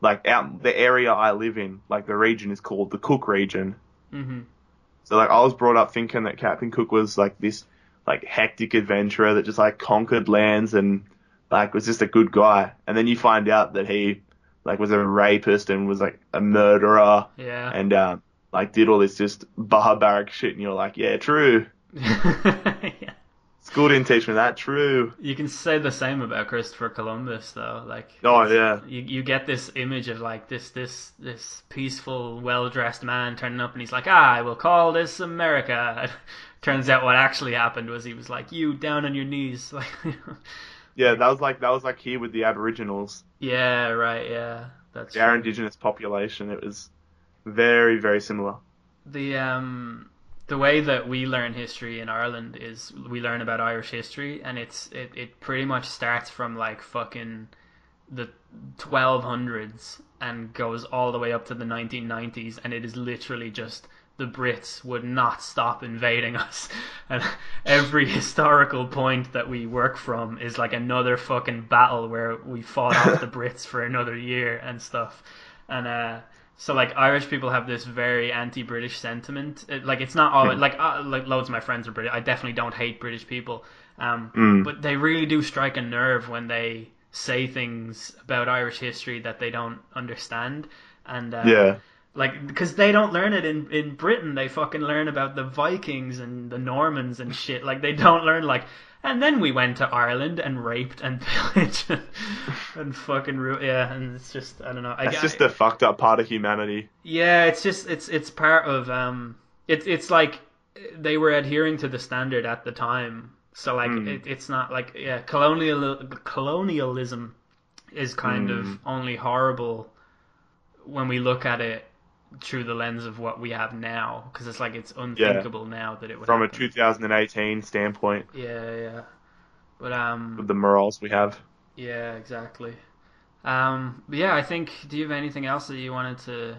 Speaker 3: like, out the area I live in, like, the region is called the Cook region.
Speaker 1: hmm
Speaker 3: So like I was brought up thinking that Captain Cook was like this like hectic adventurer that just like conquered lands and like was just a good guy. And then you find out that he like was a rapist and was like a murderer
Speaker 1: Yeah.
Speaker 3: and um like did all this just barbaric shit and you're like, yeah, true.
Speaker 1: yeah.
Speaker 3: School didn't teach me that. True.
Speaker 1: You can say the same about Christopher Columbus, though. Like,
Speaker 3: Oh yeah.
Speaker 1: you you get this image of like this this this peaceful, well dressed man turning up, and he's like, "Ah, I will call this America." Turns out, what actually happened was he was like, "You down on your knees," like,
Speaker 3: Yeah, that was like that was like here with the Aboriginals,
Speaker 1: yeah, right, yeah, that's
Speaker 3: our
Speaker 1: true.
Speaker 3: indigenous population. It was very very similar.
Speaker 1: the um the way that we learn history in Ireland is we learn about Irish history and it's it, it pretty much starts from like fucking the 1200s and goes all the way up to the 1990s and it is literally just the Brits would not stop invading us and every historical point that we work from is like another fucking battle where we fought off the Brits for another year and stuff and uh so like Irish people have this very anti-British sentiment. It, like it's not all like uh, like loads of my friends are British. I definitely don't hate British people, um,
Speaker 3: Mm.
Speaker 1: but they really do strike a nerve when they say things about Irish history that they don't understand, and uh,
Speaker 3: Yeah.
Speaker 1: Like because they don't learn it in in Britain. They fucking learn about the Vikings and the Normans and shit. Like they don't learn like. And then we went to Ireland and raped and pillaged and, and fucking ru- yeah, and it's just I don't know. I,
Speaker 3: That's just the fucked up part of humanity.
Speaker 1: yeah, it's just it's it's part of um it's it's like they were adhering to the standard at the time. So like
Speaker 3: Mm.
Speaker 1: it, it's not like yeah, colonial colonialism is kind of
Speaker 3: Mm.
Speaker 1: only horrible when we look at it through the lens of what we have now because it's like it's unthinkable now that it would
Speaker 3: From a 2018 standpoint,
Speaker 1: Yeah, yeah. But um
Speaker 3: with the morals we have.
Speaker 1: yeah, exactly. Um but yeah, I think do you have anything else that you wanted to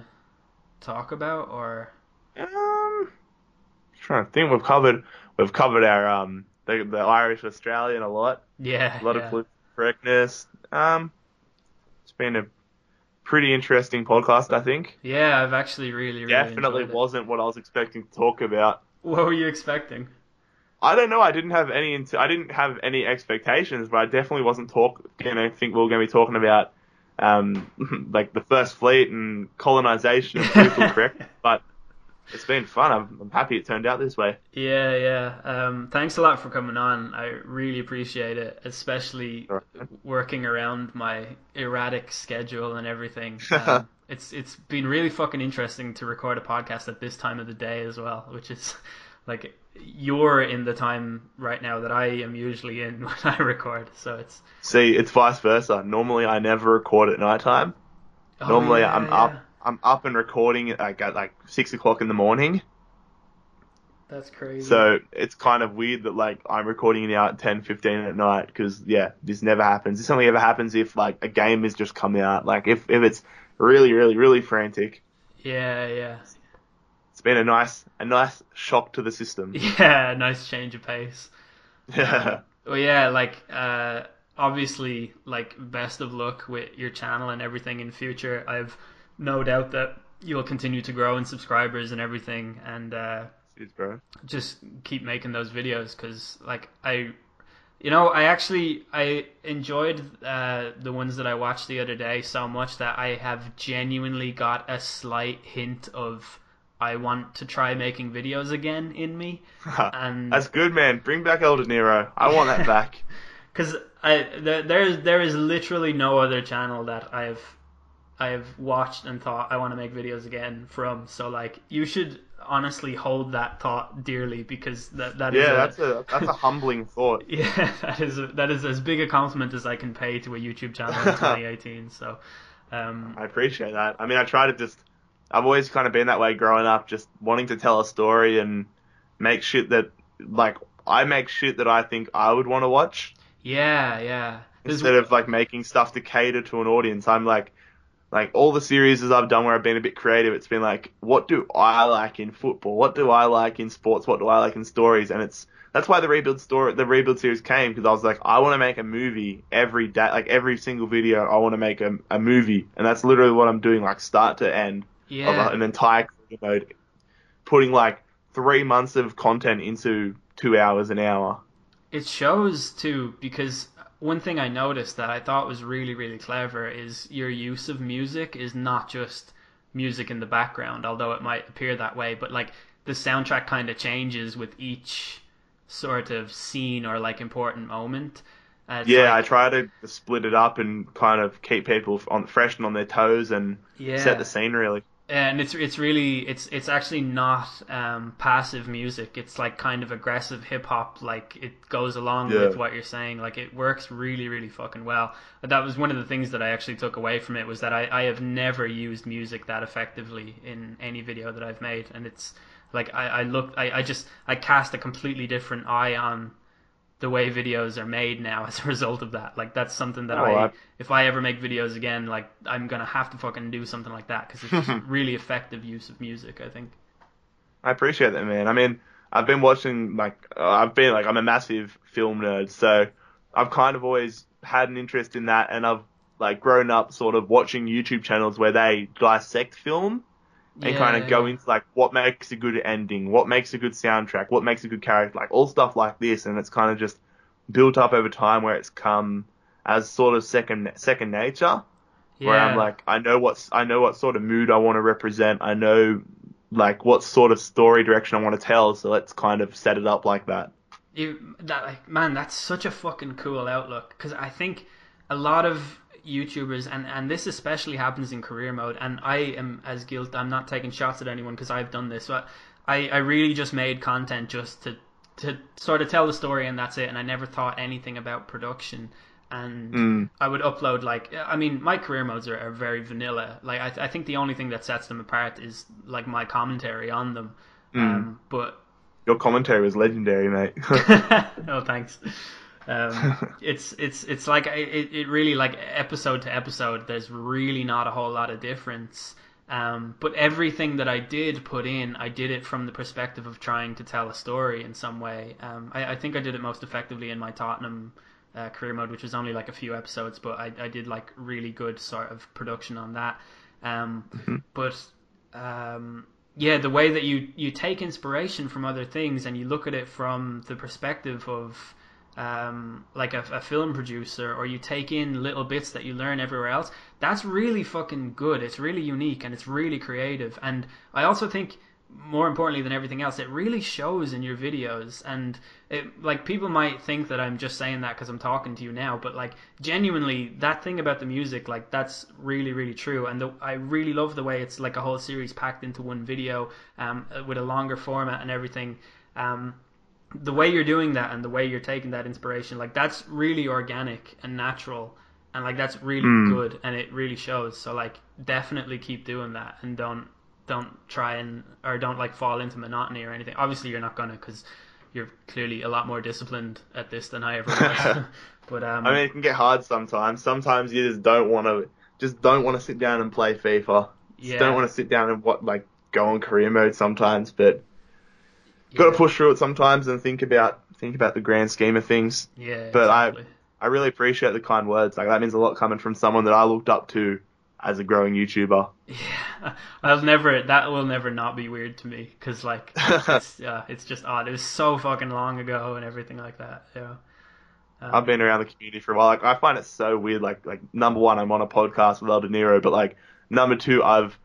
Speaker 1: talk about or
Speaker 3: Um, trying to think. We've covered we've covered our um the, the Irish Australian a lot.
Speaker 1: yeah,
Speaker 3: A lot
Speaker 1: yeah.
Speaker 3: of correctness. Um, it's been a pretty interesting podcast. I think.
Speaker 1: Yeah, I've actually really, really
Speaker 3: Definitely wasn't what I was expecting to talk about.
Speaker 1: What were you expecting?
Speaker 3: I don't know. I didn't have any. I didn't have any expectations, but I definitely wasn't talk. You know, think we were going to be talking about, um, like the first fleet and colonization and political correct. But it's been fun. I'm, I'm happy it turned out this way.
Speaker 1: Yeah, yeah. Um, thanks a lot for coming on. I really appreciate it, especially
Speaker 3: Alright.
Speaker 1: working around my erratic schedule and everything. Um, it's it's been really fucking interesting to record a podcast at this time of the day as well, which is like you're in the time right now that I am usually in when I record. So it's
Speaker 3: See, it's vice versa. Normally, I never record at nighttime.
Speaker 1: Oh,
Speaker 3: Normally,
Speaker 1: yeah,
Speaker 3: I'm
Speaker 1: yeah.
Speaker 3: up. I'm up and recording at like, at like six o'clock in the morning.
Speaker 1: That's crazy.
Speaker 3: So it's kind of weird that like I'm recording now at 10, 15 at night because yeah, this never happens. This only ever happens if like a game has just come out. Like if, if it's really, really, really frantic.
Speaker 1: yeah, yeah,
Speaker 3: It's been a nice, a nice shock to the system.
Speaker 1: yeah. Nice change of pace.
Speaker 3: Yeah.
Speaker 1: Well, yeah, like uh, obviously, like best of luck with your channel and everything in future. I've no doubt that you'll continue to grow in subscribers and everything, and uh, just keep making those videos because, like, I, you know, I actually I enjoyed uh, the ones that I watched the other day so much that I have genuinely got a slight hint of I want to try making videos again in me, and
Speaker 3: That's good, man. Bring back El De Niro. I want that back.
Speaker 1: because I there there's there is literally no other channel that I've I've watched and thought I want to make videos again from. So like you should honestly hold that thought dearly because that that is
Speaker 3: yeah,
Speaker 1: a,
Speaker 3: that's a that's a humbling thought.
Speaker 1: yeah that is a, that is as big a compliment as I can pay to a YouTube channel in 2018. So um
Speaker 3: I appreciate that. I mean, I try to just. I've always kind of been that way growing up, just wanting to tell a story and make shit that, like, I make shit that I think I would want to watch
Speaker 1: yeah yeah There's-
Speaker 3: instead of like making stuff to cater to an audience. I'm like, like all the series I've done where I've been a bit creative, it's been like, what do I like in football? What do I like in sports? What do I like in stories? And it's that's why the rebuild story, the rebuild series came because I was like, I want to make a movie every day, like every single video, I want to make a, a movie, and that's literally what I'm doing, like start to end
Speaker 1: yeah
Speaker 3: of an entire mode, putting like three months of content into two hours an hour.
Speaker 1: It shows too because one thing I noticed that I thought was really really clever is your use of music is not just music in the background, although it might appear that way, but like the soundtrack kind of changes with each sort of scene or like important moment. Uh,
Speaker 3: Yeah, I try to split it up and kind of keep people on fresh and on their toes and
Speaker 1: yeah.
Speaker 3: set the scene really.
Speaker 1: And it's it's really it's it's actually not um, passive music. It's like kind of aggressive hip hop. Like it goes along
Speaker 3: Yeah.
Speaker 1: with what you're saying. Like it works really really fucking well. But that was one of the things that I actually took away from it was that I I have never used music that effectively in any video that I've made, and it's like I I looked I I just I cast a completely different eye on the way videos are made now as a result of that. Like that's something that
Speaker 3: Oh,
Speaker 1: I,
Speaker 3: I-
Speaker 1: if I ever make videos again, like I'm gonna have to fucking do something like that because it's just really effective use of music. I think.
Speaker 3: I appreciate that, man. I mean, I've been watching like uh, I've been like I'm a massive film nerd, so I've kind of always had an interest in that, and I've like grown up sort of watching YouTube channels where they dissect film and
Speaker 1: Yeah,
Speaker 3: kind of go into like what makes a good ending, what makes a good soundtrack, what makes a good character, like all stuff like this, and it's kind of just built up over time where it's come as sort of second second nature.
Speaker 1: Yeah.
Speaker 3: Where I'm like, I know what's I know what sort of mood I want to represent. I know like what sort of story direction I want to tell. So let's kind of set it up like that.
Speaker 1: You, that like man, that's such a fucking cool outlook because I think a lot of YouTubers and and this especially happens in career mode, and I am as guilty. I'm not taking shots at anyone because I've done this, but I I really just made content just to to sort of tell the story and that's it, and I never thought anything about production. And
Speaker 3: Mm.
Speaker 1: I would upload like I mean my career modes are, are very vanilla. Like I, I think the only thing that sets them apart is like my commentary on them. Um, but
Speaker 3: Your commentary was legendary, mate.
Speaker 1: oh, thanks. Um, it's it's it's like it, it really like episode to episode. There's really not a whole lot of difference. Um, but everything that I did put in, I did it from the perspective of trying to tell a story in some way. Um, I, I think I did it most effectively in my Tottenham uh, career mode, which was only like a few episodes, but I, I did like really good sort of production on that. Um, But um, yeah, the way that you you take inspiration from other things and you look at it from the perspective of um, like a, a film producer, or you take in little bits that you learn everywhere else. That's really fucking good. It's really unique and it's really creative. And I also think, more importantly than everything else, it really shows in your videos. And it, like people might think that I'm just saying that because I'm talking to you now, but like genuinely, that thing about the music, like that's really really true. And the, I really love the way it's like a whole series packed into one video, um, with a longer format and everything. Um, the way you're doing that and the way you're taking that inspiration, like that's really organic and natural, and like that's really good, and it really shows. So like, definitely keep doing that, and don't don't try and or don't like fall into monotony or anything. Obviously, you're not gonna because you're clearly a lot more disciplined at this than I ever was. but um,
Speaker 3: I mean, it can get hard sometimes. Sometimes you just don't want to, just don't want to sit down and play FIFA. Just
Speaker 1: yeah,
Speaker 3: don't want to sit down and what like go on career mode sometimes. But
Speaker 1: yeah,
Speaker 3: got to push through it sometimes and think about think about the grand scheme of things.
Speaker 1: Yeah,
Speaker 3: but I- I really appreciate the kind words. Like that means a lot coming from someone that I looked up to as a growing YouTuber.
Speaker 1: Yeah, I'll never. That will never not be weird to me because like it's uh, it's just odd. It was so fucking long ago and everything like that. Yeah. Um,
Speaker 3: I've been around the community for a while. Like I find it so weird. Like like number one, I'm on a podcast with El De Niro, but like number two, I've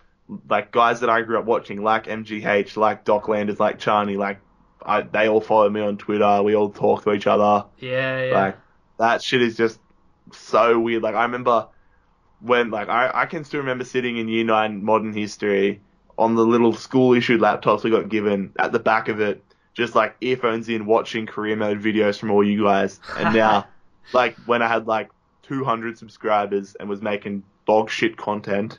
Speaker 3: like guys that I grew up watching, like MGH, like Doc Landers, like Charney, like I, they all follow me on Twitter. We all talk to each other.
Speaker 1: Yeah, yeah.
Speaker 3: Like that shit is just so weird. Like I remember when like I, I can still remember sitting in year nine modern history on the little school issued laptops we got given at the back of it, just like earphones in watching career mode videos from all you guys. And now like when I had like two hundred subscribers and was making dog shit content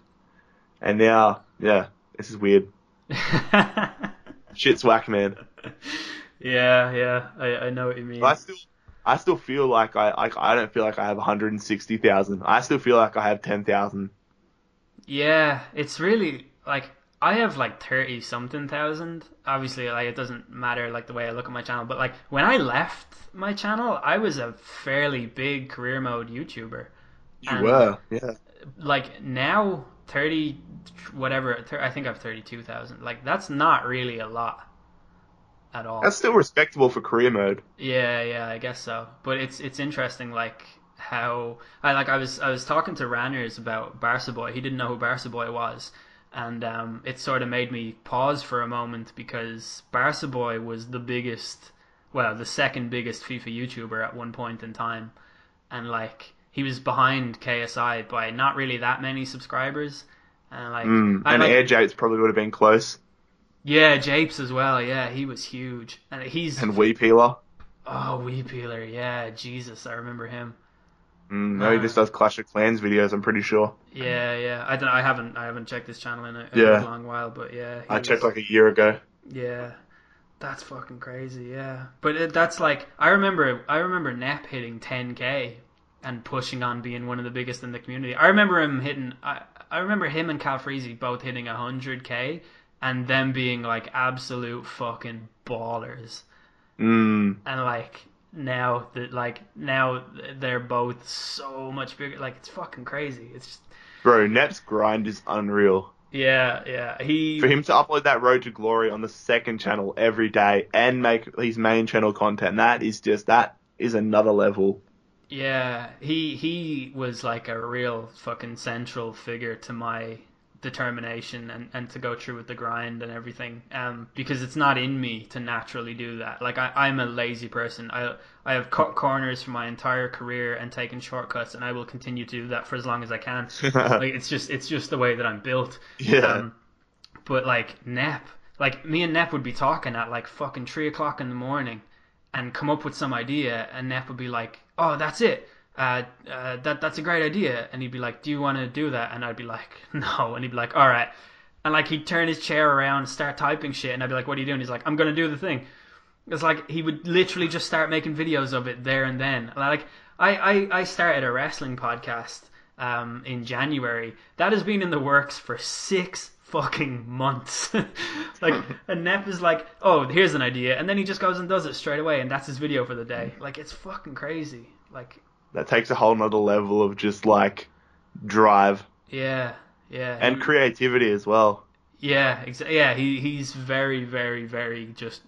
Speaker 3: and now yeah, this is weird. Shit's whack man.
Speaker 1: yeah, yeah. I, I know what you mean.
Speaker 3: I still, I still feel like I, like I don't feel like I have 160,000. I still feel like I have 10,000.
Speaker 1: Yeah, it's really like I have like thirty something thousand. Obviously, like it doesn't matter like the way I look at my channel, but like when I left my channel, I was a fairly big career mode YouTuber.
Speaker 3: You
Speaker 1: And-
Speaker 3: were, yeah.
Speaker 1: Like now, thirty whatever. Thir- I think I've thirty two thousand. Like that's not really a lot at all.
Speaker 3: That's still respectable for career mode.
Speaker 1: Yeah, yeah, I guess so. But it's it's interesting, like how I like I was I was talking to Ranners about Barca Boy. He didn't know who Barca Boy was, and um, it sort of made me pause for a moment because Barca Boy was the biggest, well, the second biggest FIFA YouTuber at one point in time, and like he was behind KSI by not really that many subscribers. And like,
Speaker 3: Mm. And
Speaker 1: like-
Speaker 3: Air Japes probably would have been close.
Speaker 1: yeah, Japes as well. Yeah, he was huge, and he's
Speaker 3: And Wee Peeler.
Speaker 1: oh Wee Peeler. Yeah, Jesus, I remember him.
Speaker 3: Mm, no, he
Speaker 1: Uh.
Speaker 3: just does Clash of Clans videos, I'm pretty sure.
Speaker 1: Yeah, yeah. I don't. I haven't. I haven't checked his channel in a, a
Speaker 3: Yeah.
Speaker 1: long while, but yeah. he
Speaker 3: I checked like a year ago.
Speaker 1: Yeah, that's fucking crazy. Yeah, but it, that's like I remember. I remember Nep hitting 10k and pushing on being one of the biggest in the community. I remember him hitting. I I remember him and Calfreezy both hitting 100k and them being like absolute fucking ballers.
Speaker 3: Mm.
Speaker 1: And like now that like now they're both so much bigger. Like it's fucking crazy. It's just
Speaker 3: Bro, Nep's grind is unreal.
Speaker 1: yeah, yeah. He
Speaker 3: For him to upload that Road to Glory on the second channel every day and make his main channel content, that is just, that is another level.
Speaker 1: Yeah, he he was like a real fucking central figure to my determination and, and to go through with the grind and everything. Um, because it's not in me to naturally do that. Like I, I'm a lazy person. I I have cut corners for my entire career and taken shortcuts, and I will continue to do that for as long as I can. like it's just it's just the way that I'm built.
Speaker 3: Yeah.
Speaker 1: Um, but like Nep, like me and Nep would be talking at like fucking three o'clock in the morning, and come up with some idea, and Nep would be like, "Oh, that's it." Uh, uh, that that's a great idea, and he'd be like, "Do you want to do that?" And I'd be like, "No," and he'd be like, "All right," and like he'd turn his chair around, start typing shit, and I'd be like, "What are you doing?" He's like, "I'm gonna do the thing." It's like he would literally just start making videos of it there and then. Like I I, I started a wrestling podcast um in January. That has been in the works for six fucking months. like and Nep is like, "Oh, here's an idea," and then he just goes and does it straight away, and that's his video for the day. Mm-hmm. Like it's fucking crazy. Like
Speaker 3: that takes a whole nother level of just like drive
Speaker 1: yeah, yeah,
Speaker 3: and
Speaker 1: he-
Speaker 3: creativity as well.
Speaker 1: Yeah, exa- yeah. He he's very very very just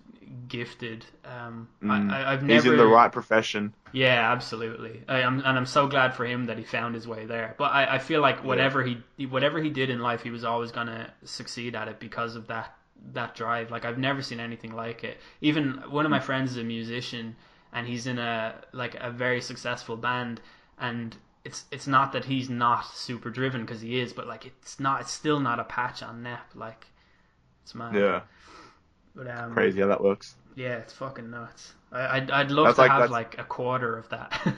Speaker 1: gifted. Um,
Speaker 3: Mm.
Speaker 1: I, I've never.
Speaker 3: He's in the right profession.
Speaker 1: Yeah, absolutely. I, I'm, and I'm so glad for him that he found his way there. But I, I feel like whatever he whatever he did in life, he was always gonna succeed at it because of that that drive. Like I've never seen anything like it. Even one of my friends is a musician, and he's in a like a very successful band, and it's it's not that he's not super driven because he is, but like it's not it's still not a patch on Nep. Like it's mad.
Speaker 3: Yeah,
Speaker 1: But, um,
Speaker 3: crazy how that works.
Speaker 1: Yeah, it's fucking nuts. I, I'd I'd love
Speaker 3: That's
Speaker 1: to
Speaker 3: like-
Speaker 1: have
Speaker 3: that's-
Speaker 1: like a quarter of that.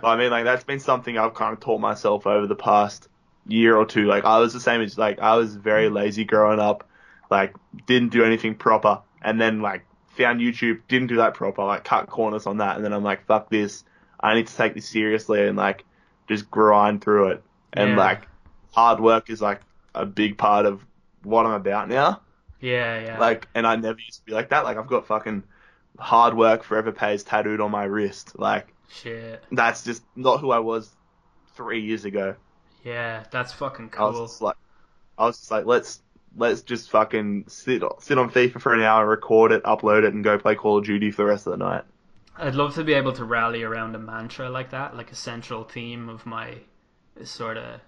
Speaker 3: But I mean, like that's been something I've kind of taught myself over the past year or two. Like I was the same as like I was very lazy growing up, like didn't do anything proper, and then like found YouTube, didn't do that proper, like cut corners on that, and then I'm like, fuck this, I need to take this seriously and like just grind through it, and
Speaker 1: Yeah.
Speaker 3: like hard work is like a big part of what I'm about now.
Speaker 1: Yeah, yeah.
Speaker 3: Like, and I never used to be like that. Like I've got fucking hard work forever pays tattooed on my wrist. Like
Speaker 1: shit.
Speaker 3: that's just not who I was three years ago.
Speaker 1: Yeah, that's fucking
Speaker 3: I was
Speaker 1: cool.
Speaker 3: just like, I was just like, let's let's just fucking sit sit on FIFA for an hour, record it, upload it, and go play Call of Duty for the rest of the night.
Speaker 1: I'd love to be able to rally around a mantra like that, like a central theme of my sort of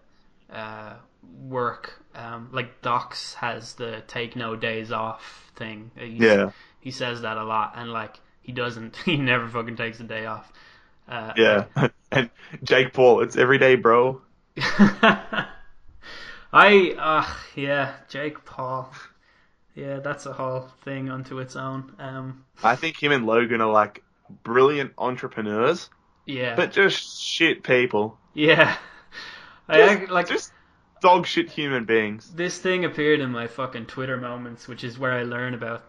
Speaker 1: uh, work. Um, like Docs has the take no days off thing. He's-
Speaker 3: Yeah,
Speaker 1: he says that a lot, and like he doesn't. He never fucking takes a day off. Uh,
Speaker 3: yeah. and Jake Paul, it's every day, bro.
Speaker 1: I uh yeah, Jake Paul. Yeah, that's a whole thing unto its own. Um
Speaker 3: I think him and Logan are like brilliant entrepreneurs,
Speaker 1: yeah.
Speaker 3: but just shit people.
Speaker 1: yeah. I
Speaker 3: Just,
Speaker 1: ac- like
Speaker 3: just dog shit human beings.
Speaker 1: this thing appeared in my fucking Twitter moments, which is where I learn about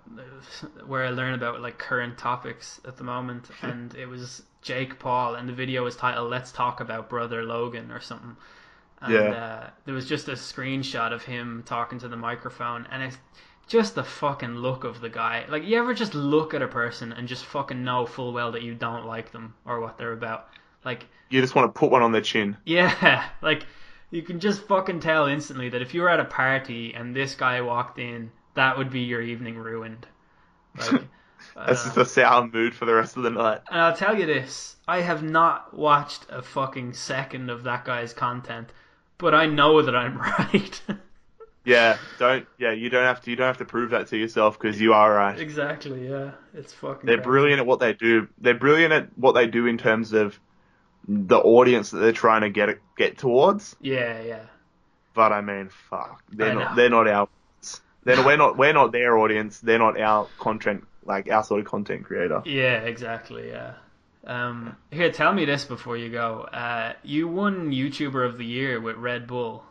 Speaker 1: where I learn about like current topics at the moment and it was Jake Paul and the video was titled Let's Talk About Brother Logan or something. And
Speaker 3: Yeah.
Speaker 1: uh, there was just a screenshot of him talking to the microphone and it's just the fucking look of the guy. Like you ever just look at a person and just fucking know full well that you don't like them or what they're about. Like
Speaker 3: You just want to put one on their chin.
Speaker 1: yeah, like you can just fucking tell instantly that if you were at a party and this guy walked in, that would be your evening ruined. Like,
Speaker 3: That's just a sour mood for the rest of the night.
Speaker 1: and I'll tell you this: I have not watched a fucking second of that guy's content, but I know that I'm right.
Speaker 3: Yeah, don't. Yeah, you don't have to. You don't have to prove that to yourself because you are right.
Speaker 1: exactly. Yeah, it's fucking.
Speaker 3: They're
Speaker 1: crazy.
Speaker 3: brilliant at what they do. They're brilliant at what they do in terms of the audience that they're trying to get get towards.
Speaker 1: Yeah, yeah.
Speaker 3: But I mean, fuck, they're
Speaker 1: I
Speaker 3: not.
Speaker 1: know.
Speaker 3: They're not our. Then we're not. We're not their audience. They're not our content. Like our sort of content creator.
Speaker 1: Yeah, exactly. Yeah. Um, here, tell me this before you go. Uh, you won YouTuber of the Year with Red Bull.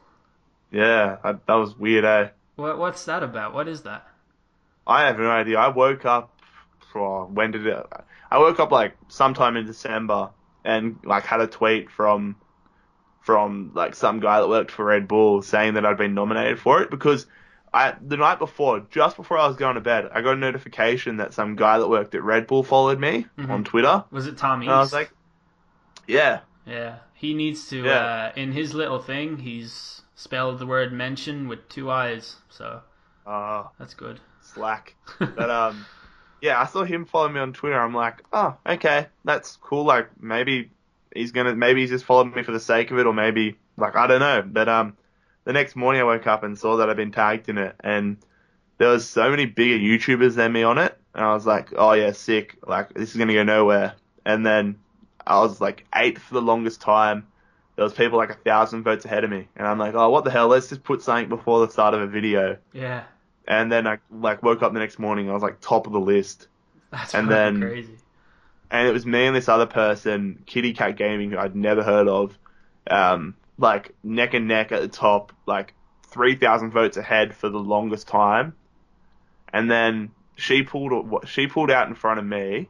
Speaker 3: Yeah, I, that was weird. Eh?
Speaker 1: What what's that about? What is that?
Speaker 3: I have no idea. I woke up. Oh, when did it? I woke up like sometime in December and like had a tweet from from like some guy that worked for Red Bull saying that I'd been nominated for it because I the night before, just before I was going to bed, I got a notification that some guy that worked at Red Bull followed me
Speaker 1: Mhm.
Speaker 3: on Twitter.
Speaker 1: Was it Tom East?
Speaker 3: And I was like, yeah,
Speaker 1: yeah, he needs to.
Speaker 3: Yeah.
Speaker 1: Uh, in his little thing, he's spelled the word mention with two eyes, so
Speaker 3: uh,
Speaker 1: that's good.
Speaker 3: slack. But um, yeah, I saw him follow me on Twitter. I'm like, oh, okay, that's cool. Like maybe he's gonna, maybe he's just followed me for the sake of it, or maybe like I don't know. But um, the next morning I woke up and saw that I'd been tagged in it, and there was so many bigger YouTubers than me on it, and I was like, oh yeah, sick. Like this is gonna go nowhere. And then I was like eighth for the longest time. There was people like a thousand votes ahead of me, and I'm like, oh, what the hell? Let's just put something before the start of a video.
Speaker 1: Yeah,
Speaker 3: And then I like woke up the next morning, I was like top of the list,
Speaker 1: that's
Speaker 3: And then-
Speaker 1: crazy.
Speaker 3: and it was me and this other person, KittyKatGaming, who I'd never heard of, um, like neck and neck at the top, like three thousand votes ahead for the longest time, and then she pulled she pulled out in front of me,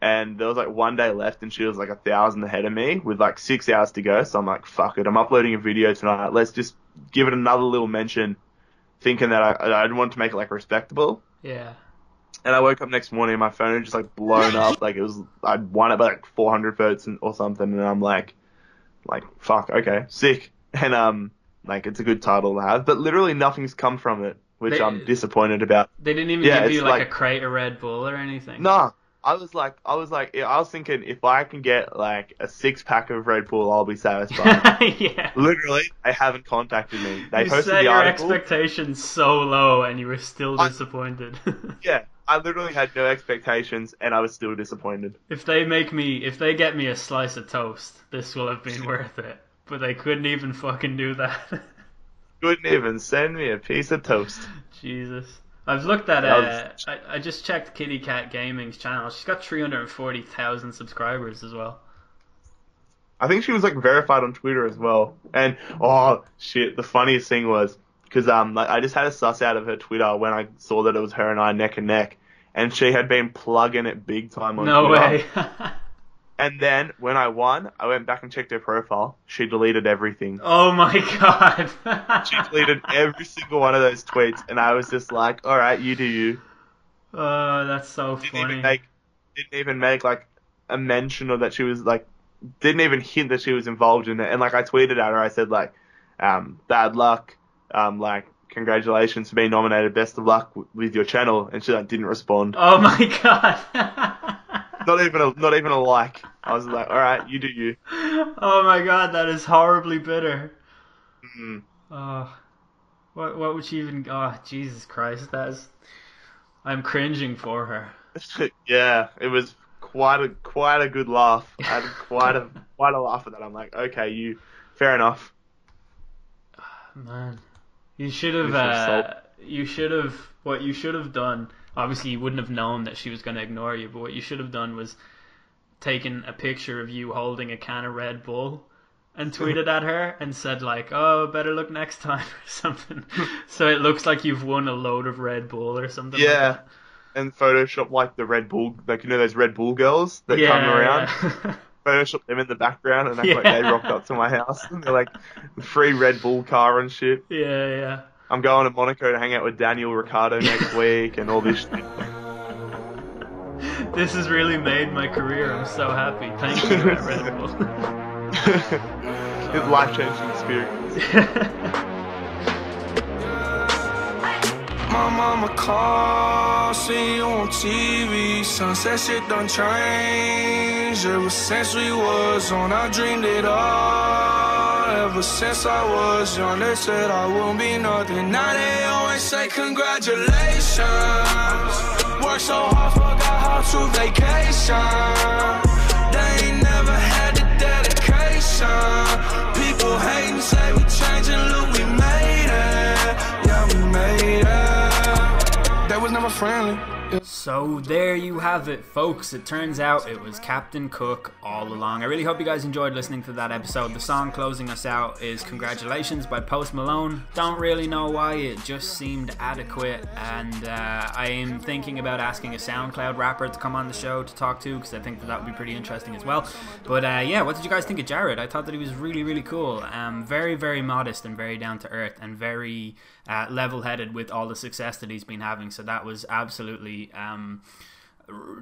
Speaker 3: and there was like one day left, and she was like a thousand ahead of me with like six hours to go. So I'm like, fuck it, I'm uploading a video tonight. Let's just give it another little mention, thinking that I I want to make it like respectable.
Speaker 1: Yeah.
Speaker 3: And I woke up next morning my phone had just like blown up. Like it was, I'd won it by like 400 votes and, or something. And I'm like, like, fuck, okay, sick. And, um, like it's a good title to have, but literally nothing's come from it, which
Speaker 1: They-
Speaker 3: I'm disappointed about.
Speaker 1: They didn't even
Speaker 3: Yeah,
Speaker 1: give you like,
Speaker 3: like-
Speaker 1: a crate of Red Bull or anything.
Speaker 3: Nah, I was like, I was like, I was thinking if I can get like a six pack of Red Bull, I'll be satisfied.
Speaker 1: yeah.
Speaker 3: literally, they haven't contacted me. They
Speaker 1: you
Speaker 3: posted
Speaker 1: set
Speaker 3: the
Speaker 1: your
Speaker 3: article.
Speaker 1: expectations so low and you were still
Speaker 3: I-
Speaker 1: disappointed.
Speaker 3: yeah, I literally had no expectations and I was still disappointed.
Speaker 1: if they make me, if they get me a slice of toast, this will have been worth it. But they couldn't even fucking do that.
Speaker 3: Couldn't even send me a piece of toast.
Speaker 1: Jesus. I've looked at uh, I, I just checked Kitty Cat Gaming's channel. She's got 340,000 subscribers as well.
Speaker 3: I think she was like verified on Twitter as well. And oh shit, the funniest thing was because um like I just had a suss out of her Twitter when I saw that it was her and I neck and neck, and she had been plugging it big time on
Speaker 1: No
Speaker 3: Twitter.
Speaker 1: way.
Speaker 3: And then when I won, I went back and checked her profile. She deleted everything.
Speaker 1: oh my god.
Speaker 3: She deleted every single one of those tweets, and I was just like, all right, you do you.
Speaker 1: Oh, that's so
Speaker 3: Didn't
Speaker 1: funny.
Speaker 3: even make didn't even make like a mention of that she was like didn't even hint that she was involved in it. And like I tweeted at her, I said like, um, bad luck, um, like congratulations for being nominated, best of luck with your channel. And she like didn't respond.
Speaker 1: Oh my god.
Speaker 3: Not even a not even a like. I was like, all right, you do you.
Speaker 1: oh my god, that is horribly bitter.
Speaker 3: Mm.
Speaker 1: Oh, what what would she even? Oh, Jesus Christ, that is. I'm cringing for her.
Speaker 3: yeah, it was quite a quite a good laugh. I had quite a quite a laugh at that. I'm like, okay, you, fair enough.
Speaker 1: Man, you should have. Uh, you should have. What you should have done. Obviously, you wouldn't have known that she was going to ignore you. But what you should have done was taken a picture of you holding a can of Red Bull and tweeted at her and said like, "Oh, better look next time" or something. so it looks like you've won a load of Red Bull or something. like
Speaker 3: Yeah,
Speaker 1: that.
Speaker 3: and Photoshop like the Red Bull, like you know those Red Bull girls that
Speaker 1: yeah,
Speaker 3: come around.
Speaker 1: yeah.
Speaker 3: Photoshop them in the background and act like they rocked up to my house. And they're like, free Red Bull car and shit.
Speaker 1: yeah, yeah.
Speaker 3: I'm going to Monaco to hang out with Daniel Ricciardo next week and all this shit.
Speaker 1: This has really made my career. I'm so happy. Thank you, Red Bull.
Speaker 3: it's life changing experience.
Speaker 4: My mama called, see you on TV. Sunset shit done changed. Ever since we was on, I dreamed it all. Ever since I was young, they said I won't be nothing. Now they always say congratulations. Worked so hard, forgot how to vacation. They ain't never had the dedication. People hating, say we changing, look, we made it. Yeah, we made it. They was never friendly.
Speaker 1: So there you have it, folks. It turns out it was Captain Cook all along. I really hope you guys enjoyed listening to that episode. The song closing us out is Congratulations by Post Malone. Don't really know why, it just seemed adequate. And uh, I am thinking about asking a SoundCloud rapper to come on the show to talk to because I think that, that would be pretty interesting as well. But uh, yeah, what did you guys think of Jared? I thought that he was really, really cool. Um, very, very modest and very down to earth and very uh, level headed with all the success that he's been having. So that was absolutely. Um,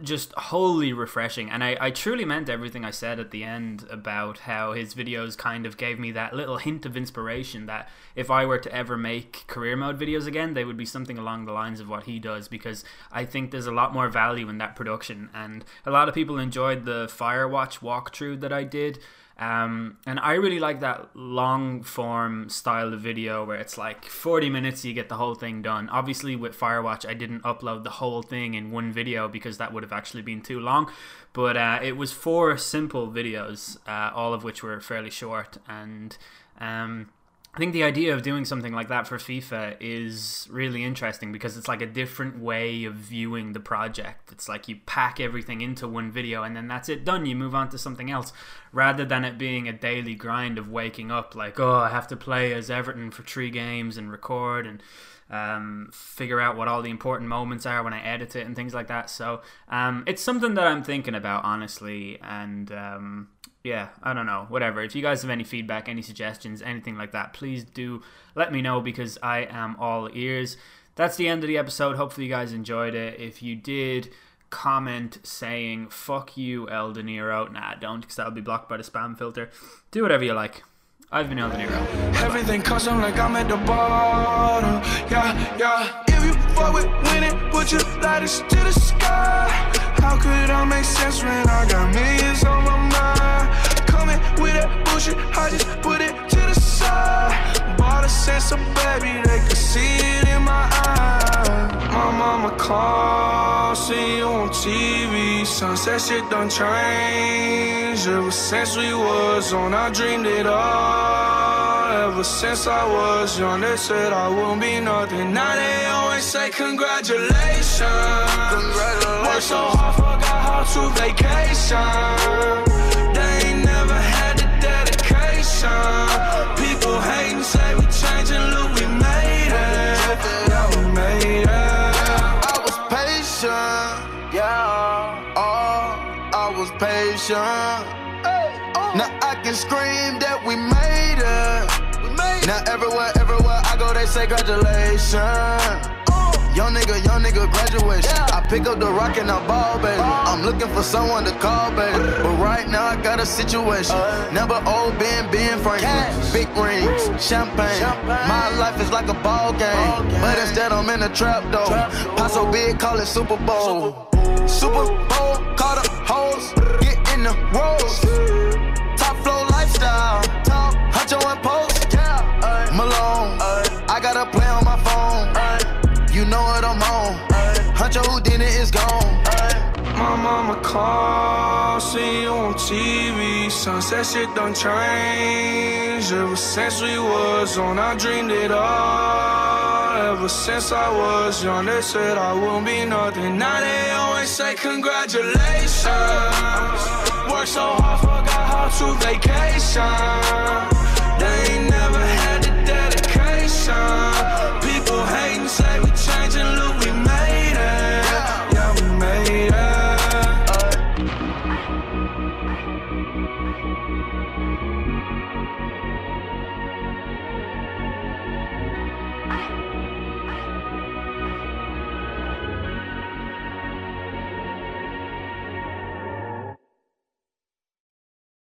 Speaker 1: just wholly refreshing. And I, I truly meant everything I said at the end about how his videos kind of gave me that little hint of inspiration that if I were to ever make career mode videos again, they would be something along the lines of what he does because I think there's a lot more value in that production. And a lot of people enjoyed the Firewatch walkthrough that I did. Um, and I really like that long form style of video where it's like 40 minutes, you get the whole thing done. Obviously, with Firewatch, I didn't upload the whole thing in one video because that would have actually been too long. But uh, it was four simple videos, uh, all of which were fairly short. And um, I think the idea of doing something like that for FIFA is really interesting because it's like a different way of viewing the project. It's like you pack everything into one video and then that's it done. You move on to something else rather than it being a daily grind of waking up like, oh, I have to play as Everton for three games and record and um, figure out what all the important moments are when I edit it and things like that. So um, it's something that I'm thinking about honestly and. Um, yeah, I don't know, whatever. If you guys have any feedback, any suggestions, anything like that, please do let me know because I am all ears. That's the end of the episode. Hopefully, you guys enjoyed it. If you did, comment saying "fuck you, El De Niro." Nah, don't, because that'll be blocked by the spam filter. Do whatever you like. I've been El De Niro.
Speaker 4: Everything custom like I'm at the bottom. Yeah, yeah. If you fuck with winning, put your lighters to the sky. How could I make sense when I got millions on my mind? Coming with that bullshit, I just put it to the side. Bought a sense of baby, they could see it in my eyes. My mama called, see you on TV. Sunset shit done changed. Ever since we was on, I dreamed it all. Ever since I was young, they said I wouldn't be nothing. Now they always say congratulations. Congratulations. Worked so hard, forgot how to vacation. They ain't never had the dedication. People hating, say we changing, look, we made it. Yeah, we made it.
Speaker 5: Patient, yeah. Oh, I was patient. Now I can scream that we made it. Now everywhere, everywhere I go, they say congratulations. Young nigga, young nigga, graduation. I pick up the rock and I ball, baby. I'm looking for someone to call, baby. But right now I got a situation. Number old Ben, Ben Franklin. Big rings, champagne. My life is like a ball game. But instead I'm in a trap, though. Pot so big, call it Super Bowl. Super Bowl, call the hoes. Get in the rolls. Top flow lifestyle. Huncho and post. Malone. I got a play on my phone. You know what I'm on. Huncho who did it is gone.
Speaker 4: My mama called, see you on TV. Sunset shit done changed. Ever since we was on, I dreamed it all. Ever since I was young, they said I wouldn't be nothing. Now they always say congratulations. Worked so hard, forgot how to vacation. They ain't never had the dedication say we changing, look, we